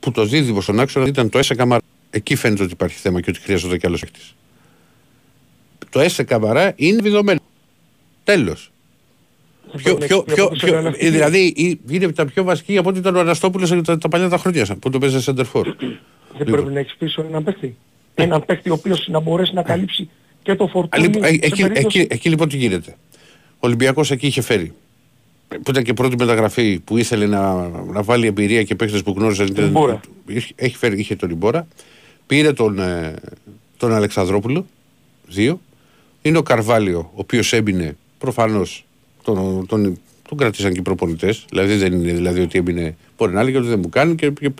που το δίδυμο στον άξονα ήταν το Έσε Καμαρά. Εκεί φαίνεται ότι υπάρχει θέμα και ότι χρειάζεται κι άλλος παίκτης. Το Έσε Καμαρά είναι βιδωμένο. Τέλος. Πιο, μπορεί πιο, να πιο, εξηγήσει πιο, ένα ε, στοιχείο. δηλαδή ε, είναι τα πιο βασική από ό,τι ήταν ο Αναστόπουλος τα, τα παλιά τα χρόνια σαν, που το παίζει center for. Δεν πρέπει να έχεις πίσω έναν παίχτη. Έναν παίχτη ο οποίος να μπορέσει να καλύψει και το Α, φορτούνι λοιπόν, ε, σε εκεί, περίπτωση- εκεί, εκεί λοιπόν τι γίνεται. Ο Ολυμπιακός εκεί είχε φέρει. Που ήταν και πρώτη μεταγραφή που ήθελε να, να βάλει εμπειρία και παίχτες που γνώριζαν. Τον Μπόρα. Έχει- Έχει φέρει, είχε τον Ιμπόρα. Πήρε τον, ε, τον Αλεξανδρόπουλο. Δύο. Είναι ο Καρβάλιο, ο οποίος έμπαινε προφανώς τον, τον, τον κρατήσαν και οι προπονητές. Δηλαδή δεν είναι δηλαδή ότι έμπαινε. Μπορεί να έλεγε ότι δεν μου κάνει και, και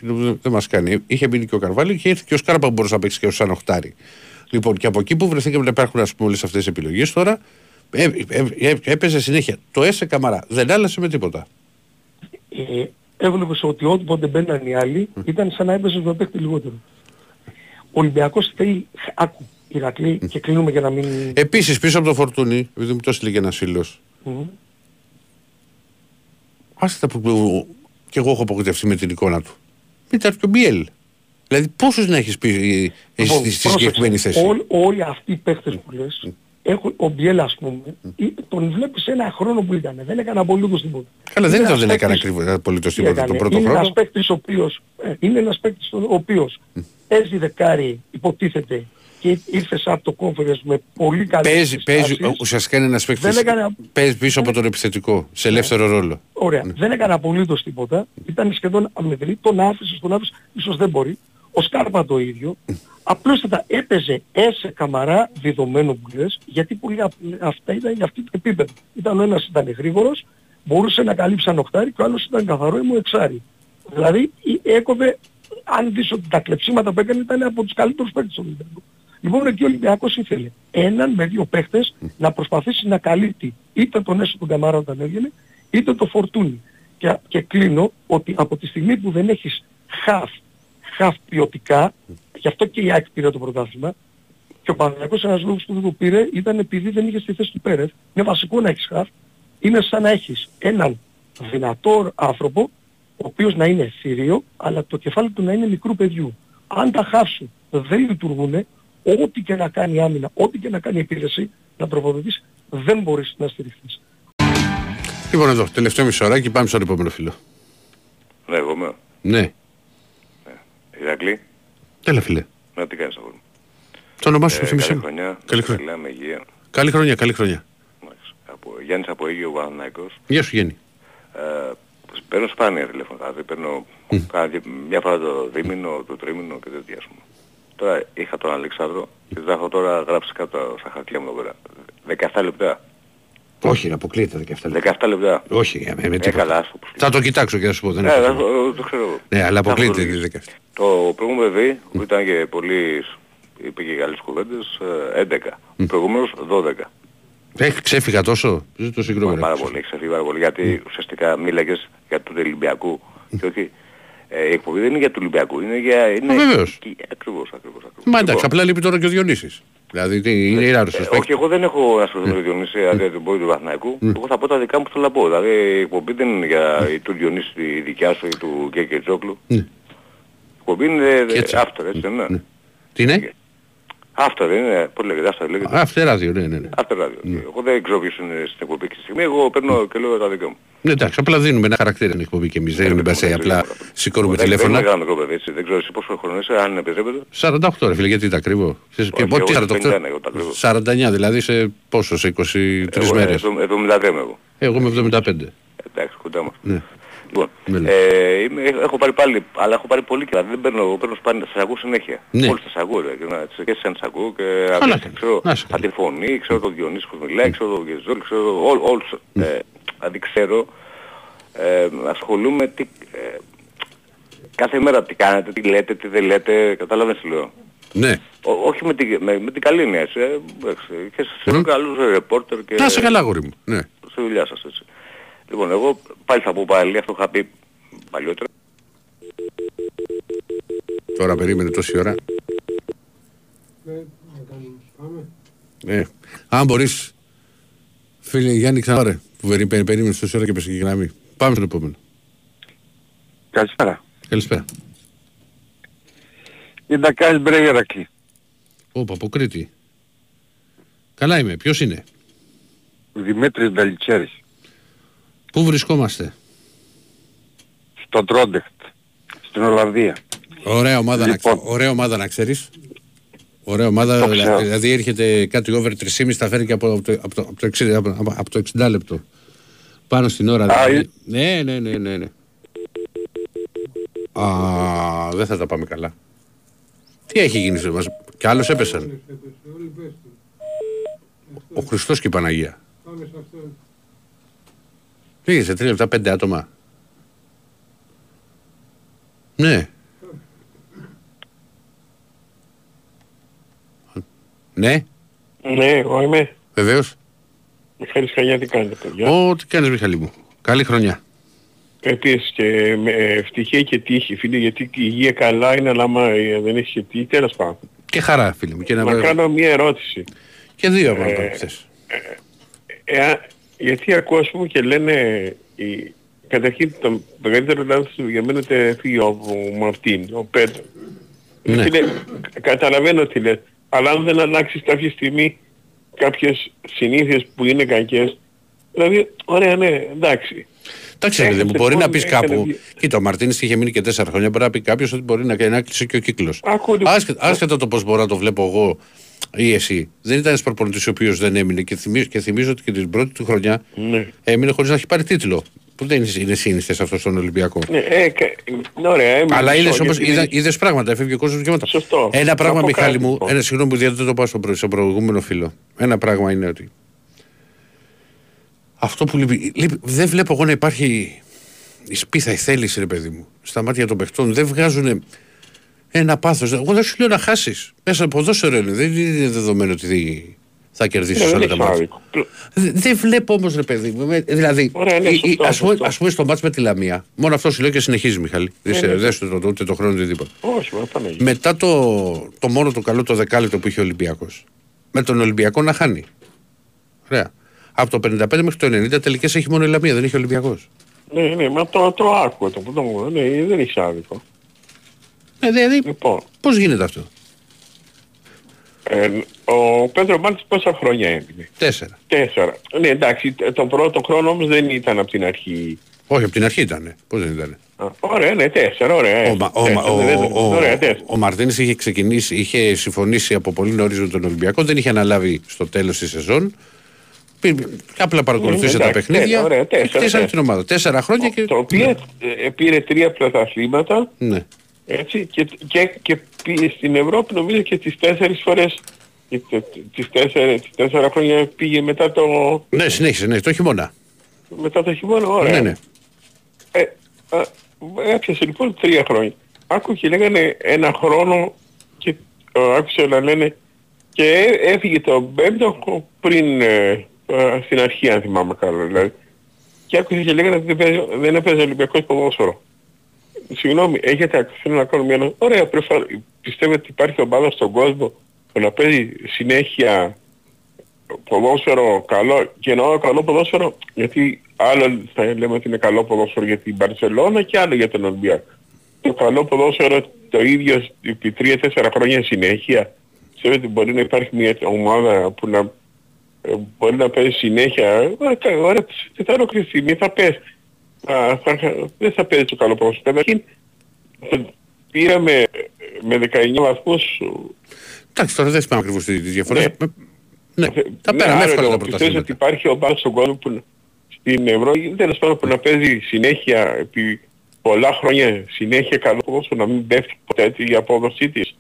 δεν μας κάνει. Είχε μείνει και ο Καρβάλιο και ήρθε και ο Σκάρπα που μπορούσε να παίξει και ως σαν οχτάρι. Λοιπόν, και από εκεί που βρεθήκαμε να υπάρχουν ας πούμε, όλες αυτές τις επιλογές τώρα, ε, ε, ε, έπαιζε συνέχεια. Το Έσε Καμαρά δεν άλλασε με τίποτα. ε, έβλεπες ότι όποτε μπαίναν οι άλλοι ήταν σαν να έπαιζες με παίχτη λιγότερο. Ο Ολυμπιακός θέλει, άκου, Ηρακλή, και κλείνουμε για να μην... Επίσης πίσω από το φορτούνι, επειδή μου το έστειλε και ένας φίλος, Μμμ. άστα που, που και εγώ έχω απογοητευτεί με την εικόνα του. Ήταν και ο Μπιέλ. Δηλαδή πόσους να έχεις πει ε, εσύ Λοιπόν, στη, στη πρόσεξε. συγκεκριμένη θέση; Όλ- όλοι αυτοί οι παίχτες που λες, έχουν, ο Μπιέλ ας πούμε, ή- τον βλέπεις ένα χρόνο που ήταν, δεν έκανε απολύτως τίποτα. Καλά, δεν Είναι ήταν ότι δεν ένας έκανε παίκτης- ακριβώς απολύτως Τι τίποτα τον έκανε; πρώτο είναι χρόνο. ένας παίκτης ο οποίος, ε, είναι ένας παίκτης ο οποίος παίζει δεκάρι, υποτίθεται, και ήρθε σαν από το conference με πολύ καλές Παίζει, παίζει, συστάσεις. ουσιαστικά είναι ένας παίκτης, Δεν έκανε- παίζει πίσω από τον επιθετικό, σε ελεύθερο ρόλο. Ωραία. Δεν έκανε απολύτως τίποτα. Ήταν σχεδόν αμυδρή. Τον άφησε, τον άφησε. Ίσως δεν μπορεί. Ο Σκάρπα το ίδιο. Απλώς έπαιζε έσε καμαρά δεδομένο που λες, γιατί πολλοί απ- αυτά ήταν για αυτή το επίπεδο. Ήταν ο ένας ήταν γρήγορος, μπορούσε να καλύψει ένα οχτάρι και ο άλλος ήταν καθαρό ή μου εξάρι. Δηλαδή ε, έκοβε, αν δεις ότι τα κλεψίματα που έκανε ήταν από τους καλύτερους παίκτες του Ολυμπιακού. Λοιπόν εκεί ο Ολυμπιακός ήθελε έναν με δύο παίχτες να προσπαθήσει να καλύπτει είτε τον έσω τον Καμάρα όταν έβγαινε, είτε το φορτούνι. Και, και κλείνω ότι από τη στιγμή που δεν έχεις χαφ, χαφ ποιοτικά, γι' αυτό και η ΑΕΚ πήρε το πρωτάθλημα, και ο Παναγιακός ένας λόγος που δεν το πήρε ήταν επειδή δεν είχε στη θέση του Πέρεθ. Είναι βασικό να έχεις χαφ. Είναι σαν να έχεις έναν δυνατό άνθρωπο, ο οποίος να είναι θηρίο, αλλά το κεφάλι του να είναι μικρού παιδιού. Αν τα χαφ σου δεν λειτουργούν, ό,τι και να κάνει άμυνα, ό,τι και να κάνει επίθεση, να τροφοδοτείς, δεν μπορείς να στηριχθείς. Λοιπόν εδώ, τελευταίο μισοράκι, πάμε στον επόμενο φίλο. Ναι, εγώ είμαι. Ναι, Ηρακλή, τέλα φίλε. να τι κάνεις αγόρι μου. Το όνομά σου, Ε, θυμίσαι καλή μου. χρονιά. Καλή χρονιά. Λέμε υγεία. Καλή χρονιά, καλή χρονιά. Από, Γιάννης από Αίγυο Παναθηναϊκός. Γεια σου Γέννη. Ε, παίρνω σπάνια τηλέφωνα, δηλαδή παίρνω κάνα δι- μια φορά το δίμηνο, το τρίμηνο και τέτοια ας πούμε. Τώρα είχα τον Αλεξάνδρο και θα έχω τώρα γράψεις κάτω στα χαρτιά μου εδώ πέρα. 17 λεπτά. Όχι, να αποκλείεται 17 λεπτά. 17 λεπτά. Όχι, ε, με, με Ε, τίποτα. καλά, ας το Θα το κοιτάξω και θα σου πω. Δεν Ε, έχω θα- θέμα. το, το ξέρω. Ναι, αλλά Θα αποκλείεται έχω η το- 17. Το προηγούμενο παιδί που ήταν και πολύ, είπε και καλές κουβέντες, ε, 11. Ο προηγούμενος 12. Έχει ξέφυγα τόσο; Ζήτω συγγνώμη. Πάρα πολύ, έχει ξεφύγει πάρα πολύ. Γιατί ουσιαστικά μίλαγες για τον Ολυμπιακού και όχι. Ε, η εκπομπή δεν είναι για του Ολυμπιακού, είναι για... Είναι... βεβαίως. και- Ακριβώς, ακριβώς. ακριβώς. Μα εντάξει, Λοιπόν, απλά λείπει τώρα και ο Διονύσης. Δηλαδή τι, είναι ιεράρος ε, όχι, εγώ δεν έχω να ασχοληθώ με τον Διονύση, δηλαδή τον πόδι του Βαθναϊκού. Εγώ θα πω τα δικά μου που θέλω να πω. Δηλαδή η εκπομπή δεν είναι για η του Διονύση τη δικιά σου ή του Γκέκε Τζόκλου. Ναι. Η εκπομπή είναι Και έτσι. after, έτσι δεν είναι. Τι είναι; After δεν είναι, πώς λέγεται, after λέγεται. Α, αυτό ράδιο, ναι, ναι. ναι. After radio. Εγώ δεν ξέρω ποιος είναι στην εκπομπή και στη στιγμή, εγώ παίρνω και λέω τα δικά μου. Ναι, εντάξει, απλά δίνουμε ένα χαρακτήρα στην εκπομπή και εμείς. Δεν είναι μπασέ, απλά σηκώνουμε Δεν- Δεν τηλέφωνα. είναι μεγάλο μικρό παιδί, έτσι. Δεν ξέρω εσύ πόσο χρόνο είσαι, αν επιτρέπετε. 48 ρε φίλε, γιατί τα κρύβω. Ξέρεις, Και Όχι, πότε εγώ 48. 51 εγώ τα κρύβω. 49, δηλαδή σε πόσο, σε 23 Εγώ, μέρες. ε, 73 είμαι εγώ. Εγώ είμαι 75. Εντάξει, κοντά μας. Ναι. Λοιπόν, Ναι, ναι. ε, είμαι, έχω πάρει πάλι, αλλά έχω πάρει πολύ καιρά. Δεν παίρνω, εγώ παίρνω σπάνια, σας ακούω συνέχεια. Ναι. Όλους σας ακούω, ρε, και, να, και εσένα σας ακούω και Καλά ακούω, κάνεις. ξέρω Να είσαι από τη φωνή, ξέρω τον Διονύσης που μιλάει, ξέρω τον Γεζόλ, ξέρω ό, όλους. Ναι. Ε, δηλαδή ξέρω, ε, ασχολούμαι τι, ε, κάθε μέρα τι κάνετε, τι λέτε, τι δεν λέτε, καταλαβαίνεις τι λέω. Ναι. Ό, όχι με, τη, με, με την καλή έννοια, έτσι. Ε, εντάξει, και σε mm. καλούς ρεπόρτερ και Να είσαι καλά, γόρι μου. Ναι. στη δουλειά σας, έτσι. Λοιπόν, εγώ πάλι θα πω πάλι, αυτό είχα πει παλιότερα. Τώρα περίμενε τόση ώρα. Ναι, να κάνουμε. Πάμε. Ναι. Αν μπορείς, φίλε Γιάννη, ξανά που περί- περί- περίμενες τόση ώρα και πες και η γραμμή. Πάμε στον επόμενο. Καλησπέρα. Καλησπέρα. Η Ντακάρης Μπρέβη Ερακλή. Ωπα, από Κρήτη. Καλά είμαι. Ποιος είναι; Δημήτρης Μπελιτσέρης. Πού βρισκόμαστε; Στο Τρόντεχτ. Στην Ολλανδία. Ωραία ομάδα, Λοιπόν. να, ωραία ομάδα να ξέρεις. Ωραία ομάδα, Το δηλα- ξέρω. δηλαδή έρχεται κάτι over 3,5 θα φέρει και από, από, το, από, το, από, το 60, από, από- από το 60 λεπτό. Πάνω στην ώρα. Α, δηλαδή. ε. Ναι, ναι, ναι, ναι, ναι. Α, δεν θα τα πάμε καλά. Τι έχει γίνει σε μας. Κι άλλος έπεσαν. Όλοι πες του. Ο Χριστός και η Παναγία. Πάμε σε αυτό. Πήγε σε τρία λεπτά πέντε άτομα. Ναι. Ναι, Ναι, εγώ είμαι. βεβαίως. Μιχάλης Χαγιά, τι κάνετε παιδιά; Ω, τι κάνεις Μιχαλή μου. Καλή χρονιά. Επίσης και με ευτυχία και τύχη φίλε γιατί η υγεία καλά είναι αλλά άμα ε, δεν έχει και τύχη τέλος πάντων. Και χαρά φίλε μου. Και, να... Να κάνω μια ερώτηση. και δύο ακόμα Ε, ε, χθες. Ε, γιατί ακούω ας πούμε και λένε η, καταρχήν το μεγαλύτερο λάθος του για μένα είναι φύγει ο, ο Μαρτίν, ο Πέτρο. Ναι. Φίλε, καταλαβαίνω τι λες, αλλά αν δεν αλλάξεις κάποια στιγμή κάποιες συνήθειες που είναι κακές, δηλαδή, ωραία ναι, εντάξει. Εντάξει, ρε παιδί μου, Έχασε μπορεί να λοιπόν, πεις έκανε κάπου. δύο- Κοίτα, ο Μαρτίνης είχε μείνει και τέσσερα χρόνια. Μπορεί να πει κάποιος ότι μπορεί να, να κλείσει και ο κύκλος. Ακούτε- Άσχετα, άσχετα το πώς μπορώ να το βλέπω εγώ ή εσύ. Δεν ήταν ένας προπονητής ο οποίος δεν έμεινε και θυμίζω, και θυμίζω ότι και την πρώτη του χρονιά Ναι. έμεινε χωρίς να έχει πάρει τίτλο. Που δεν είναι σύνηθες αυτός στον Ολυμπιακό. Ναι, ε, κα- ναι, ωραία, έμεινε Αλλά είδες μισό, όμω, γιατί- είδες πράγματα, έφευγε ο κόσμος δικαιώματα. Σωστό. Ένα πράγμα, Να πω Μιχάλη κάτι, μου, λοιπόν. ένα συγγνώμη που δεν το πάω στον προ- στον προηγούμενο φίλο. Ένα πράγμα είναι ότι. Αυτό που λείπει, λείπει- δεν βλέπω εγώ να υπάρχει η σπίθα, η θέληση, ρε παιδί μου, στα μάτια των παιχτών. Δεν βγάζουν ένα πάθος. Εγώ δεν σου λέω να χάσεις. Μέσα από ποδόσφαιρο είναι. Δεν είναι δεδομένο ότι δεν- θα κερδίσεις Ναι, δεν όλα τα έχει μάτια. άδικο. Δε- Δεν βλέπω όμως, ρε παιδί μου. με- Δηλαδή, Ωραία, ναι, η- η- σωστό, ας, πούμε, σωστό. ας πούμε στο μάτς με τη Λαμία, μόνο αυτό σου λέω και συνεχίζει, Μιχάλη. Δεν σε- ναι. δεν σου το ούτε το χρόνο ούτε τίποτα. Όχι, μα Παναγία. Μετά το, το μόνο το καλό το δεκάλεπτο που είχε ο Ολυμπιακός. Με τον Ολυμπιακό να χάνει. Ωραία. Από το 55 μέχρι το 90 τελικές έχει μόνο η Λαμία, δεν έχει ο Ολυμπιακός. Ναι, ναι, μα το, το άκουγα το που το μου ναι, δεν έχει άδικο. Ε, δηλαδή, Λοιπόν, πώς γίνεται αυτό; ε, ο Πέτρο Μάλτης πόσα χρόνια έμεινε. Τέσσερα. Τέσσερα. Ναι, εντάξει, το πρώτο χρόνο όμως δεν ήταν από την αρχή Όχι, από την αρχή ήταν. Πώς δεν ήταν. Α, Ωραία, ναι, τέσσερα, ωραία. Ο, Μα- ο, Τέσσερα, ο, δεν- δεν- ο, Ωραία, τέσσερα. ο Μαρτίνης είχε ξεκινήσει, είχε συμφωνήσει από πολύ νωρίς με τον Ολυμπιακό, δεν είχε αναλάβει στο τέλος της σεζόν. Πή- Απλά παρακολουθούσε Ναι, τα εντάξει, παιχνίδια ναι, ωραία, και τέσσερα, χτίσανε τέσσερα. την ομάδα. Τέσσερα χρόνια και... Το οποίο ε, πήρε τρία πρωταθλήματα Ναι. Έτσι, και, και, και πήγε στην Ευρώπη νομίζω και τις τέσσερις φορές και τε- τις τέσσερα, τις τέσσερα χρόνια πήγε μετά το, ναι, συνέχισε, ναι, το χειμώνα. μετά το χειμώνα, ωραία. Ναι, ναι. Ε, α, έπιασε λοιπόν τρία χρόνια. Άκου και λέγανε ένα χρόνο και ε, άκουσα να λένε και έ- έφυγε το πέμπτο πριν ε, ε, στην αρχή αν θυμάμαι καλά δηλαδή. Και άκουσα και λέγανε ότι δεν, παίζει, δεν έπαιζε Ολυμπιακός ποδόσφαιρο. Συγγνώμη, έχετε αφήνω να κάνω μια... Ωραία, προφανώς, πιστεύετε ότι υπάρχει ομάδα στον κόσμο που να παίζει συνέχεια ποδόσφαιρο καλό και εννοώ καλό ποδόσφαιρο; Γιατί άλλο θα λέμε ότι είναι καλό ποδόσφαιρο για την Μπαρσελόνα και άλλο για τον Ολυμπιακό. Το καλό ποδόσφαιρο το ίδιο επί 3-4 χρόνια συνέχεια. Ξέρω ότι μπορεί να υπάρχει μια ομάδα που να ε, μπορεί να παίζει συνέχεια. Ε, Ωραία, ωραία, τι θα ολοκληρωθεί, στιγμή θα πες. Α, θα, δεν θα παίζει το καλό ποδόσφαιρο. Καταρχήν το πήραμε με 19 βαθμούς Εντάξει, τώρα δεν θυμάμαι ακριβώς τις διαφορές. Ναι. Ναι, τα ναι, πέραμε άρα εύκολα τα εγώ πιστεύω πρωταθλήματα. ότι υπάρχει ομάδα στον κόσμο που στην Ευρώπη τέλος πάντων που να παίζει συνέχεια επί πολλά χρόνια συνέχεια καλό ποδόσφαιρο να μην πέφτει ποτέ έτσι η απόδοσή της.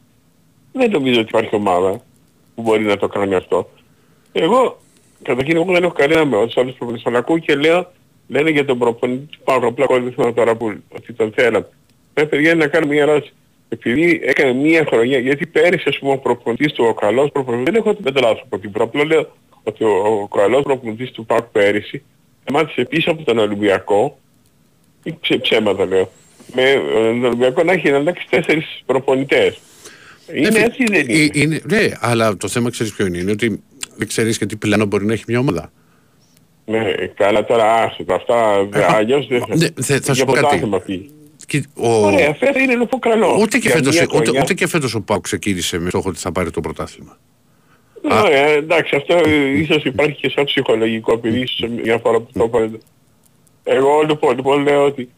Δεν νομίζω ότι υπάρχει ομάδα που μπορεί να το κάνει αυτό. Εγώ, καταρχήν εγώ δεν έχω κανένα με όσους άλλους προπονητές. Τον ακούω και λέω, λένε για τον προπονητή του Παύλου, απλά εγώ δεν θυμάμαι τώρα που, ότι τον θέλαμε. Πρέπει παιδιά να κάνω μια ερώτηση. Επειδή έκανε μία χρονιά, γιατί πέρυσι ας πούμε ο προπονητής του, ο καλός προπονητής, δεν έχω την λάθος από την πρώτη, λέω ότι ο, ο καλός προπονητής του ΠΑΚ πέρυσι σταμάτησε πίσω από τον Ολυμπιακό, ή ψε, ψέματα λέω, με ε, τον Ολυμπιακό να έχει εντάξει τέσσερις προπονητές. Είναι Ε, έτσι ή δεν είναι. ε, είναι. Ναι, αλλά το θέμα ξέρεις ποιο είναι. Είναι ότι δεν ξέρεις και τι πλάνο μπορεί να έχει μια ομάδα. Ναι, καλά τώρα άσου τα αυτά, δε- αλλιώς δεν ναι, θε- θα σου για πω κάτι. πρωτάθλημα πήγε. Και ο... Ωραία, φέτος είναι λοιπόν καλό. Ούτε και, Για φέτος, μια ούτε, χρονιά. ούτε και φέτος ο Πάουκ ξεκίνησε με στόχο ότι θα πάρει το πρωτάθλημα. Ωραία, εντάξει, αυτό ε, ίσως υπάρχει και σαν ψυχολογικό, επειδή ίσως μια φορά που το είπατε. Εγώ λοιπόν, λοιπόν λέω ότι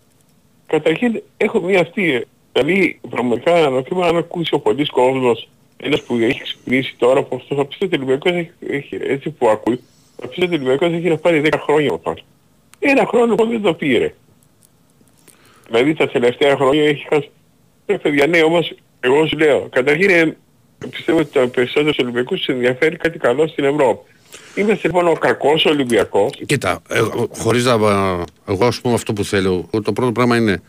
καταρχήν έχω μια αυτή, ε, δηλαδή πραγματικά ανακρίμα αν ακούσει ο πολλής κόσμος, ένας που έχει ξυπνήσει τώρα, που αυτός θα πιστεύει ότι ο Ολυμπιακός έχει, έχει, έτσι που ακούει, θα πιστεύει ότι ο Ολυμπιακός έχει να πάρει 10 χρόνια από πάνω. Ένα χρόνο λοιπόν δεν το πήρε. Δηλαδή τα τελευταία χρόνια έχει χάσει. Ε, παιδιά, ναι, όμως εγώ σου λέω, καταρχήν ε, πιστεύω ότι τα περισσότερους Ολυμπιακούς τους ενδιαφέρει κάτι καλό στην Ευρώπη. Είμαστε λοιπόν ο κακός Ολυμπιακός. Κοίτα, εγώ, χωρίς να... Εγώ ας πούμε αυτό που θέλω, το πρώτο πράγμα είναι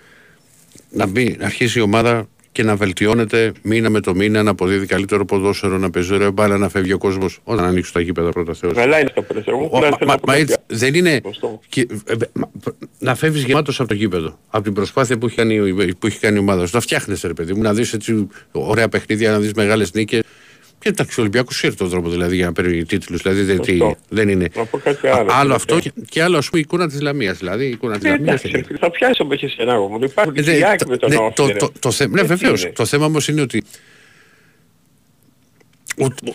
να, μπει, να αρχίσει η ομάδα και να βελτιώνεται μήνα με το μήνα, να αποδίδει καλύτερο ποδόσφαιρο, να παίζει ωραία μπάλα, να φεύγει ο κόσμος όταν ανοίξουν τα γήπεδα πρώτα Θεός. Καλά είναι αυτά που λες. Εγώ Ο- απλά μα- θέλω μα- να πω μα κάτι έτσι, άλλο. δεν είναι. Σωστό. και- ε, ε, μα- να φεύγεις γεμάτος από το γήπεδο. Από την προσπάθεια που έχει κάνει, η- που έχει κάνει η ομάδα σου. Να φτιάχνεσαι, ρε παιδί μου, να δεις έτσι ωραία παιχνίδια, να δεις μεγάλες νίκες. Και εντάξει, ο Ολυμπιακός ήρθε τον τρόπο δηλαδή για να παίρνει τίτλους. Δηλαδή δεν, τι- Σωστό. δεν είναι. Να πω κάτι άλλο. άλλο αυτό και, και άλλο ας πούμε η εικόνα της Λαμίας. Δηλαδή η εικόνα της Ε, Λαμίας. εντάξει, θα πιάσει όμως και σε ένα αγώνα. Υπάρχει Ε, δεν- Κυριάκη με τον ναι, Όφη, το, ρε. το, το, θε- ναι, Έτσι βεβαίως. είναι. Το θέμα όμως είναι ότι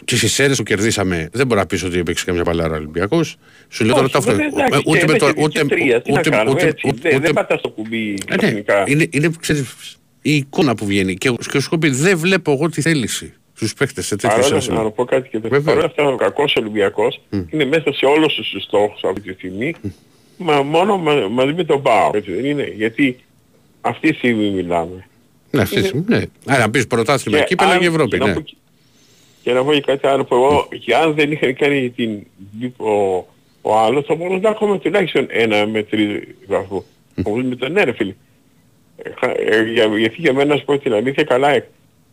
τις Ισέρε που κερδίσαμε δεν μπορεί να πεις ότι έπαιξε καμιά παλάρα Ολυμπιακός. Σου λέω τώρα Όχι, το αυτό. βέβαια, εντάξει, Ούτε και με το. έπαιξε Ούτε, και τρία, τι να ούτε, κάνουμε, ούτε, έτσι. ούτε, Δεν- ούτε- Δεν πατάς το κουμπί Ε, ναι, ξαφνικά. είναι, είναι ξέρεις, η εικόνα που βγαίνει. Και, και σου έχω πει, δεν βλέπω εγώ τη θέληση στους παίχτες σε τέτοιο Παρόλα, σημείο. να πω κάτι και Βέβαια. Παρόλα αυτά ο κακός Ολυμπιακός είναι μέσα σε όλους τους στόχους αυτή τη στιγμή, μα μόνο μα, μαζί με τον ΠΑΟ, έτσι δεν είναι. Γιατί αυτή τη στιγμή μιλάμε. Ναι, αυτή τη στιγμή, ναι. Άρα να πεις πρωτάθλημα Και εκεί, πέρα αν- και Ευρώπη, και να ναι. πω και- Και να πω και κάτι άλλο που εγώ, και αν δεν είχαν κάνει την, ο, ο άλλος, θα μπορούσα να έχουμε τουλάχιστον ένα με τρεις βαθμού. Όπως με τον ναι ρε φίλε. Ε, χα- ε, για, γιατί για μένα, να σου πω την αλήθεια, καλά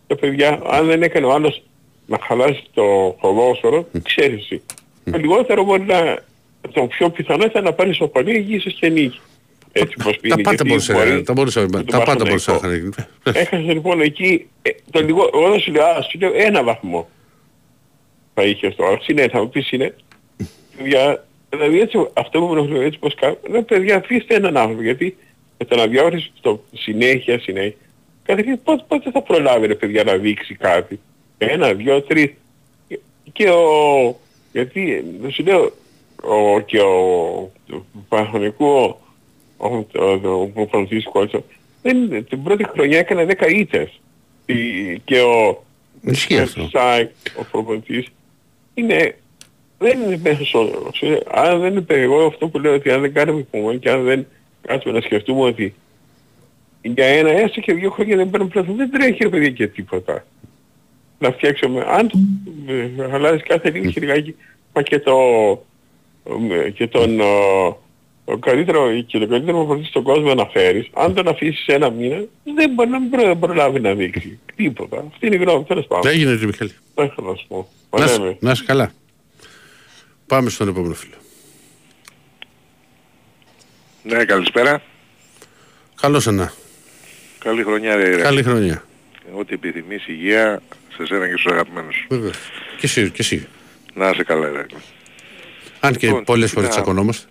έκανε. Τα παιδιά, αν δεν έκανε ο άλλος να χαλάσει το ποδόσφαιρο, ξέρεις εσύ. Το λιγότερο μπορεί να, το πιο πιθανό ήταν να πάρεις σοπαλή ή ίσως και νίκη. Έτσι πως Τα πήγε. πάντα γιατί μπορούσε, μπορεί τα μπορούσε, με τον τα πάντα μπορούσε να Παναθηναϊκό. κάνει. Έχασε λοιπόν εκεί, ε, το λιγό, εγώ δεν σου λέω, ας, σου λέω ένα βαθμό θα είχε τώρα. Συνέ, θα μου πεις είναι. Παιδιά, δηλαδή έτσι, αυτό που με ενοχλεί έτσι πως κάνω, ρε παιδιά αφήστε έναν άνθρωπο, γιατί με το να διάβρισεις το συνέχεια, συνέχεια, καταρχήν πότε, πότε θα προλάβει ρε παιδιά να δείξει κάτι; Ένα, δυο, τρεις. Και- Και ο, γιατί, ε, δεν σου λέω, ο, και ο, του Παναθηναϊκού, ο, ο, ο προπονητής Κότσο, δεν, είναι- την πρώτη χρονιά έκανε 10 ήττες. Η- Και ο Ισχύει αυτό. Σάικ, ο προπονητής, είναι, δεν είναι μέσος όρος. Ε, Αν δεν είναι εγώ αυτό που λέω ότι αν δεν κάνουμε υπομονή και αν δεν κάτσουμε να σκεφτούμε ότι για ένα έστω και δύο χρόνια δεν παίρνουν πλέον, δεν τρέχει ρε παιδί και τίποτα. Να φτιάξουμε, αν το ε, αλλάζεις κάθε λίγο και λιγάκι, μα και το, ε, και τον ο, ο καλύτερο, και τον καλύτερο προπονητή στον κόσμο να φέρεις, αν τον αφήσεις ένα μήνα, δεν μπορεί να μην προ- προλάβει να δείξει τίποτα. Αυτή είναι η γνώμη, τέλος πάντων. Δεν έγινε, Μιχάλη. Δεν έχω να σου πω. Να Ωραία, είσαι- με. Να είσαι καλά. Πάμε στον επόμενο φίλο. Ναι, καλησπέρα. Καλώς ένα. Καλή χρονιά, ρε. ρε. Καλή χρονιά. Ό,τι επιθυμείς, υγεία σε σένα και στους αγαπημένους σου. Βέβαια. Και εσύ, και εσύ. Να είσαι καλά, ρε. Αν και Λοιπόν, πολλές φορές κοίτα, τσακωνόμαστε.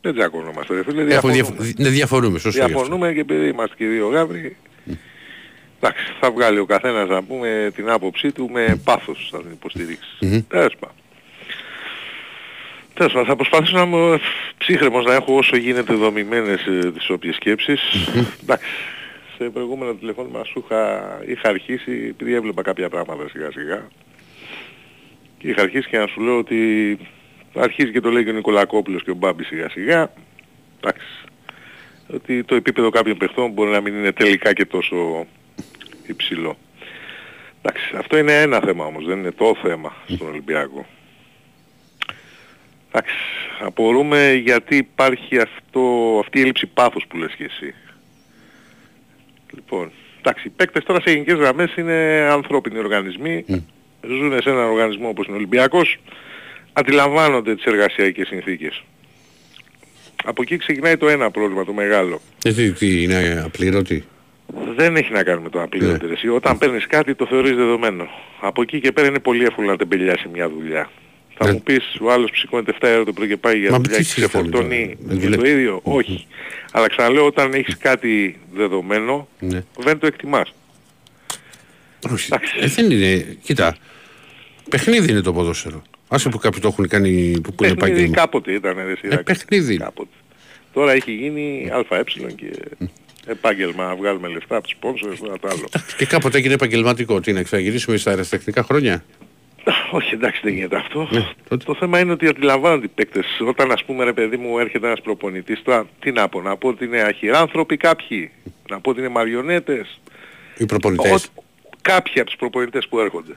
Δεν τσακωνόμαστε, ρε φίλε. Έχουμε Διαφωνούμε. διαφ- ναι, διαφορούμε, σωστό. γι' αυτό. Διαφωνούμε και επειδή είμαστε και δύο γάβροι. Εντάξει, θα βγάλει ο καθένας να πούμε την άποψή του με πάθος θα την υποστηρίξει. Μμμ. Τέλος πάντων. Τέλος πάντων, θα προσπαθήσω να είμαι ψύχρεμος να έχω όσο γίνεται δομημένες ε, τις όποιες σκέψεις. Εντάξει, σε προηγούμενο τηλεφώνημα σου είχα, είχα αρχίσει, επειδή έβλεπα κάποια πράγματα σιγά σιγά, και είχα αρχίσει και να σου λέω ότι αρχίζει και το λέει και ο Νικολακόπουλος και ο Μπάμπης σιγά σιγά. Εντάξει, ότι το επίπεδο κάποιων παιχτών μπορεί να μην είναι τελικά και τόσο υψηλό. Εντάξει, αυτό είναι ένα θέμα όμως, δεν είναι το θέμα στον Ολυμπιακό. Εντάξει, απορούμε γιατί υπάρχει αυτό, αυτή η έλλειψη πάθους που λες και εσύ. Λοιπόν, εντάξει, οι παίκτες τώρα σε γενικές γραμμές είναι ανθρώπινοι οργανισμοί, ζουν σε έναν οργανισμό όπως είναι ο Ολυμπιακός, αντιλαμβάνονται τις εργασιακές συνθήκες. Από εκεί ξεκινάει το ένα πρόβλημα, το μεγάλο. Ε, τι, τι, είναι απλήρωτη; Δεν έχει να κάνει με το απλήρωτη Ναι. εσύ. Όταν παίρνεις κάτι το θεωρείς δεδομένο. Από εκεί και πέρα είναι πολύ εύκολο να τεμπελιάσει μια δουλειά. Θα Ναι. μου πεις ο άλλος που σηκώνεται 7 ώρα το πρωί και πάει για Μα δουλειά τι και συζητάμε ξεφορτώνει τώρα, δεν για δουλεύει. το ίδιο; Όχι. Αλλά ξαναλέω όταν έχεις κάτι δεδομένο Ναι. δεν το εκτιμάς. Όχι. Ε, δεν είναι. Κοίτα. Παιχνίδι είναι το ποδόσφαιρο. Άσε που κάποιοι το έχουν κάνει που, που είναι Παιχνίδι επάγγελμα. κάποτε ήταν ρε Ε, Σιράκη. παιχνίδι. είναι. Κάποτε. Τώρα έχει γίνει ΑΕ και επάγγελμα να βγάλουμε λεφτά από τους sponsors, ένα το άλλο. Και κάποτε έγινε επαγγελματικό. Τι να ξαναγυρίσουμε στα αεραστεχνικά χρόνια; Όχι εντάξει δεν γίνεται αυτό. Ναι, τότε. το θέμα είναι ότι αντιλαμβάνονται οι παίκτες. Όταν ας πούμε ρε παιδί μου έρχεται ένας προπονητής, τώρα τι να πω, να πω ότι είναι αχυράνθρωποι κάποιοι, να πω ότι είναι μαριονέτες. Οι προπονητές. Ο- Κάποιοι από τους προπονητές που έρχονται.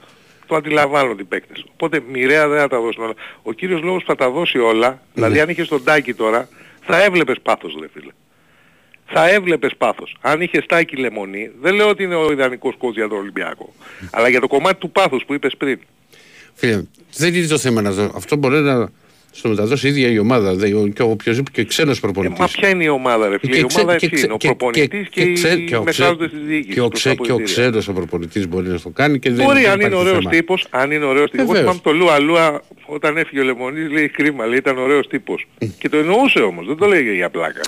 Το αντιλαμβάνονται οι παίκτες. Οπότε μοιραία δεν θα τα δώσουν όλα. Ο κύριος λόγος που θα τα δώσει όλα, δηλαδή αν είχες τον Τάκη τώρα, θα έβλεπες πάθος ρε φίλε. Θα έβλεπες πάθος. Αν είχες Τάκη Λεμονή, δεν λέω ότι είναι ο ιδανικός κότσος για τον Ολυμπιακό. Αλλά για το κομμάτι του πάθους που είπες πριν. Φίλε, δεν είναι το θέμα να δω. Αυτό μπορεί να στο μεταδώσει η ίδια η ομάδα. δε- ο- Και ο οποιοδήποτε και ξένος Ε, προπονητή. μα ποια είναι η ομάδα ρε φίλε; Η ξέ- ομάδα και έτσι ξέ- είναι. Ο και- προπονητής και, και ξέ- οι και ο ξέ- μεσάζοντες της διοίκησης. Και ο, προς ξέ, τα και ο αποδυτήρια. ξένος ο προπονητής μπορεί να το κάνει και δεν Μπορεί δεν αν είναι υπάρχει ωραίος θέμα. τύπος, αν είναι ωραίος τύπος. Εγώ Βεβαίως. θυμάμαι το Λούα Λούα όταν έφυγε ο Λεμονής λέει κρίμα, λέει ήταν ωραίος τύπος. Και το εννοούσε όμως, δεν το λέγε για πλάκα.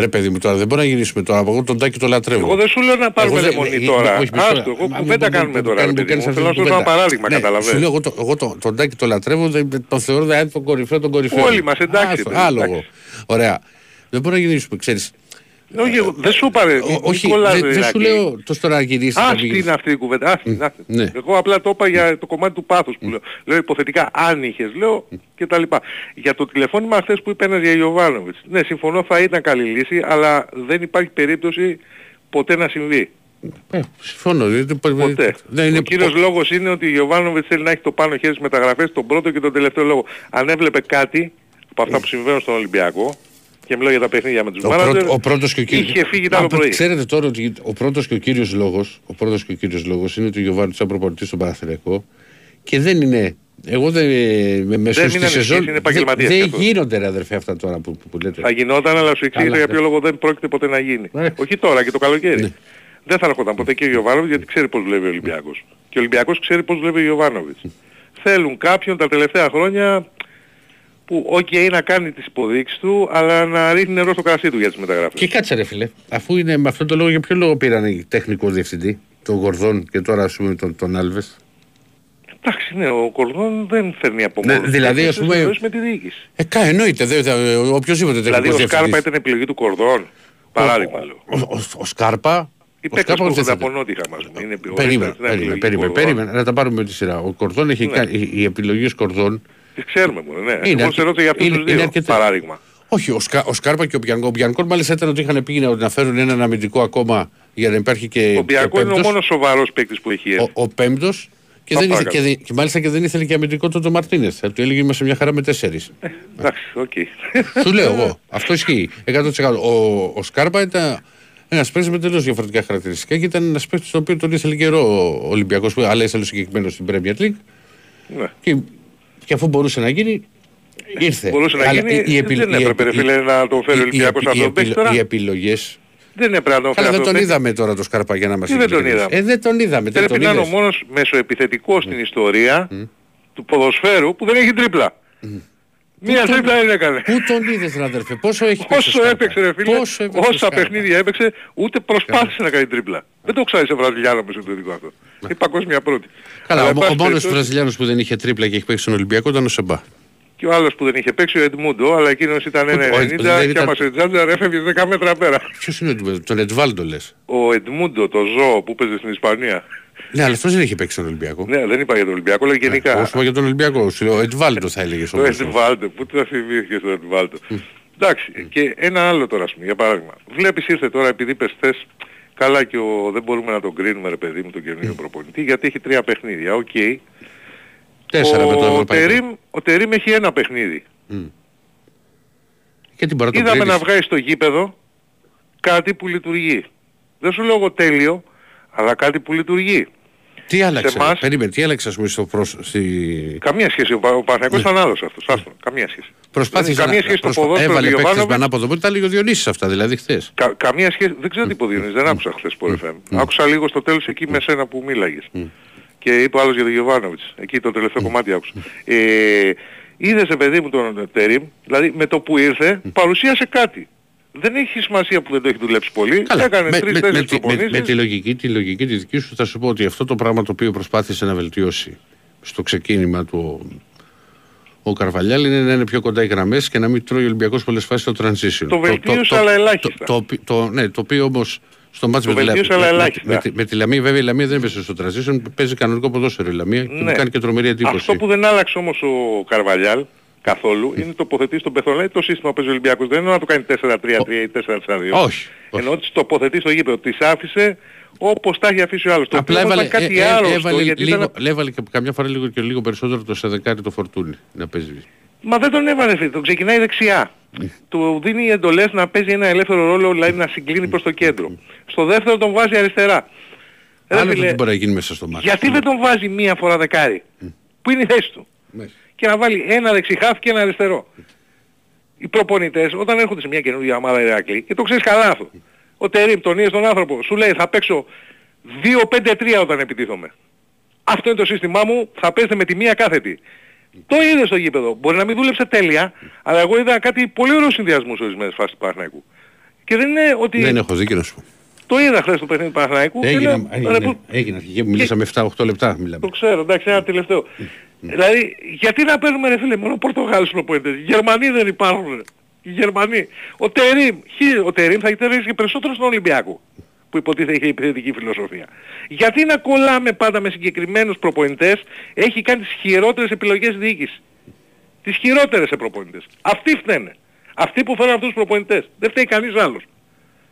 Ρε παιδί μου τώρα δεν μπορεί να γυρίσουμε τώρα. Εγώ τον Τάκη το λατρεύω. Εγώ δεν σου λέω να πάρουμε Εγώ δεν- Λεμονή ε, τώρα. όχι, μισό- Άστο, εγώ μα, κουβέντα μην- κάνουμε μην- τώρα ρε μην- παιδί μην μου. κάνεις Θέλω να αυτή σου την δώσω ένα κουβέντα. παράδειγμα, Ναι, Σου καταλαβαίνεις. λέω εγώ, το- εγώ το- τον Τάκη το λατρεύω, δεν- τον θεωρώ δηλαδή τον κορυφαίο των κορυφαίων. Όλοι μας, εντάξει, Άστο, παιδί, Άλογο. εντάξει. Ωραία. Δεν μπορεί να γυρίσουμε, ξέρεις. Όχι, εγώ- δεν σου είπα ρε. Ο- Όχι, Νικόλα, δεν- δεν σου Ζηράκη. λέω το τώρα να γυρίσεις. να Άστη μην είναι αυτή η κουβέντα. Άστη, άστη. ναι. Εγώ απλά το είπα για το κομμάτι του πάθους που λέω. Λέω υποθετικά αν είχες, λέω και τα λοιπά. Για το τηλεφώνημα χθες που είπε ένας για Ιωβάνοβιτς. Ναι, συμφωνώ θα ήταν καλή λύση, αλλά δεν υπάρχει περίπτωση ποτέ να συμβεί. Ε, συμφωνώ. δεν- Ποτέ. Δεν είναι ο κύριος λόγος είναι ότι ο Ιωβάνοβιτς θέλει να έχει το πάνω χέρι στις μεταγραφές, τον πρώτο και τον τελευταίο λόγο. Αν έβλεπε κάτι από αυτά που συμβαίνουν στον Ολυμπιακό, και μιλάω για τα παιχνίδια με τους Ο, μάνατζερ, πρώτο, ο πρώτος και ο κύριος... είχε φύγει το άλλο Μα, πρωί. Ξέρετε τώρα ότι ο πρώτος και ο κύριος λόγος, ο πρώτος και ο κύριος λόγος είναι ότι ο Γιωβάνης σαν προπονητής στον Παναθηναϊκό και δεν είναι... Εγώ δεν... Με, μέσω Δεν στη είναι σεζόν... ανησυχείς, είναι επαγγελματίας Δεν κι αυτός. γίνονται ρε αδερφέ αυτά τώρα που, που, που λέτε. Θα γινόταν, αλλά σου εξήγησα Καλά, για ναι. ποιο λόγο δεν πρόκειται ποτέ να γίνει. Ναι. Όχι τώρα και το καλοκαίρι. Ναι. Δεν θα έρχονταν ποτέ και ο Ιωβάνοβιτς γιατί ξέρει πώς δουλεύει ο Ολυμπιακός. Και ο Ολυμπιακός ξέρει πώς δουλεύει ο Ιωβάνοβιτς. Θέλουν κάποιον τα τελευταία χρόνια που ok να κάνει τις υποδείξεις του, αλλά να ρίχνει νερό στο κρασί του για τις μεταγραφές. Και κάτσε ρε φίλε, αφού είναι με αυτόν τον λόγο για ποιο λόγο πήραν οι τεχνικό διευθυντή, τον Γορδόν και τώρα ας πούμε τον, τον Άλβες; Εντάξει, ναι, ο Κορδόν δεν φέρνει από Ναι, μόνος του. δηλαδή, Έχει ας πούμε- συζητήσει με τη διοίκηση. Ε, κα, εννοείται. Δεν, θα, οποιοςδήποτε Δηλαδή τεχνικός ο Σκάρπα διευθυντής. ήταν επιλογή του Κορδόν. Παράδειγμα λέω. Ο, ο, ο Σκάρπα. Οι ο παίκτες Σκάρπα που δεν έρχονται θα από Νότια μας. Είναι επι- ο Περίμενε, Έστας, ναι, περίμενε, επιλογή περίμενε, Κορδόν. περίμενε, να τα πάρουμε με τη σειρά. Ο Κορδόν έχει Ναι. κάνει, οι, οι επιλογές Κορδόν Τις ξέρουμε μόνο, ναι. Είναι Εγώ σε ρώτησα για αυτούς είναι- τους είναι δύο. αρκετά. Παράδειγμα. Όχι, ο, Σκα, ο Σκάρπα και ο Μπιανκό. Ο Μπιανκό μάλιστα ήταν ότι είχαν πει να, να φέρουν έναν αμυντικό ακόμα για να υπάρχει και. Ο Μπιανκό και είναι ο πέμπτος. μόνος σοβαρός παίκτης που έχει έρθει. Ο, ο πέμπτος. Και, Α, δεν ήθελε, παρακαλώ. και, δεν- και μάλιστα και δεν ήθελε και αμυντικό τότε ο Μαρτίνεθ. Θα του έλεγε είμαστε μια χαρά με τέσσερις. Εντάξει, οκ. Σου λέω εγώ. Αυτό ισχύει. 100%. Ο, ο Σκάρπα ήταν ένας παίκτης με τελείως διαφορετικά χαρακτηριστικά και ήταν ένας παίκτης τον οποίο τον ήθελε καιρό ο Ολυμπιακός, αλλά ήθελε συγκεκριμένος στην Premier League. Ναι. Και, και αφού μπορούσε να γίνει, ήρθε. Μπορούσε να Αλλά γίνει, η- η επι- δεν η έπρεπε ρε επι- φίλε να τον φέρει ο οι- Ολυμπιακός οι- αυτόν οι τον παίκτη επιλο- τώρα. Οι επιλογές Δεν έπρεπε να τον φέρει Καλά, δεν αυτόν τον τον παίκτη. είδαμε τώρα το Σκάρπα για να μας Τι δεν τον ειλικρινείς. είδαμε; Ε, δεν τον είδαμε. δεν Πρέπει τον να είναι ο είδες. μόνος μεσοεπιθετικός στην ιστορία του ποδοσφαίρου που δεν έχει τρίπλα. Μία τον- τρίπλα δεν έκανε. Πού τον είδες ρε αδερφέ, πόσο έχεις παίξει ο Όσο Σκάρπα. έπαιξε ρε φίλε, Πόσο έπαιξε ο όσα Σκάρπα. παιχνίδια έπαιξε, ούτε προσπάθησε να κάνει τρίπλα. Δεν το ξέρει σε Βραζιλιάνο μεσοεπιθετικό αυτό. Η παγκόσμια πρώτη. Καλά, Αλλά, ο, εν ο πάση μόνος περιπτώσει, Βραζιλιάνος που δεν είχε τρίπλα και έχει παίξει στον Ολυμπιακό ήταν ο Σεμπά. Και ο άλλος που δεν είχε παίξει ο Εντμούντο, αλλά εκείνος ήταν Ο- ο- 1,90 δεν και ήταν- άμα σε τζάντζαρ έφευγε 10 μέτρα πέρα. Ποιος είναι ο- τον Ετβάλντο λες; Ο Εντμούντο, το ζώο που παίζει στην Ισπανία. Ναι, αλλά αυτός δεν είχε παίξει στον Ολυμπιακό. Ναι, δεν είπα για τον Ολυμπιακό, αλλά γενικά. Όχι είπα για τον Ολυμπιακό. Σου λέω, Ο Ετβάλντο θα έλεγες Το όμως. Εντβάλτο, πού το θυμήθηκες το Εντβάλτο. Εντάξει, και ένα άλλο τώρα, ας πούμε, για παράδειγμα. Βλέπεις ήρθε τώρα, επειδή είπες θες, καλά και ο, δεν μπορούμε να τον κρίνουμε ρε παιδί μου τον καινούριο προπονητή, γιατί έχει τρία παιχνίδια, οκ. Τέσσερα με το Ο Ευρωπαϊκό. Τερίμ, ο Τερίμ έχει ένα παιχνίδι. Και την παρά το Είδαμε κρίνεις; να βγάζει στο γήπεδο κάτι που λειτουργεί. Δεν σου λέω εγώ τέλειο, αλλά κάτι που λειτουργεί. Τι άλλαξε, εμάς- περίμενε, τι άλλαξε ας πούμε στο προς... στη... Καμία σχέση. Ο, Πα- ο Παναθηναϊκός ήταν άλλος αυτός. Άστο, καμία σχέση. Προσπάθησε Δεν έχει καμία να σχέση στο προσπα- ποδόσφαιρο Έβαλε του παίκτες με Γιωβάνοβιτς. ανάποδο πόδι, τα έλεγε ο Διονύσης αυτά δηλαδή χθες. Κα, καμία σχέση, δεν ξέρω τι είπε ο Διονύσης, δεν άκουσα χθες που FM. Άκουσα λίγο στο τέλος εκεί με σένα που μίλαγες. Και είπε ο άλλος για τον Γιωβάνοβιτς. Εκεί το τελευταίο κομμάτι άκουσα. Ε, είδες, παιδί μου, τον Τερίμ, δηλαδή με το που ήρθε, παρουσίασε κάτι. Δεν έχει σημασία που δεν το έχει δουλέψει πολύ. Έκανε με, με, τρεις-τέσσερις με, τη- με, προπονήσεις. με τη λογική, τη λογική της δικής σου θα σου πω ότι αυτό το πράγμα το οποίο προσπάθησε να βελτιώσει στο ξεκίνημα του ο Καρβαλιάλ είναι να είναι πιο κοντά οι γραμμές και να μην τρώει ο Ολυμπιακός πολλές φάσεις στο transition. Το βελτίωσε, αλλά ελάχιστα. Το, το, το, το, ναι, το οποίο όμως στο μάτς Το με, τη Λα- βελτίωσε, αλλά με- με- ελάχιστα. με, τη- με τη Λαμία, βέβαια η Λαμία δεν έπεσε στο transition, παίζει κανονικό ποδόσφαιρο η Λαμία και μου Ναι. κάνει και τρομερή εντύπωση. Αυτό που δεν άλλαξε όμως ο Καρβαλιάλ καθόλου είναι τοποθετεί στον Πεθρολέ το σύστημα που παίζει ο Ολυμπιακός. Δεν εννοώ να το κάνει 4-3-3 ή 4-4-2. Όχι. Εννοώ ότι τοποθετείς στο γήπεδο. Τις άφησε όπως τα έχει αφήσει ο άλλος. Το Απλά οποίο όμως έβαλε, ήταν κάτι ε, ε, άλλο έβαλε, γιατί λίγο, ήταν... έβαλε και καμιά φορά λίγο και λίγο περισσότερο το σε δεκάρι το φορτούνι να παίζει. Μα δεν τον έβαλε φίλε, τον ξεκινάει δεξιά. Του δίνει εντολές να παίζει ένα ελεύθερο ρόλο, δηλαδή να συγκλίνει προς το κέντρο. Στο δεύτερο τον βάζει αριστερά. Ρε Άλλο φίλε, δεν μπορεί να γίνει μέσα στο μάτι. γιατί δεν τον βάζει μία φορά δεκάρι. Πού είναι η θέση του. Μέσα. Και να βάλει ένα δεξιχάφ και ένα αριστερό. Οι προπονητές όταν έρχονται σε μια καινούργια ομάδα Ηρακλή, και το ξέρεις καλά αυτό. Ο Τερίμ τον είδε τον άνθρωπο, σου λέει θα παίξω 2-5-3 όταν επιτίθομαι. Αυτό είναι το σύστημά μου, θα παίζετε με τη μία κάθετη. Το είδε στο γήπεδο. Μπορεί να μην δούλεψε τέλεια, αλλά εγώ είδα κάτι πολύ ωραίο συνδυασμό σε ορισμένες φάσεις του Παναθηναϊκού. Και δεν είναι ότι... Δεν έχω δίκιο να σου πω. Το είδα χθες το παιχνίδι του Παναθηναϊκού. και Έγινε, λέω, ρε, έγινε, που- έγινε αρχική που μιλήσαμε 7-8 λεπτά. Μιλάμε. το ξέρω, εντάξει, ένα τελευταίο. Δηλαδή, γιατί να παίρνουμε ρε φίλε μόνο Πορτογάλους προπονητές. Οι Γερμανοί δεν υπάρχουν. ρε. Οι Γερμανοί. Ο Τερίμ, χι- ο Τερίμ θα έχει και περισσότερο στον Ολυμπιακό που υποτίθεται έχει επιθετική φιλοσοφία. Γιατί να κολλάμε πάντα με συγκεκριμένους προπονητές, έχει κάνει τις χειρότερες επιλογές διοίκησης. Τις χειρότερες σε προπονητές. Αυτοί φταίνε. Αυτοί που φέρουν αυτούς τους προπονητές. Δεν φταίει κανείς άλλος.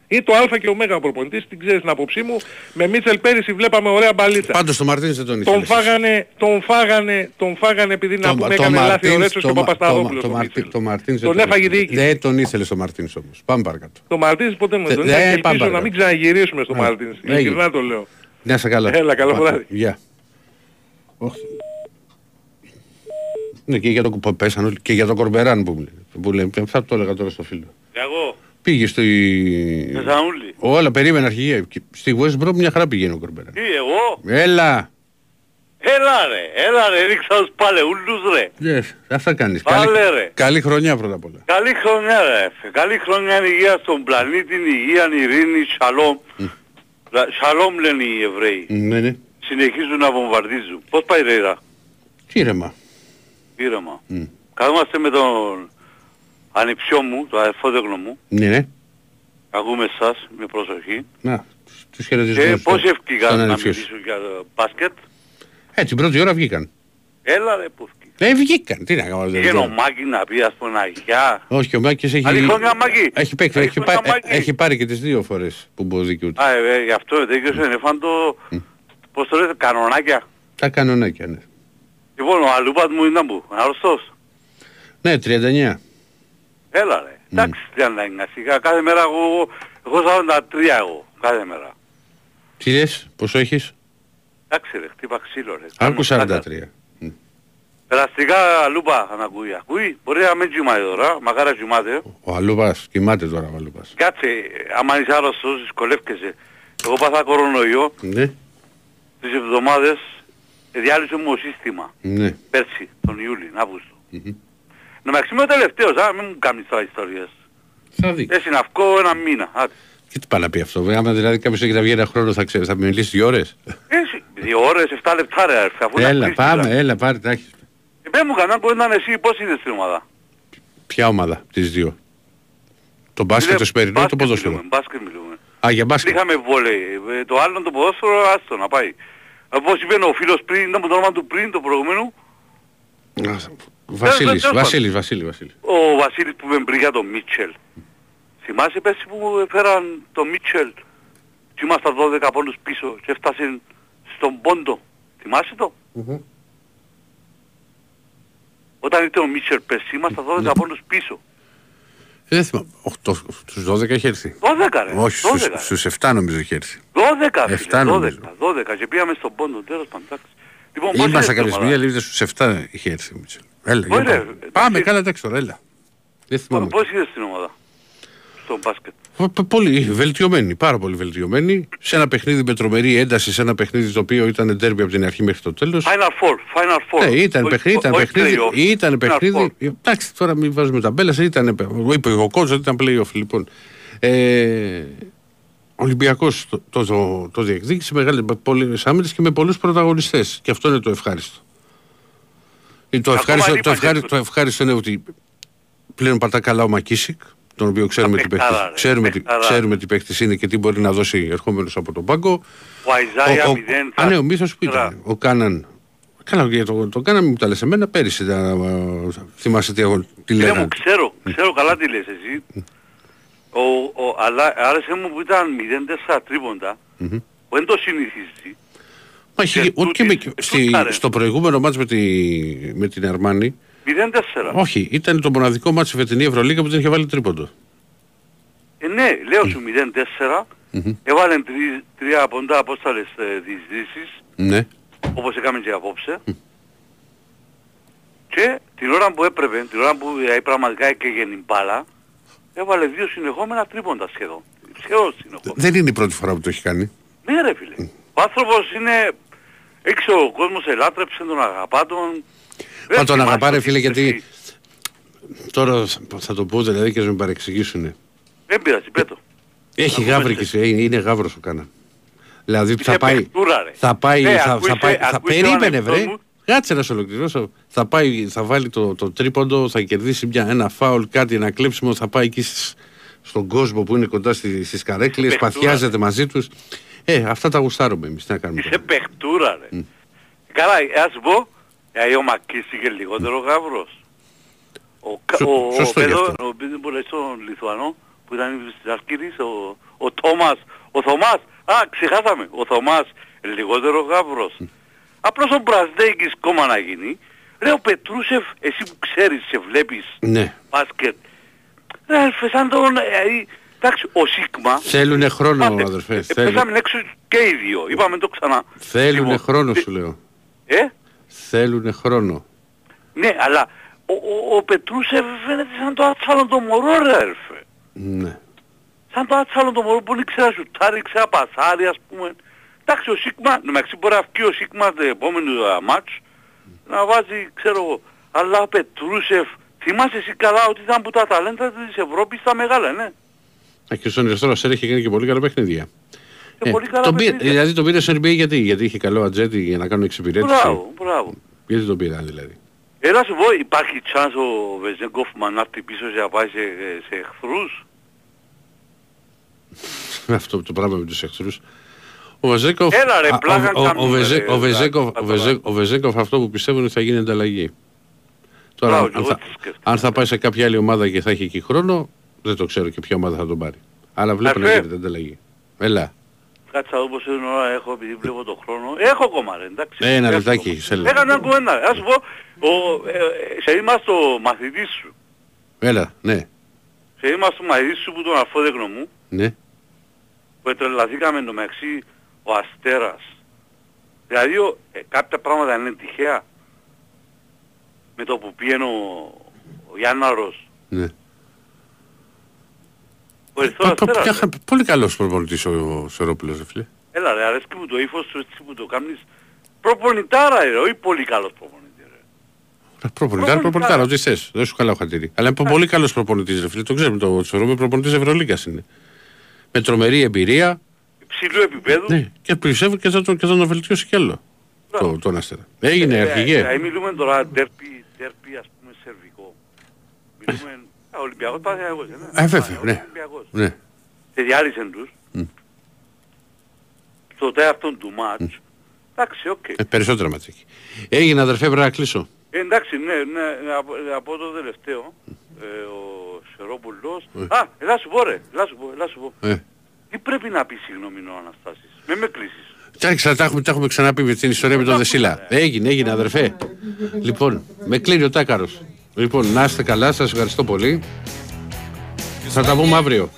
Είναι το α και ω ο προπονητής, την ξέρεις την άποψή μου. Με Μίτσελ πέρυσι βλέπαμε ωραία μπαλίτσα. Πάντως το Μαρτίνς δεν τον ήθελες. Τον φάγανε, τον φάγανε, τον φάγανε επειδή να Το- πούμε το έκανε λάθη ο Μαρτίνς- Ρέτσος και το ο Μα- Παπασταδόπουλος. το- ο το Μίτσελ. Μαρτίν- Το Μαρτίνς δεν Τον έφαγε η διοίκηση. Δεν τον ήθελες στο Μαρτίνς όμως. Πάμε παρακάτω. Το Μαρτίνς ποτέ μου Θε- δεν δεν τον πάμε Ελπίζω να παρακάτω. μην ξαναγυρίσουμε στο Ναι. Μαρτίνς. Έγινε. Ειλικρινά το λέω. Να είσαι καλά. Έλα, καλό Πάμε. βράδυ. Γεια. Όχι. Ναι, και για το, που πέσαν όλοι, και για το Κορμπεράν που μου λέει. Που λέει θα το έλεγα τώρα στο φίλο. Εγώ, Πήγε στο... Μεσαούλη. Όλα περίμενα αρχηγέ. Και Στη West Brom μια χαρά πηγαίνει ο Κορμπεράν. Τι, εγώ; Έλα. Έλα ρε, έλα ρε, ρίξα τους παλαιούλους ρε. Yes, αυτά κάνεις. Πάλε, καλή, ρε. καλή χρονιά πρώτα απ' όλα. Καλή χρονιά ρε, φε. καλή χρονιά υγεία στον πλανήτη, υγεία, ειρήνη, σαλόμ. Λα- Σαλόμ λένε οι Εβραίοι. Ναι, ναι. Συνεχίζουν να βομβαρδίζουν. Πώς πάει ρε Ιράκ. Τι ήρεμα. ήρεμα. Μμ. Καθόμαστε με τον ανιψιό μου, τον αδερφόδεγνο μου, Ναι, ναι. ακούμε εσάς με προσοχή. Να, τους χαιρετισμούς. Και πώς στον- ευκήγα στον να ανεψιό σου. μιλήσω για το μπάσκετ; Ε, την πρώτη ώρα βγήκαν. Έλα ρε που Ε, βγήκαν. Τι να κάνω. δεν Είχε ξέρω. ο Μάκη να πει ας πούμε ένα γεια. Όχι, ο Μάκης έχει... Άλλη χρονιά, Μάκη. Έχει παίξει, Άλλη έχει, χρονιά, πά- Μάκη. έχει πάρει και τις δύο φορές που μπορεί δικαιούται. Α, ε, ε, γι' αυτό τέτοιος είναι φάντο, πώς το λέτε, κανονάκια. Τα κανονάκια, ναι. Λοιπόν, ο Αλούπατ μου ήταν που, αρρωστός. Ναι, 39. Έλα ρε. Εντάξει, 39. Σιγά κάθε μέρα εγώ, εγώ 43 εγώ, κάθε μέρα. Τι λες, πόσο έχεις; Εντάξει ρε, χτύπα ξύλο ρε. Άκου Κάνω πλάκα. 43. Περαστικά Λούπα αν ακούει. Ακούει, μπορεί να μην κοιμάται τώρα, μακάρα κοιμάται. Ο Αλούπας, κοιμάται τώρα ο Αλούπας. Κάτσε, άμα είσαι άρρωστος, δυσκολεύκεσαι. Εγώ πάθα κορονοϊό, Ναι, τις εβδομάδες διάλυσε μου το σύστημα. ναι. Πέρσι, τον Ιούλιο, Αύγουστο. Να με είμαι ο τελευταίος, α, μην μου κάνεις τώρα ιστορίες. Θα δεις. Έτσι να βγω ένα μήνα. Άντε. Και τι πάει να πει αυτό. Άμα δηλαδή κάποιος έχει να βγει ένα χρόνο θα, ξέρει, θα μιλήσει δύο ώρες. Έτσι, δύο ώρες, 7 λεπτά ρε, αρφέ, αφού είναι Έλα, κρίστη, πάμε, ρε. έλα, πάρε, τα έχεις. Ε, πες μου κανένα που ήταν εσύ, πώς είδες την ομάδα; Ποια ομάδα, τις δύο; Το μπάσκετ, Είναι το σημερινό ή το μπάσκετ ποδόσφαιρο; μιλούμε, Μπάσκετ μιλούμε. Α, για μπάσκετ. Είχαμε βόλεϊ. Ε, Το άλλο το ποδόσφαιρο, άστο να πάει. Όπως είπε ο φίλος πριν, ήταν το όνομα του πριν, το προηγούμενο, Βασίλης, τέλος Βασίλης, Βασίλη, Βασίλη. ο Βασίλης που είπε πριν για τον Μίτσελ. Θυμάσαι πέρσι που έφεραν τον Μίτσελ και ήμασταν 12 πόντους πίσω και έφτασε στον πόντο. Θυμάσαι το; Όταν ήρθε ο Μίτσελ πέρσι ήμασταν 12 πόντους πίσω. Ε, Δεν θυμάμαι. Οχ, το- Στους 12 έχει έρθει. 12 ρε. Όχι, στους, 12. στους 7 νομίζω έχει έρθει. 12 φίλε, Εφτά 12, νομίζω. 12 και πήγαμε στον πόντο, τέλος πάντων. εντάξει. Λοιπόν, πώς Ήμασταν είδες την κάποια στιγμή, ομάδα; αλλά στους 7 είχε έρθει ο Μίτσελ. Έλα, Ωραία, για πάμε. εντάξει. Πάμε, καλά, εντάξει τώρα, έλα. Δεν θυμάμαι. Πώς είδες την ομάδα στο μπάσκετ; Πο- πο- Πολύ βελτιωμένη, πάρα πολύ βελτιωμένη. Σε ένα παιχνίδι με τρομερή ένταση, σε ένα παιχνίδι το οποίο ήταν τέρμπι από την αρχή μέχρι το τέλος. Final Four, Final Four. Ναι, ήταν Όχι- παιχνίδι, ήταν όχι παιχνίδι. playoff. Ήταν Final παιχνίδι. Εντάξει, τώρα μην βάζουμε ταμπέλα. Ήταν, είπε ο κότσο ότι ήταν playoff λοιπόν. Ε, ο Ολυμπιακός το, το, το, το διεκδίκησε μεγάλη πολλές άμυνες και με πολλούς πρωταγωνιστές. Και αυτό είναι το ευχάριστο. Ε, Το Ακόμα ευχάριστο, το, λείπαν ευχάριστο, το ευχάριστο είναι ότι πλέον πατά καλά ο Μακίσικ, τον οποίο ξέρουμε τι παιχτάρα, παίχτης, ρε, ξέρουμε, τι, παιχτάρα. ξέρουμε τι παίχτης είναι και τι μπορεί να δώσει ερχόμενος από τον πάγκο. Ο Αϊζάια Ο- ο- 0. Α, ναι, ο Μίθος που ήταν. Ο Κάναν. Καλά, για το, το Κάναν μου τα λες εμένα πέρυσι. Τα, α, θυμάσαι τι, αγω- τι Ναι, λέγανε. μου ξέρω, ξέρω καλά τι λες εσύ. Ο, ο, αλλά άρεσε μου που ήταν 0-4 τρίποντα, Μμμ. που δεν το συνηθίζει. Μα είχε, και ούτε και με, τούτης- στη, τούταρε. στο προηγούμενο μάτς με, τη, με την Αρμάνη, 0-4. όχι, ήταν το μοναδικό μάτς στη φετινή Ευρωλίγα που δεν είχε βάλει τρίποντο. Ε, ναι, λέω σου 0-4, Μμμ. έβαλε τρι- τρία ποντά απόσταλες ε, διεισδύσεις, Ναι. όπως έκαμε και απόψε. Και την ώρα που έπρεπε, την ώρα που ε, πραγματικά έκαιγε την μπάλα, έβαλε δύο συνεχόμενα τρίποντα σχεδόν. Σχεδόν συνεχόμενα. Δεν είναι η πρώτη φορά που το έχει κάνει. Ναι ρε φίλε. Ο άνθρωπος είναι έξω ο κόσμος ελάτρεψε τον αγαπά τον. Μα τον θυμάσαι αγαπά ρε ότι φίλε είσαι γιατί εσύ. τώρα θα το πω δηλαδή και να με παρεξηγήσουν. Δεν πειράζει, πέτω. Έχει γάβρικες, ε, είναι γάβρος ο Κάνα. Δηλαδή θα Είσαι πάει, παιχτούρα, ρε. θα πάει, Ναι, θα, ακούεις, θα πάει, ε, θα ακούεις περίμενε τον βρε. εαυτό μου. Κάτσε να σε ολοκληρώσω. Θα, πάει, θα βάλει το, το τρίποντο, θα κερδίσει μια, ένα φάουλ, κάτι, ένα κλέψιμο, θα πάει εκεί στις- στον κόσμο που είναι κοντά στις, στις καρέκλες, Παιχτούρα, παθιάζεται μαζί τους. Ε, αυτά τα γουστάρουμε εμείς, τι να κάνουμε. Είσαι παιχτούρα ρε. Καλά, ε, ας πω, ε, ο Μακής είχε λιγότερο γάβρος. Ο, κα- Σω- ο, ο, σωστό γι' παιδό, αυτό. ο παιδί που λέει στον Λιθουανό, που ήταν στις Αρκύρης, ο, ο Τόμας, ο Θωμάς, α, ξεχάσαμε, ο Θωμάς, λιγότερο γάβρος. Απλώς ο Μπρασδέκης κόμμα να γίνει. Ρε ο Πετρούσεφ, εσύ που ξέρεις, σε βλέπεις Ναι. μπάσκετ. Ρε αλφε, σαν τον, ε, εντάξει, ο Σίγμα, Θέλουνε χρόνο, αδερφέ. ε, Θέλουν, πέσαμε έξω και οι δύο, είπαμε το ξανά. θέλουνε Λοιπόν, χρόνο, σου λέω. Ε, Θέλουνε χρόνο. ναι, αλλά ο, ο, ο Πετρούσεφ φαίνεται σαν το άτσαλο το μωρό ρε αλφε. Ναι. Σαν το άτσαλο το μωρό που δεν ήξερα σουτάρει, ήξερα πασάρι ας πούμε. Εντάξει ο Σίγμα, νομιαξύ μπορεί να βγει ο Σίγμα το επόμενο ε, μάτς να βάζει, ξέρω εγώ. Αλλά ο Πετρούσεφ, θυμάσαι εσύ καλά ότι ήταν που τα ταλέντα της Ευρώπης τα μεγάλα, ναι. Α, Και στον αριστερό σέρ έχει κάνει και πολύ καλά παιχνίδια. Και πολύ καλά τον πήρε- παιχνίδια. δηλαδή τον πήρε στο NBA γιατί, γιατί είχε καλό ατζέτη για να κάνουν εξυπηρέτηση. Μπράβο, μπράβο. Γιατί τον πήραν δηλαδή; Έλα σου πω, υπάρχει chance ο Βεζέγκοφ να έρθει πίσω και να πάει σε, σε εχθρούς; Με αυτό το πράγμα με τους εχθρούς. Ο Βεζέκοφ, Έλα, ρε, α, πλάκα ο- ο- κάνουμε, ο Βεζέ- ρε, ο Βεζέκοφ- τα- ο Βεζέ- ο Βεζέκοφ αυτό που πιστεύω είναι ότι θα γίνει ανταλλαγή. Τώρα, Μπράβο, αν, εγώ θα, τι σκέφτομαι. αν θα πάει σε κάποια άλλη ομάδα και θα έχει εκεί χρόνο, δεν το ξέρω και ποια ομάδα θα τον πάρει. Αλλά βλέπω να Αρφέ. γίνεται ανταλλαγή. Έλα. Κάτσα εδώ πόση ώρα έχω επειδή βλέπω τον χρόνο. Έχω ακόμα ρε, εντάξει. Ένα Έχω λεπτάκι, ακόμα. σε λέω. Έκανα μια κουβέντα. Ας σου πω, ο, ε, ε, σε είμαστε ο μαθητής σου. Έλα, ναι. Σε είμαστε ο μαθητής σου που τον αφόδεγνο μου, Ναι. που ετρελαθήκαμε το μεταξύ ο Αστέρας. Δηλαδή ο, ε, κάποια πράγματα είναι τυχαία. Με το που πήγαινε ο, ο Γιάνναρος. ναι. Ο Ερυθρός Πο- πο- Αστέρας. ποια- Πολύ καλός προπονητής ο Σερόπουλος, ρε φίλε. Έλα ρε, αρέσκει μου το ύφος σου έτσι που το κάνεις. Προπονητάρα ρε, όχι πολύ καλός προπονητής. Προπονητάρα, προπονητάρα, ό,τι θες. Δεν σου καλά ο χατήρι. Αλλά είναι πολύ καλός προπονητής, ρε φίλε. Το ξέρουμε, το θεωρούμε προπονητής Ευρωλίγκας είναι. Με τρομερή εμπειρία. Υψηλού επίπεδου. Ναι, και πιστεύω και θα τον, και θα τον βελτιώσει κι άλλο. Το, τον Αστέρα. Έγινε, Ε, αρχηγέ. ε, ε, μιλούμε τώρα ντέρπι, ντέρπι ας πούμε σερβικό. Μιλούμε, α, Ολυμπιακός Παναθηναϊκός, ε, ναι. Ε, βέβαια, ναι. Ολυμπιακός. ναι. Και διάλυσαν τους. Μμ. Στο τέταρτο του ματς. Εντάξει, οκ. Ε, περισσότερα ματσάκι. Έγινε, αδερφέ, πρέπει να κλείσω. Ε, εντάξει, ναι, ναι, από, από το τελευταίο, ε, ο Σερόπουλος. Α, έλα σου πω ρε, έλα σου πω, έλα σου πω. Ε. Τι πρέπει να πεις συγγνώμη ο Αναστάσης; Με με κλείσεις. Εντάξει, θα τα έχουμε, τα έχουμε ξαναπεί με την ιστορία με τον Δεσίλα. Έγινε, έγινε, αδερφέ. Λοιπόν, με κλείνει ο Τάκαρος. Λοιπόν, να είστε καλά, σας ευχαριστώ πολύ. Θα τα πούμε αύριο.